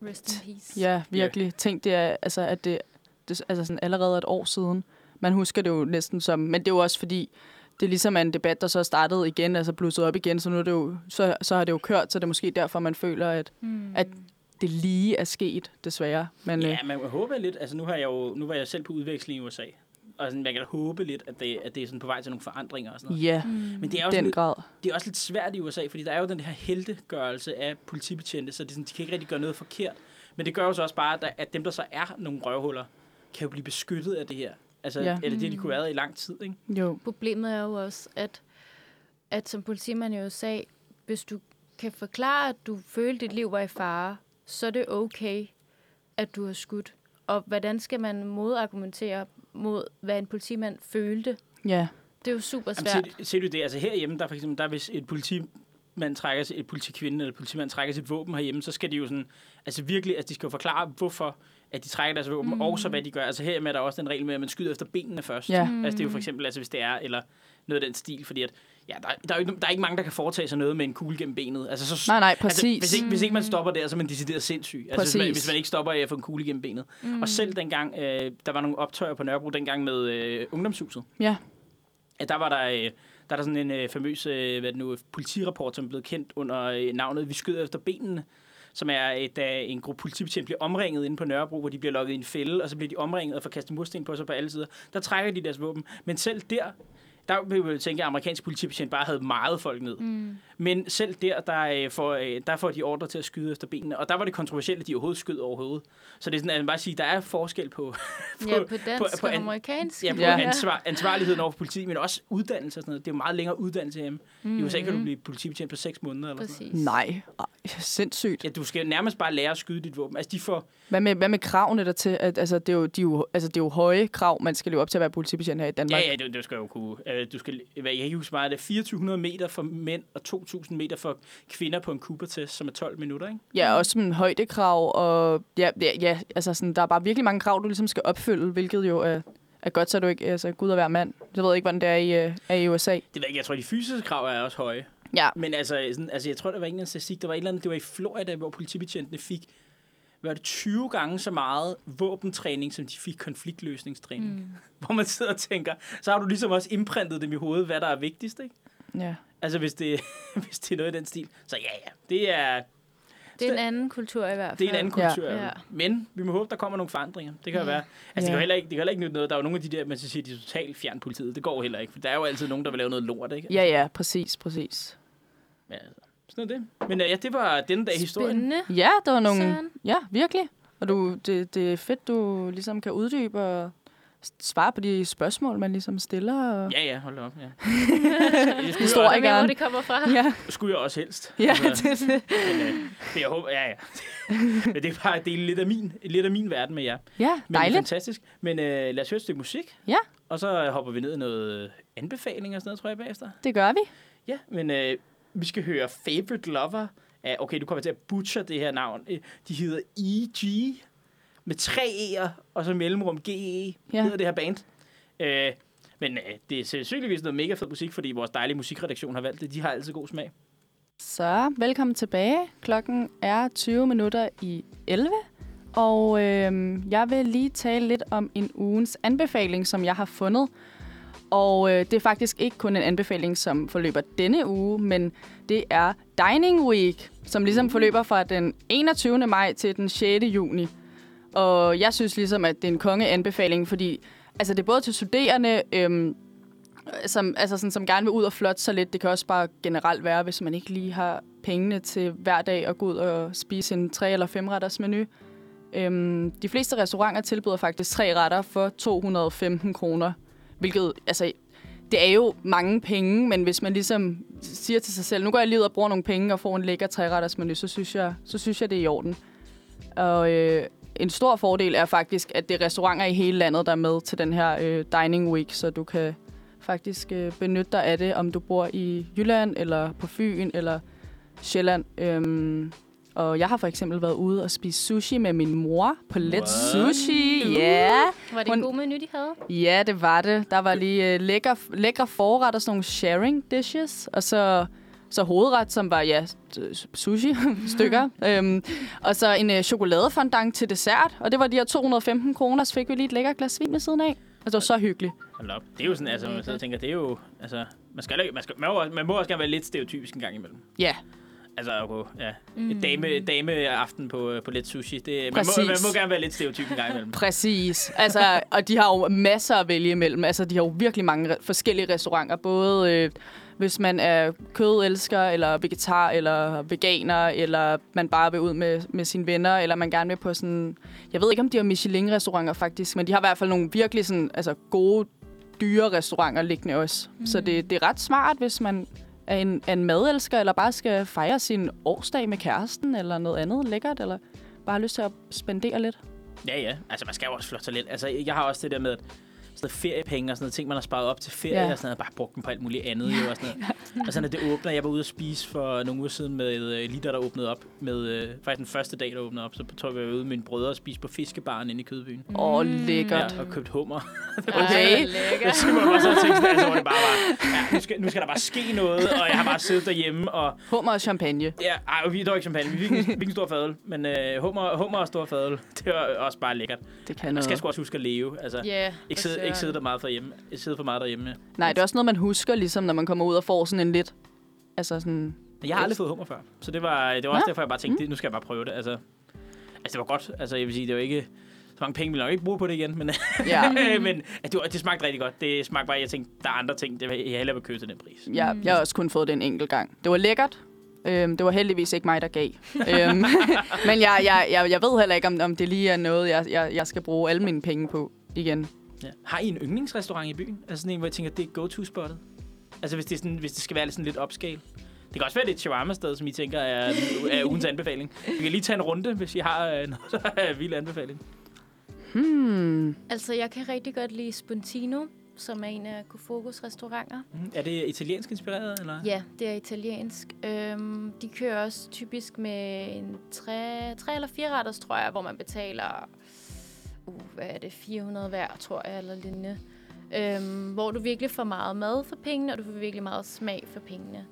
[SPEAKER 4] Rest in peace.
[SPEAKER 3] Ja, virkelig. Tænk det er, altså, at det, det altså sådan allerede et år siden. Man husker det jo næsten som, men det er jo også fordi, det ligesom er en debat, der så er startet igen, altså blusset op igen, så nu er det jo, så, så har det jo kørt, så det er måske derfor, man føler, at,
[SPEAKER 4] Mm.
[SPEAKER 3] at det lige er sket, desværre. Men,
[SPEAKER 2] Ja,
[SPEAKER 3] øh,
[SPEAKER 2] man må håbe lidt. Altså, nu, har jeg jo, nu var jeg selv på udveksling i USA. Og sådan, man kan da håbe lidt, at det, at det er sådan på vej til nogle forandringer og sådan noget.
[SPEAKER 3] ja,
[SPEAKER 2] Men det er, også
[SPEAKER 3] den
[SPEAKER 2] lidt,
[SPEAKER 3] grad.
[SPEAKER 2] det er også lidt svært i USA, fordi der er jo den her heltegørelse af politibetjente, så det er sådan, de kan ikke rigtig gøre noget forkert. Men det gør jo så også bare, at- at dem, der så er nogle røvhuller, kan jo blive beskyttet af det her. Altså, ja.
[SPEAKER 3] Ja.
[SPEAKER 2] eller det, de kunne have været i lang tid, ikke?
[SPEAKER 3] Jo,
[SPEAKER 4] Problemet er jo også, at, at som politimand i USA, hvis du kan forklare, at du følte, at dit liv var i fare, så er det okay, at du har skudt. Og hvordan skal man modargumentere mod, hvad en politimand følte?
[SPEAKER 3] ja,
[SPEAKER 4] Det er jo super
[SPEAKER 2] Jamen,
[SPEAKER 4] svært.
[SPEAKER 2] ser, ser du det? Altså herhjemme, der er for eksempel, der er hvis et politimand trækker sit, et politikvinde eller politimand trækker sit våben herhjemme, så skal de jo sådan, altså virkelig, altså de skal jo forklare, hvorfor at de trækker deres våben, mm. og så hvad de gør. Altså herhjemme er der også den regel med, at man skyder efter benene først.
[SPEAKER 3] Ja.
[SPEAKER 2] Altså det er jo for eksempel, altså hvis det er, eller noget af den stil, fordi at, ja, der, der, er jo ikke, der er ikke mange, der kan foretage sig noget med en kugle gennem benet. Altså, så,
[SPEAKER 3] nej, nej,
[SPEAKER 2] Altså,
[SPEAKER 3] præcis.
[SPEAKER 2] hvis, ikke, hvis ikke man stopper der, så er man decideret sindssyg. Altså, hvis, man,
[SPEAKER 3] Præcis.
[SPEAKER 2] hvis man ikke stopper af at få en kugle gennem benet. Mm. Og selv dengang, øh, der var nogle optøjer på Nørrebro, dengang med øh, ungdomshuset,
[SPEAKER 3] Ja,
[SPEAKER 2] at der var der, øh, der er der sådan en øh, famøs øh, hvad er det nu, politirapport, som er blevet kendt under øh, navnet Vi skyder efter benene, som er, øh, da en gruppe politibetjent bliver omringet inde på Nørrebro, hvor de bliver lukket i en fælde, og så bliver de omringet og får kastet mursten på sig på alle sider. Der trækker de deres våben. Men selv der, der ville jeg tænke, at amerikansk politibetjent bare havde meget folk ned. Mm. Men selv der, der, øh, får, øh, der får de ordre til at skyde efter benene. Og der var det kontroversielt, at de overhovedet skød overhovedet. Så det er sådan, at man bare sige, der er forskel på,
[SPEAKER 4] Ja, på dansk og
[SPEAKER 2] an-
[SPEAKER 4] amerikansk.
[SPEAKER 2] Ja, på
[SPEAKER 3] Ja.
[SPEAKER 2] Ansvar, ansvarligheden over for politi, men også uddannelse og sådan noget. Det er jo meget længere uddannelse hjemme. Mm. I USA kan du blive politibetjent på 6 måneder eller sådan
[SPEAKER 4] Præcis.
[SPEAKER 3] Nej, Ej, sindssygt.
[SPEAKER 2] noget. Ja, du skal nærmest bare lære at skyde dit våben. Altså, de får...
[SPEAKER 3] Hvad med, hvad med kravene der til? At, altså, det er, jo, de er jo, altså, det er jo høje krav, man skal leve op til at være politibetjent her i Danmark.
[SPEAKER 2] Ja, ja, det, det skal jo kunne... Øh, du skal, hvad, jeg kan ikke huske meget, det er 2400 meter for mænd og 2000 meter for kvinder på en Cooper-test, som er 12 minutter, ikke?
[SPEAKER 3] Ja, også en højdekrav, og ja, ja, ja altså sådan, der er bare virkelig mange krav, du ligesom skal opfylde, hvilket jo er, er godt, så du ikke altså, gud at være mand. Jeg ved ikke, hvordan det er i, øh, er i USA.
[SPEAKER 2] Det ved jeg ikke, jeg tror, de fysiske krav er også høje.
[SPEAKER 3] Ja,
[SPEAKER 2] Men altså, sådan, altså jeg tror, der var en eller anden statistik, der var et eller andet, det var i Florida, hvor politibetjentene fik var det 20 gange så meget våbentræning, som de fik konfliktløsningstræning. Mm. Hvor man sidder og tænker, så har du ligesom også imprintet dem i hovedet, hvad der er vigtigst, ikke?
[SPEAKER 3] ja.
[SPEAKER 2] Altså, hvis det, hvis det er noget i den stil. Så ja, ja, det er,
[SPEAKER 4] Det er en anden kultur i hvert fald.
[SPEAKER 2] det er en anden kultur.
[SPEAKER 4] Ja.
[SPEAKER 2] Ja. Men vi må håbe, der kommer nogle forandringer. Det kan
[SPEAKER 4] Ja.
[SPEAKER 2] være. Altså, det
[SPEAKER 3] Ja.
[SPEAKER 2] kan jo heller ikke, det kan heller ikke nytte noget. Der er jo nogle af de der, man så siger, de er totalt fjern politiet. Det går jo heller ikke, for der er jo altid nogen, der vil lave noget lort, ikke?
[SPEAKER 3] ja, ja, præcis, præcis.
[SPEAKER 2] Ja, altså, sådan er det. Men uh, ja, det var denne dag i historien.
[SPEAKER 4] Spændende.
[SPEAKER 3] Ja, der var nogle...
[SPEAKER 4] Søren.
[SPEAKER 3] Ja, virkelig. Og du, det, det er fedt, du ligesom kan uddybe og svare på de spørgsmål, man ligesom stiller. Og...
[SPEAKER 2] Ja, ja, hold da op. Ja. det jeg,
[SPEAKER 3] Historie.
[SPEAKER 4] Jeg ved, hvor det kommer fra.
[SPEAKER 3] Ja,
[SPEAKER 2] skulle jeg også helst.
[SPEAKER 3] ja
[SPEAKER 2] Altså,
[SPEAKER 3] det, det.
[SPEAKER 2] men, øh, det, jeg håber, ja, ja. Men det er bare det er lidt af min, lidt af min verden med jer.
[SPEAKER 3] ja
[SPEAKER 2] Men
[SPEAKER 3] dejligt.
[SPEAKER 2] fantastisk. Men øh, lad os høre et stykke musik.
[SPEAKER 3] Ja.
[SPEAKER 2] Og så hopper vi ned i noget anbefaling og sådan noget, tror jeg, bagefter.
[SPEAKER 3] Det gør vi.
[SPEAKER 2] Ja, men øh, vi skal høre Favorite Lover. Af, okay, du kommer til at butcher det her navn. Øh, De hedder E.G. Med tre E'er, og så mellemrum G.E.
[SPEAKER 3] Ja.
[SPEAKER 2] Hedder det her band. Øh, men øh, det er sandsynligvis noget mega fed musik, fordi vores dejlige musikredaktion har valgt det. De har altid god smag.
[SPEAKER 3] Så velkommen tilbage. Klokken er 20 minutter i 11. Og øh, jeg vil lige tale lidt om en ugens anbefaling, som jeg har fundet. Og øh, det er faktisk ikke kun en anbefaling, som forløber denne uge, men det er Dining Week, som ligesom forløber fra den 21. maj til den 6. juni. Og jeg synes ligesom, at det er en kongeanbefaling, fordi altså, det er både til studerende, øhm, som, altså sådan, som gerne vil ud og flotte sig lidt. Det kan også bare generelt være, hvis man ikke lige har pengene til hver dag at gå ud og spise en tre- eller 5-retters menu. Øhm, de fleste restauranter tilbyder faktisk tre retter for 215 kroner, hvilket, altså, det er jo mange penge, men hvis man ligesom siger til sig selv, nu går jeg lige ud og bruger nogle penge og får en lækker træretters menu, så synes jeg, så synes jeg det er i orden. Og øh, en stor fordel er faktisk, at det er restauranter i hele landet, der er med til den her øh, Dining Week, så du kan faktisk øh, benytte dig af det, om du bor i Jylland, eller på Fyn, eller Sjælland. Øhm, og jeg har for eksempel været ude og spise sushi med min mor på Let? Sushi. Ja.
[SPEAKER 4] Var det
[SPEAKER 3] Hun-
[SPEAKER 4] en god menu, de havde?
[SPEAKER 3] Ja, det var det. Der var lige øh, lækker, lækre forret og sådan nogle sharing dishes. Og så, så hovedret, som var ja, s- sushi-stykker. øhm, og så en øh, chokoladefondant til dessert. Og det var de her 215 kroner. Så fik vi lige et lækkert glas vin ved siden af. Og det var så hyggeligt.
[SPEAKER 2] Hold op. Det er jo sådan, altså, man sidder og tænker, det er jo, altså, man, skal, man, skal, man, må, man må også gerne være lidt stereotypisk en gang imellem.
[SPEAKER 3] Ja,
[SPEAKER 2] Altså, okay, ja. Mm. Dame, dame aften på, øh, på lidt sushi. Det, man,
[SPEAKER 3] Præcis.
[SPEAKER 2] må, man må gerne være lidt stereotyp en gang imellem.
[SPEAKER 3] præcis. Altså, og de har jo masser at vælge imellem. Altså, de har jo virkelig mange re- forskellige restauranter. Både øh, hvis man er kødelsker, eller vegetar, eller veganer, eller man bare vil ud med, med sine venner, eller man gerne vil på sådan... Jeg ved ikke, om de har Michelin-restauranter faktisk, men de har i hvert fald nogle virkelig sådan, altså, gode, dyre restauranter liggende også. Mm. Så det, det er ret smart, hvis man er en, er en madelsker, eller bare skal fejre sin årsdag med kæresten, eller noget andet lækkert, eller bare har lyst til at spendere lidt.
[SPEAKER 2] Ja, ja. Altså, man skal jo også flotte sig lidt. Altså, jeg har også det der med, at sådan feriepenge og sådan noget, ting, man har sparet op til ferie,
[SPEAKER 3] Ja.
[SPEAKER 2] og sådan noget, bare brugt dem på alt muligt andet. Jo, og, sådan noget. og sådan, at det åbner. Jeg var ude at spise for nogle uger siden med, øh, lige da der åbnede op, med øh, faktisk den første dag, der åbnede op, så tog jeg ud med mine brødre og spise på fiskebaren inde i Kødbyen.
[SPEAKER 3] Åh, oh, lækkert.
[SPEAKER 2] Ja, og købt hummer.
[SPEAKER 3] Okay.
[SPEAKER 2] Jeg synes, man var så tænkte, sådan, altså, hvor det bare var, ja, nu skal, nu skal der bare ske noget, og jeg har bare siddet derhjemme, og
[SPEAKER 3] Hummer og champagne.
[SPEAKER 2] Ja, ej, vi dog ikke champagne. Vi fik en, fik en stor fadøl. Men øh, hummer, hummer og stor fadøl, det var også bare lækkert.
[SPEAKER 3] Det kan
[SPEAKER 2] Man
[SPEAKER 3] noget.
[SPEAKER 2] skal sgu også huske at leve. Altså,
[SPEAKER 4] Ja, yeah,
[SPEAKER 2] ikke, sidde, ikke sidde der meget for hjemme. Ikke sidde for meget derhjemme.
[SPEAKER 3] Nej, det er også noget, man husker, ligesom når man kommer ud og får sådan en lidt... Altså sådan...
[SPEAKER 2] Jeg har aldrig fået hummer før. Så det var, det var også
[SPEAKER 3] Nå.
[SPEAKER 2] derfor, jeg bare tænkte, nu skal jeg bare prøve det. Altså, altså det var godt. Altså, jeg vil sige, det var ikke så mange penge vil jeg nok ikke bruge på det igen, men,
[SPEAKER 3] Ja.
[SPEAKER 2] men at det, det smagte rigtig godt. Det smagte bare, jeg tænkte, der er andre ting, det vil jeg hellere vil købe til den pris.
[SPEAKER 3] Ja, jeg har også kun fået det en enkelt gang. Det var lækkert. Øhm, det var heldigvis ikke mig, der gav. øhm, men jeg, jeg, jeg, jeg ved heller ikke, om, om det lige er noget, jeg, jeg, jeg skal bruge alle mine penge på igen.
[SPEAKER 2] Ja. Har I en yndlingsrestaurant i byen? Altså sådan en, hvor jeg tænker, det er go-to-spottet? Altså hvis det, er sådan, hvis det skal være lidt, sådan lidt upscale? Det kan også være, det er et shawarma-sted, som I tænker er, er ugens anbefaling. Vi kan lige tage en runde, hvis I har øh, noget, der er vild anbefaling.
[SPEAKER 3] Hmm.
[SPEAKER 4] Altså, jeg kan rigtig godt lide Spontino, som er en af Kofokos restauranter.
[SPEAKER 2] Mm. Er det italiensk inspireret? Eller?
[SPEAKER 4] Ja, det er italiensk. Øhm, de kører også typisk med en tre, tre eller fire retters, tror jeg, hvor man betaler, uh, hvad er det, 400 hver, tror jeg, eller lignende. Øhm, hvor du virkelig får meget mad for pengene, og du får virkelig meget smag for pengene.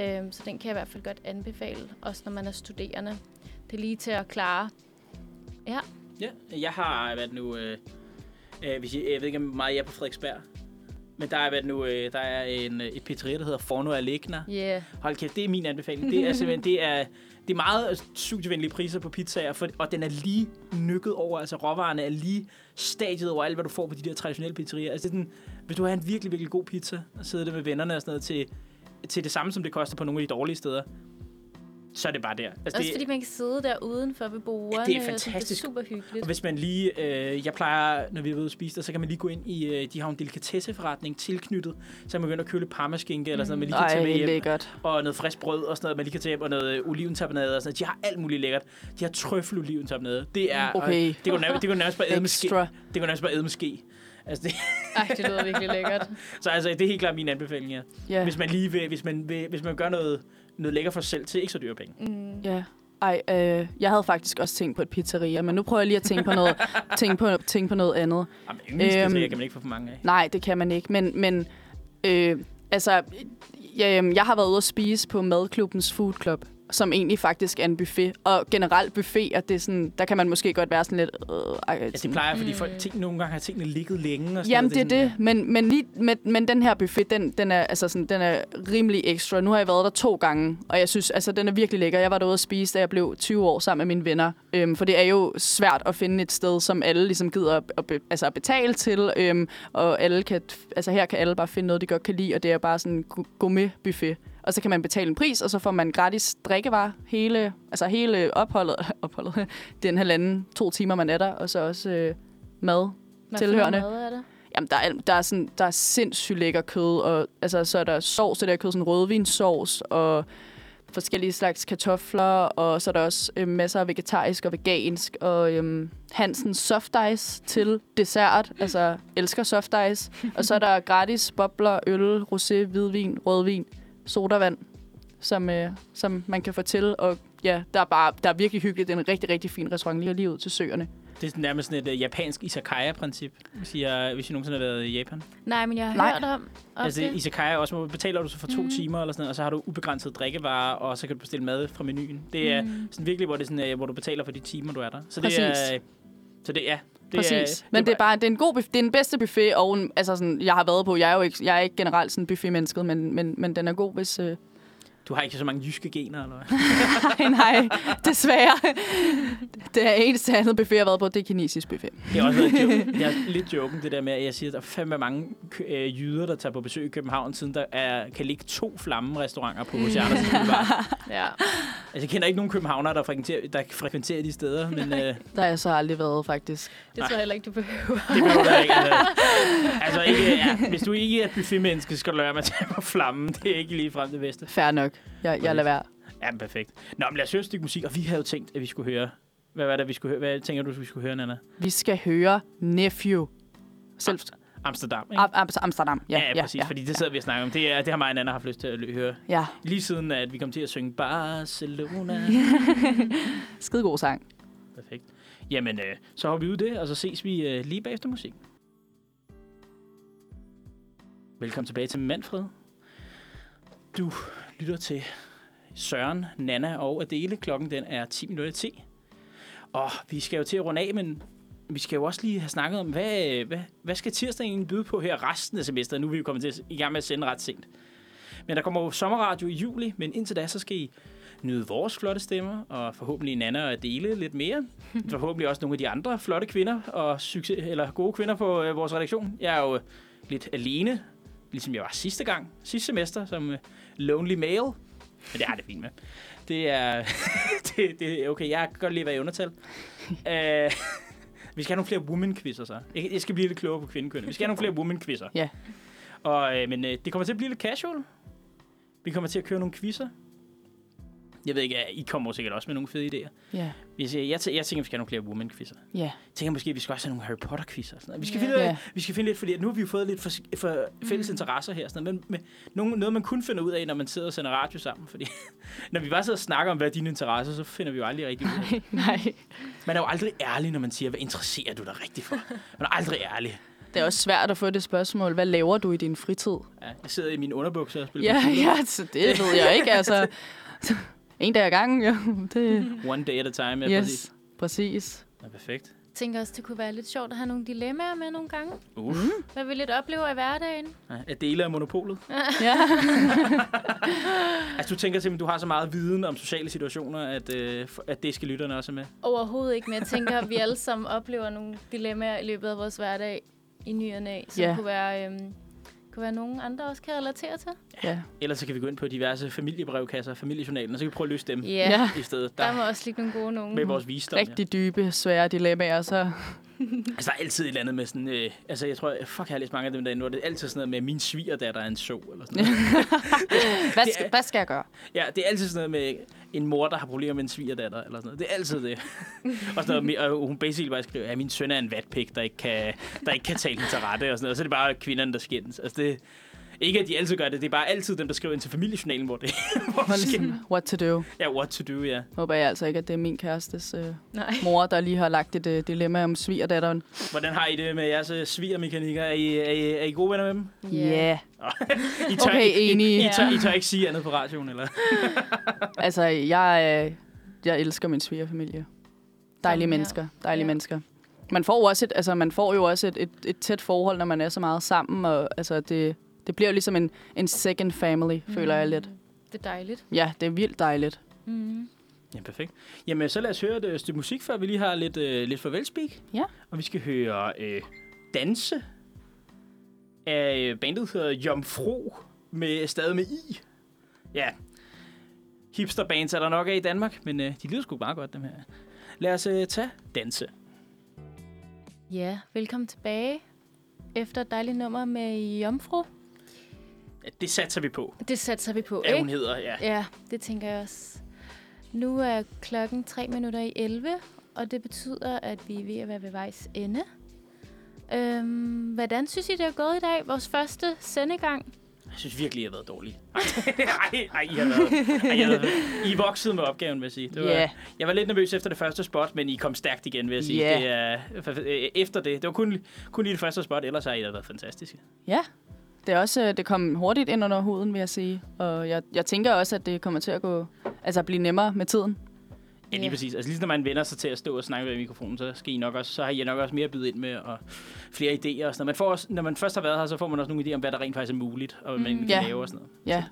[SPEAKER 4] Øhm, så den kan jeg i hvert fald godt anbefale, også når man er studerende. Det er lige til at klare. Ja,
[SPEAKER 2] Ja, jeg har været nu... Øh, øh, hvis I, jeg ved ikke, hvor meget jeg er på Frederiksberg. Men der er, været nu, øh, der er en, øh, et pizzeria, der hedder Forno Alegna.
[SPEAKER 4] yeah.
[SPEAKER 2] Hold kæft, det er min anbefaling. Det er simpelthen, det er, det er meget øh, studievenlige priser på pizzaer, for, og den er lige nykket over, altså råvarerne er lige stadiet over alt, hvad du får på de der traditionelle pizzerier. Altså det er sådan, hvis du har en virkelig, virkelig god pizza, og sidder der med vennerne og sådan noget, til, til det samme, som det koster på nogle af de dårlige steder, så er det bare der. Altså,
[SPEAKER 4] Også
[SPEAKER 2] det,
[SPEAKER 4] fordi man kan sidde der udenfor ved bordene.
[SPEAKER 2] det er
[SPEAKER 4] og sådan,
[SPEAKER 2] fantastisk.
[SPEAKER 4] Det er super hyggeligt.
[SPEAKER 2] Og hvis man lige, øh, jeg plejer, når vi er ude at spise der, så kan man lige gå ind i, øh, de har en delikatesseforretning tilknyttet, så kan man begynde at køle parmaskinke eller sådan noget, man lige kan tage med
[SPEAKER 3] Ej,
[SPEAKER 2] hjem.
[SPEAKER 3] lækkert.
[SPEAKER 2] Og noget frisk brød og sådan noget, man lige kan tage hjem, og noget øh, oliventapenade og sådan noget. De har alt muligt lækkert. De har trøffel oliventapenade. Det er,
[SPEAKER 3] Okay.
[SPEAKER 2] øh, det kunne nærmest, det kunne nærmest bare æde med ske. Det kunne nærmest bare æde med ske. Altså det,
[SPEAKER 4] Ej, det lyder virkelig lækkert.
[SPEAKER 2] så altså, det er helt klart min anbefaling, ja.
[SPEAKER 3] Ja.
[SPEAKER 2] Hvis man lige vil, hvis man, vil, hvis man gør noget, noget lækker for sig selv til ikke så dyre penge.
[SPEAKER 4] Mm.
[SPEAKER 3] Ja. Ej, øh, jeg havde faktisk også tænkt på et pizzeria, men nu prøver jeg lige at tænke på noget, tænke på, tænke på noget andet.
[SPEAKER 2] Jamen, yndlingspizzeria
[SPEAKER 3] Øhm,
[SPEAKER 2] kan man ikke få for mange af.
[SPEAKER 3] Nej, det kan man ikke, men, men øh, altså, jeg, jeg har været ude at spise på Madklubbens Food Club, som egentlig faktisk er en buffet. Og generelt buffeter, det er sådan, der kan man måske godt være sådan lidt... Øh, ej,
[SPEAKER 2] Altså, det plejer, fordi folk, ting, nogle gange har tingene ligget længe. Og sådan
[SPEAKER 3] Jamen,
[SPEAKER 2] noget.
[SPEAKER 3] det er det.
[SPEAKER 2] sådan-
[SPEAKER 3] Men, men, lige, men, men den her buffet, den, den, er, altså sådan, den er rimelig ekstra. Nu har jeg været der to gange, og jeg synes, altså, den er virkelig lækker. Jeg var derude at spise, da jeg blev 20 år sammen med mine venner. Øhm, for det er jo svært at finde et sted, som alle ligesom gider at, at, be, altså at betale til. Øhm, og alle kan, altså, her kan alle bare finde noget, de godt kan lide, og det er bare sådan en gu- gourmet-buffet. Og så kan man betale en pris, og så får man gratis drikkevarer hele, altså hele opholdet, opholdet den halvanden, to timer, man er der, og så også øh, mad
[SPEAKER 4] Hvad
[SPEAKER 3] Tilhørende.
[SPEAKER 4] Noget mad er det?
[SPEAKER 3] Jamen, der er, der er, sådan, der er sindssygt lækker kød, og altså, så er der sovs, det der kød, sådan rødvinsovs, og forskellige slags kartofler, og så er der også øh, masser af vegetarisk og vegansk, og øhm, Hansens soft ice til dessert, altså elsker soft ice, og så er der gratis bobler, øl, rosé, hvidvin, rødvin, sodavand, som, øh, som man kan få til, og ja, der er bare der er virkelig hyggeligt. Det er en rigtig, rigtig fin restaurant lige lige ud til søerne.
[SPEAKER 2] Det er sådan nærmest sådan et uh, japansk izakaya-princip, hvis I, har, hvis I nogensinde har været i Japan.
[SPEAKER 4] Nej, men jeg har
[SPEAKER 3] Nej.
[SPEAKER 4] hørt om, om
[SPEAKER 2] Altså, izakaya også, hvor betaler du så for to
[SPEAKER 4] Mhm.
[SPEAKER 2] timer eller sådan noget, og så har du ubegrænset drikkevarer, og så kan du bestille mad fra menuen. Det er
[SPEAKER 4] Mm.
[SPEAKER 2] sådan virkelig, hvor, det er sådan, uh, hvor du betaler for de timer, du er der. Så det er,
[SPEAKER 3] Præcis.
[SPEAKER 2] øh, så det, ja, det
[SPEAKER 3] Præcis.
[SPEAKER 2] Er,
[SPEAKER 3] Men det er bare det er en god buffet, det er den bedste buffet, og altså sådan, jeg har været på, jeg er jo ikke, jeg er ikke generelt sådan buffet-mennesket, men, men, men den er god, hvis... Øh,
[SPEAKER 2] Du har ikke så mange jyske gener, eller hvad?
[SPEAKER 3] nej, nej, desværre. Det er eneste andet buffet, jeg har været på, det er kinesisk buffet.
[SPEAKER 2] Det har også været joke. Det er lidt joken, det der med, at jeg siger, at der er fandme mange øh, jyder, der tager på besøg i København, siden der er, kan ligge to flamme-restauranter på Boulevard.
[SPEAKER 4] Ja.
[SPEAKER 2] Altså, jeg kender ikke nogen københavnere, der frekventerer, der frekventerer de steder, men øh, det
[SPEAKER 3] Der har jeg så aldrig været, faktisk.
[SPEAKER 4] Det tror jeg heller ikke, du behøver.
[SPEAKER 2] behøver du ikke. Altså, altså ikke, ja, hvis du ikke er et buffetmenneske, skal du lade være med at tage på flammen. Det er ikke lige frem det bedste.
[SPEAKER 3] Fair nok. Jeg, jeg lader være.
[SPEAKER 2] Ja, perfekt. Nå, men lad os høre et stykke musik, og vi havde jo tænkt, at vi skulle høre... Hvad var det, vi skulle høre? Hvad tænker du, vi skulle høre, Nana?
[SPEAKER 3] Vi skal høre Nephew. Selv,
[SPEAKER 2] Amsterdam, ikke?
[SPEAKER 3] Am- Am- Amsterdam.
[SPEAKER 2] Ja, ja, præcis, ja, fordi det sidder vi og snakker om. Det, er, det har mig og Nana haft lyst til at høre.
[SPEAKER 3] Ja,
[SPEAKER 2] Lige siden, at vi kom til at synge Barcelona.
[SPEAKER 3] skide god sang.
[SPEAKER 2] Perfekt. Jamen, øh, så hopper vi ud det, og så ses vi øh, lige bagefter musik. Velkommen tilbage til Manfred. Du lytter til Søren, Nana og Adele. Klokken den er 10 minutter i 10. Og vi skal jo til at runde af, men vi skal jo også lige have snakket om, hvad, hvad, hvad skal tirsdagen egentlig byde på her resten af semesteret? Nu er vi jo kommet til i gang med at sende ret sent. Men der kommer jo sommerradio i juli, men indtil da, så skal I nyde vores flotte stemmer, og forhåbentlig Nana og dele lidt mere. forhåbentlig også nogle af de andre flotte kvinder og succes, eller gode kvinder på øh, vores redaktion. Jeg er jo lidt alene, ligesom jeg var sidste gang, sidste semester, som øh, lonely male. Men det er det fint med. Det er, det, det er okay. Jeg kan godt lide at være i undertal. uh, vi skal have nogle flere woman-quizzer så. Jeg, jeg skal blive lidt klogere på kvindekønnet. Vi skal have nogle flere woman-quizzer.
[SPEAKER 3] Ja.
[SPEAKER 2] Og, øh, men øh, det kommer til at blive lidt casual. Vi kommer til at køre nogle quizzer. Jeg ved ikke, I kommer sikkert også med nogle fede idéer.
[SPEAKER 3] Ja.
[SPEAKER 2] Jeg, jeg, jeg, jeg tænker, vi skal have nogle flere woman-quizzer.
[SPEAKER 3] Ja.
[SPEAKER 2] Jeg tænker måske, at vi skal også have nogle Harry Potter-quizzer. Sådan noget. Vi skal,
[SPEAKER 4] Ja.
[SPEAKER 2] finde,
[SPEAKER 3] Ja.
[SPEAKER 2] vi skal finde lidt, fordi nu har vi jo fået lidt for, for fælles interesser her. Sådan noget. Men med, noget, man kun finder ud af, når man sidder og sender radio sammen. Fordi når vi bare sidder og snakker om, hvad er dine interesser, så finder vi jo aldrig rigtig ud af.
[SPEAKER 3] Nej.
[SPEAKER 2] Man er jo aldrig ærlig, når man siger, hvad interesserer du dig rigtig for? Man er aldrig ærlig.
[SPEAKER 3] Det er også svært at få det spørgsmål. Hvad laver du i din fritid?
[SPEAKER 2] Ja, jeg sidder i mine underbukser og spiller
[SPEAKER 3] Ja,
[SPEAKER 2] computer.
[SPEAKER 3] ja, så det ved jeg ikke. Altså, en dag ad gangen, ja. Det,
[SPEAKER 2] One day at a time, ja, præcis.
[SPEAKER 3] yes, præcis.
[SPEAKER 2] Ja, perfekt.
[SPEAKER 4] Jeg tænker også, det kunne være lidt sjovt at have nogle dilemmaer med nogle gange.
[SPEAKER 2] Uh.
[SPEAKER 4] Hvad vi lidt oplever i hverdagen.
[SPEAKER 2] Ja, at dele af monopolet.
[SPEAKER 3] Ja.
[SPEAKER 2] Altså, du tænker simpelthen, du har så meget viden om sociale situationer, at, øh, at det skal lytterne også med.
[SPEAKER 4] Overhovedet ikke, men jeg tænker, at vi alle sammen oplever nogle dilemmaer i løbet af vores hverdag i ny og næ, som
[SPEAKER 3] Ja.
[SPEAKER 4] kunne være... Øhm, kunne være nogen andre også kan relatere til.
[SPEAKER 3] ja.
[SPEAKER 2] Ellers så kan vi gå ind på diverse familiebrevkasser, familiejournalen, og så kan vi prøve at løse dem
[SPEAKER 4] Ja,
[SPEAKER 3] Ja.
[SPEAKER 2] i stedet.
[SPEAKER 4] der
[SPEAKER 2] Der,
[SPEAKER 4] må også ligge nogle gode nogen.
[SPEAKER 2] med vores visdom. Ja.
[SPEAKER 3] Rigtig dybe, svære dilemmaer, så...
[SPEAKER 2] Altså, der er altid et eller andet med sådan... Øh, altså, jeg tror... Fuck, jeg har læst mange af dem derinde, hvor det er altid sådan noget med, min svigerdatter er en så, eller sådan noget.
[SPEAKER 3] Hvad skal,
[SPEAKER 2] er-
[SPEAKER 3] hvad skal jeg gøre?
[SPEAKER 2] Ja, det er altid sådan noget med en mor, der har problemer med en svigerdatter, eller sådan noget. Det er altid det. og, så, og hun basically bare skriver, at min søn er en vatpik, der ikke kan, der ikke kan tale til rette, og sådan noget. Og så er det bare kvinderne, der skændes. Altså, det, ikke at de altid gør det, det er bare altid dem, der skriver ind til familiejournalen, hvor det, hvor det sker.
[SPEAKER 3] Ligesom, What to do.
[SPEAKER 2] Ja, what to do, ja.
[SPEAKER 3] Håber jeg altså ikke, at det er min kærestes øh,
[SPEAKER 4] Nej.
[SPEAKER 3] mor, der lige har lagt et øh, dilemma om svigerdatteren.
[SPEAKER 2] Hvordan har I det med jeres øh, svigermekanikker? Er I, er, I, er I gode venner med dem?
[SPEAKER 3] Ja.
[SPEAKER 2] I tør,
[SPEAKER 3] Okay,
[SPEAKER 2] I, I,
[SPEAKER 3] enig.
[SPEAKER 2] I, tør, I tør ikke sige andet på radioen, eller?
[SPEAKER 3] Altså, jeg, øh, jeg elsker min svigerfamilie. Dejlige mennesker. Dejlige
[SPEAKER 4] Ja.
[SPEAKER 3] mennesker. Man får, jo også et, altså, man får jo også et, et, et tæt forhold, når man er så meget sammen. Og, altså, det, det bliver jo ligesom en, en second family, mm. føler jeg lidt.
[SPEAKER 4] Det er dejligt.
[SPEAKER 3] Ja, det er vildt dejligt.
[SPEAKER 4] Mm.
[SPEAKER 2] Ja, perfekt. Jamen, så lad os høre et øh, stykke musik, før vi lige har lidt, øh, lidt farvelspeak.
[SPEAKER 3] Ja.
[SPEAKER 2] Og vi skal høre øh, Danse af øh, bandet hedder Jomfru, med stadig med I. Ja, hipsterbands er der nok af i Danmark, men øh, de lyder sgu meget godt, dem her. Lad os øh, tage Danse.
[SPEAKER 4] Ja, velkommen tilbage. Efter et dejligt nummer med Jomfru.
[SPEAKER 2] Det satser vi på,
[SPEAKER 4] Det satser vi på,
[SPEAKER 2] at hun
[SPEAKER 4] ikke?
[SPEAKER 2] hedder. Ja.
[SPEAKER 4] Ja, det tænker jeg også. Nu er klokken 3 minutter i 11, og det betyder, at vi er ved at være ved vejs ende. Øhm, hvordan synes I, det er gået i dag? Vores første sendegang.
[SPEAKER 2] Jeg synes virkelig, I har været dårlige. Ej, ej, I har været, ej, I har været, I er vokset med opgaven, vil jeg sige. Det var,
[SPEAKER 3] Ja.
[SPEAKER 2] Jeg var lidt nervøs efter det første spot, men I kom stærkt igen, vil jeg sige.
[SPEAKER 3] Ja.
[SPEAKER 2] Det er, øh, efter det, det var kun, kun lige det første spot, ellers har I da været fantastiske.
[SPEAKER 3] Ja. Det er også, det kom hurtigt ind under huden, vil jeg sige. Og jeg, jeg tænker også, at det kommer til at gå, altså blive nemmere med tiden.
[SPEAKER 2] Ja, lige
[SPEAKER 4] Ja.
[SPEAKER 2] præcis. Altså lige når man vender sig til at stå og snakke ved mikrofonen, så skal I nok også, så har I nok også mere at byde ind med, og flere idéer og sådan noget. Man får også, når man først har været her, så får man også nogle idéer om, hvad der rent faktisk er muligt, og hvad man
[SPEAKER 4] Mm.
[SPEAKER 2] kan
[SPEAKER 3] Ja.
[SPEAKER 2] lave og sådan noget.
[SPEAKER 3] Ja.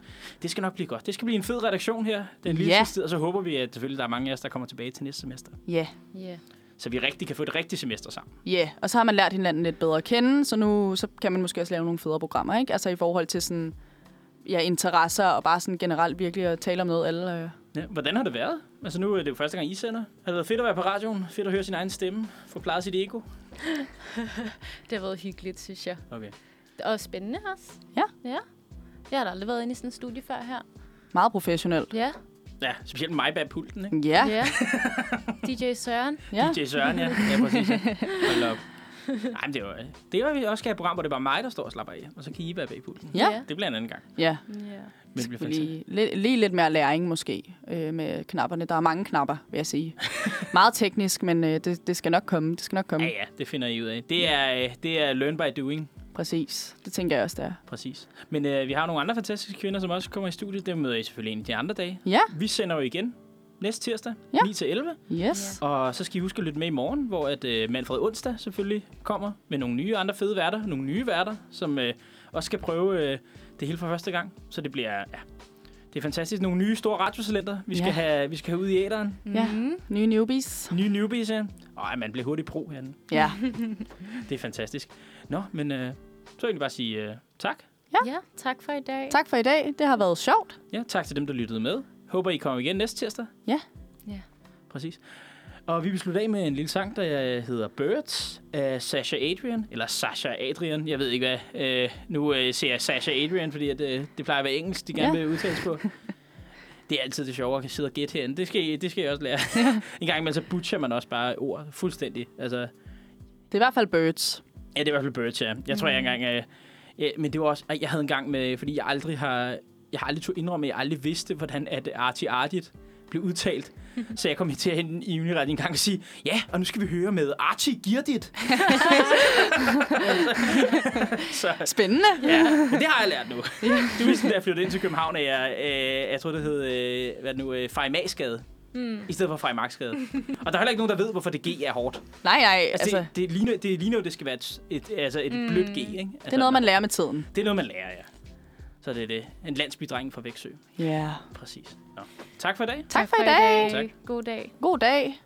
[SPEAKER 2] Det skal nok blive godt. Det skal blive en fed redaktion her, den lille
[SPEAKER 3] Ja.
[SPEAKER 2] sidste tid, og så håber vi, at selvfølgelig der er mange af os, der kommer tilbage til næste semester.
[SPEAKER 3] Ja.
[SPEAKER 4] Ja.
[SPEAKER 2] Så vi rigtig kan få et rigtigt semester sammen.
[SPEAKER 3] Ja, yeah. og så har man lært hinanden lidt bedre at kende, så nu så kan man måske også lave nogle federe programmer, ikke? Altså i forhold til sådan, ja, interesser og bare sådan generelt virkelig at tale om noget, alle... Øh.
[SPEAKER 2] Ja, hvordan har det været? Altså nu er det jo første gang, I sender. Har det været fedt at være på radioen? Fedt at høre sin egen stemme? Få plejet sit ego?
[SPEAKER 4] Det har været hyggeligt, synes jeg.
[SPEAKER 2] Okay.
[SPEAKER 4] Og spændende også.
[SPEAKER 3] Ja.
[SPEAKER 4] Ja. Jeg har da aldrig været inde i sådan en studie før her.
[SPEAKER 3] Meget professionelt.
[SPEAKER 4] Ja.
[SPEAKER 2] Ja, specielt mig bag pulten, ikke?
[SPEAKER 3] Ja,
[SPEAKER 4] Ja. DJ Søren.
[SPEAKER 3] ja.
[SPEAKER 2] DJ Søren, ja. Ja, præcis. Ja. Hold op. Ej, men det var, det var, vi også skal have et program, hvor det er bare mig, der står og slapper af. Og så kan I være bag pulten.
[SPEAKER 3] Ja.
[SPEAKER 2] Det bliver en anden gang.
[SPEAKER 3] Ja,
[SPEAKER 4] Ja.
[SPEAKER 2] Men det bliver
[SPEAKER 3] lige, lige lidt mere læring måske øh, med knapperne. Der er mange knapper, vil jeg sige. Meget teknisk, men øh, det, det skal nok komme. Det skal nok komme.
[SPEAKER 2] Ja, ja, det finder I ud af. Det er, øh, det er learn by doing,
[SPEAKER 3] Præcis. Det tænker jeg også, det er.
[SPEAKER 2] præcis. Men øh, vi har nogle andre fantastiske kvinder, som også kommer i studiet. Dem møder I selvfølgelig en de andre dage.
[SPEAKER 3] Ja,
[SPEAKER 2] Vi sender jo igen næste tirsdag,
[SPEAKER 3] Ja.
[SPEAKER 2] 9 til 11.
[SPEAKER 3] yes.
[SPEAKER 2] Og så skal I huske at lytte med i morgen, hvor at øh, Manfred Onsdag selvfølgelig kommer med nogle nye andre fede værter. Nogle nye værter, som øh, også skal prøve øh, det hele for første gang. Så det bliver, ja, Det er fantastisk. Nogle nye store radiotalenter, vi skal,
[SPEAKER 3] Ja.
[SPEAKER 2] have, vi skal have ud i æderen.
[SPEAKER 3] Ja,
[SPEAKER 4] Mhm.
[SPEAKER 3] nye newbies.
[SPEAKER 2] Nye newbies, ja. Ej, man bliver hurtigt pro herinde.
[SPEAKER 3] Ja.
[SPEAKER 2] Det er fantastisk. Nå, men øh, så vil jeg egentlig bare sige øh, tak.
[SPEAKER 4] Ja, tak for i dag.
[SPEAKER 3] Tak for i dag. Det har været sjovt.
[SPEAKER 2] Ja, tak til dem, der lyttede med. Håber, I kommer igen næste tirsdag.
[SPEAKER 3] Ja.
[SPEAKER 4] Ja.
[SPEAKER 2] Præcis. Og vi vil slutte af med en lille sang, der hedder Birds af Sasha Adrian. Eller Sasha Adrian, jeg ved ikke hvad. Øh, nu øh, ser jeg Sasha Adrian, fordi at, øh, det plejer at være engelsk, de gerne
[SPEAKER 3] Ja.
[SPEAKER 2] vil udtales på. Det er altid det sjove at sidde og gætte herinde. Det skal, I- det skal jeg også lære. en gang imellem så butcher man også bare ord fuldstændig. Altså,
[SPEAKER 3] Det er i hvert fald birds.
[SPEAKER 2] Ja, det er i hvert fald Birds, ja. Jeg tror, jeg engang... Øh, ja, men det var også... Jeg havde en gang med... Fordi jeg aldrig har... Jeg har aldrig tog indrømme, at jeg aldrig vidste, hvordan at Artie Artit blev udtalt. Så jeg kom til at hente i Uniret en gang og sige, ja, og nu skal vi høre med Archie Girdit. så,
[SPEAKER 3] Spændende.
[SPEAKER 2] ja, men det har jeg lært nu. Du vidste, da jeg flyttede ind til København, at jeg, øh, jeg tror, det hed, øh, hvad det nu, øh, Fejmagsgade. Mm. I stedet for Fejmagsgade. og der er heller ikke nogen, der ved, hvorfor det G er hårdt.
[SPEAKER 3] Nej, nej.
[SPEAKER 2] Altså,
[SPEAKER 3] Altså,
[SPEAKER 2] det, det, ligner, det ligner jo, det skal være et, et, altså et mm. blødt G, ikke? Altså,
[SPEAKER 3] det er noget, man lærer med tiden.
[SPEAKER 2] Det er noget, man lærer, ja. Så det er det. En landsbydreng fra Væksø.
[SPEAKER 3] Ja. Yeah.
[SPEAKER 2] Præcis. Nå. Tak for i dag.
[SPEAKER 3] Tak for i dag.
[SPEAKER 2] Tak.
[SPEAKER 4] God dag.
[SPEAKER 3] God dag.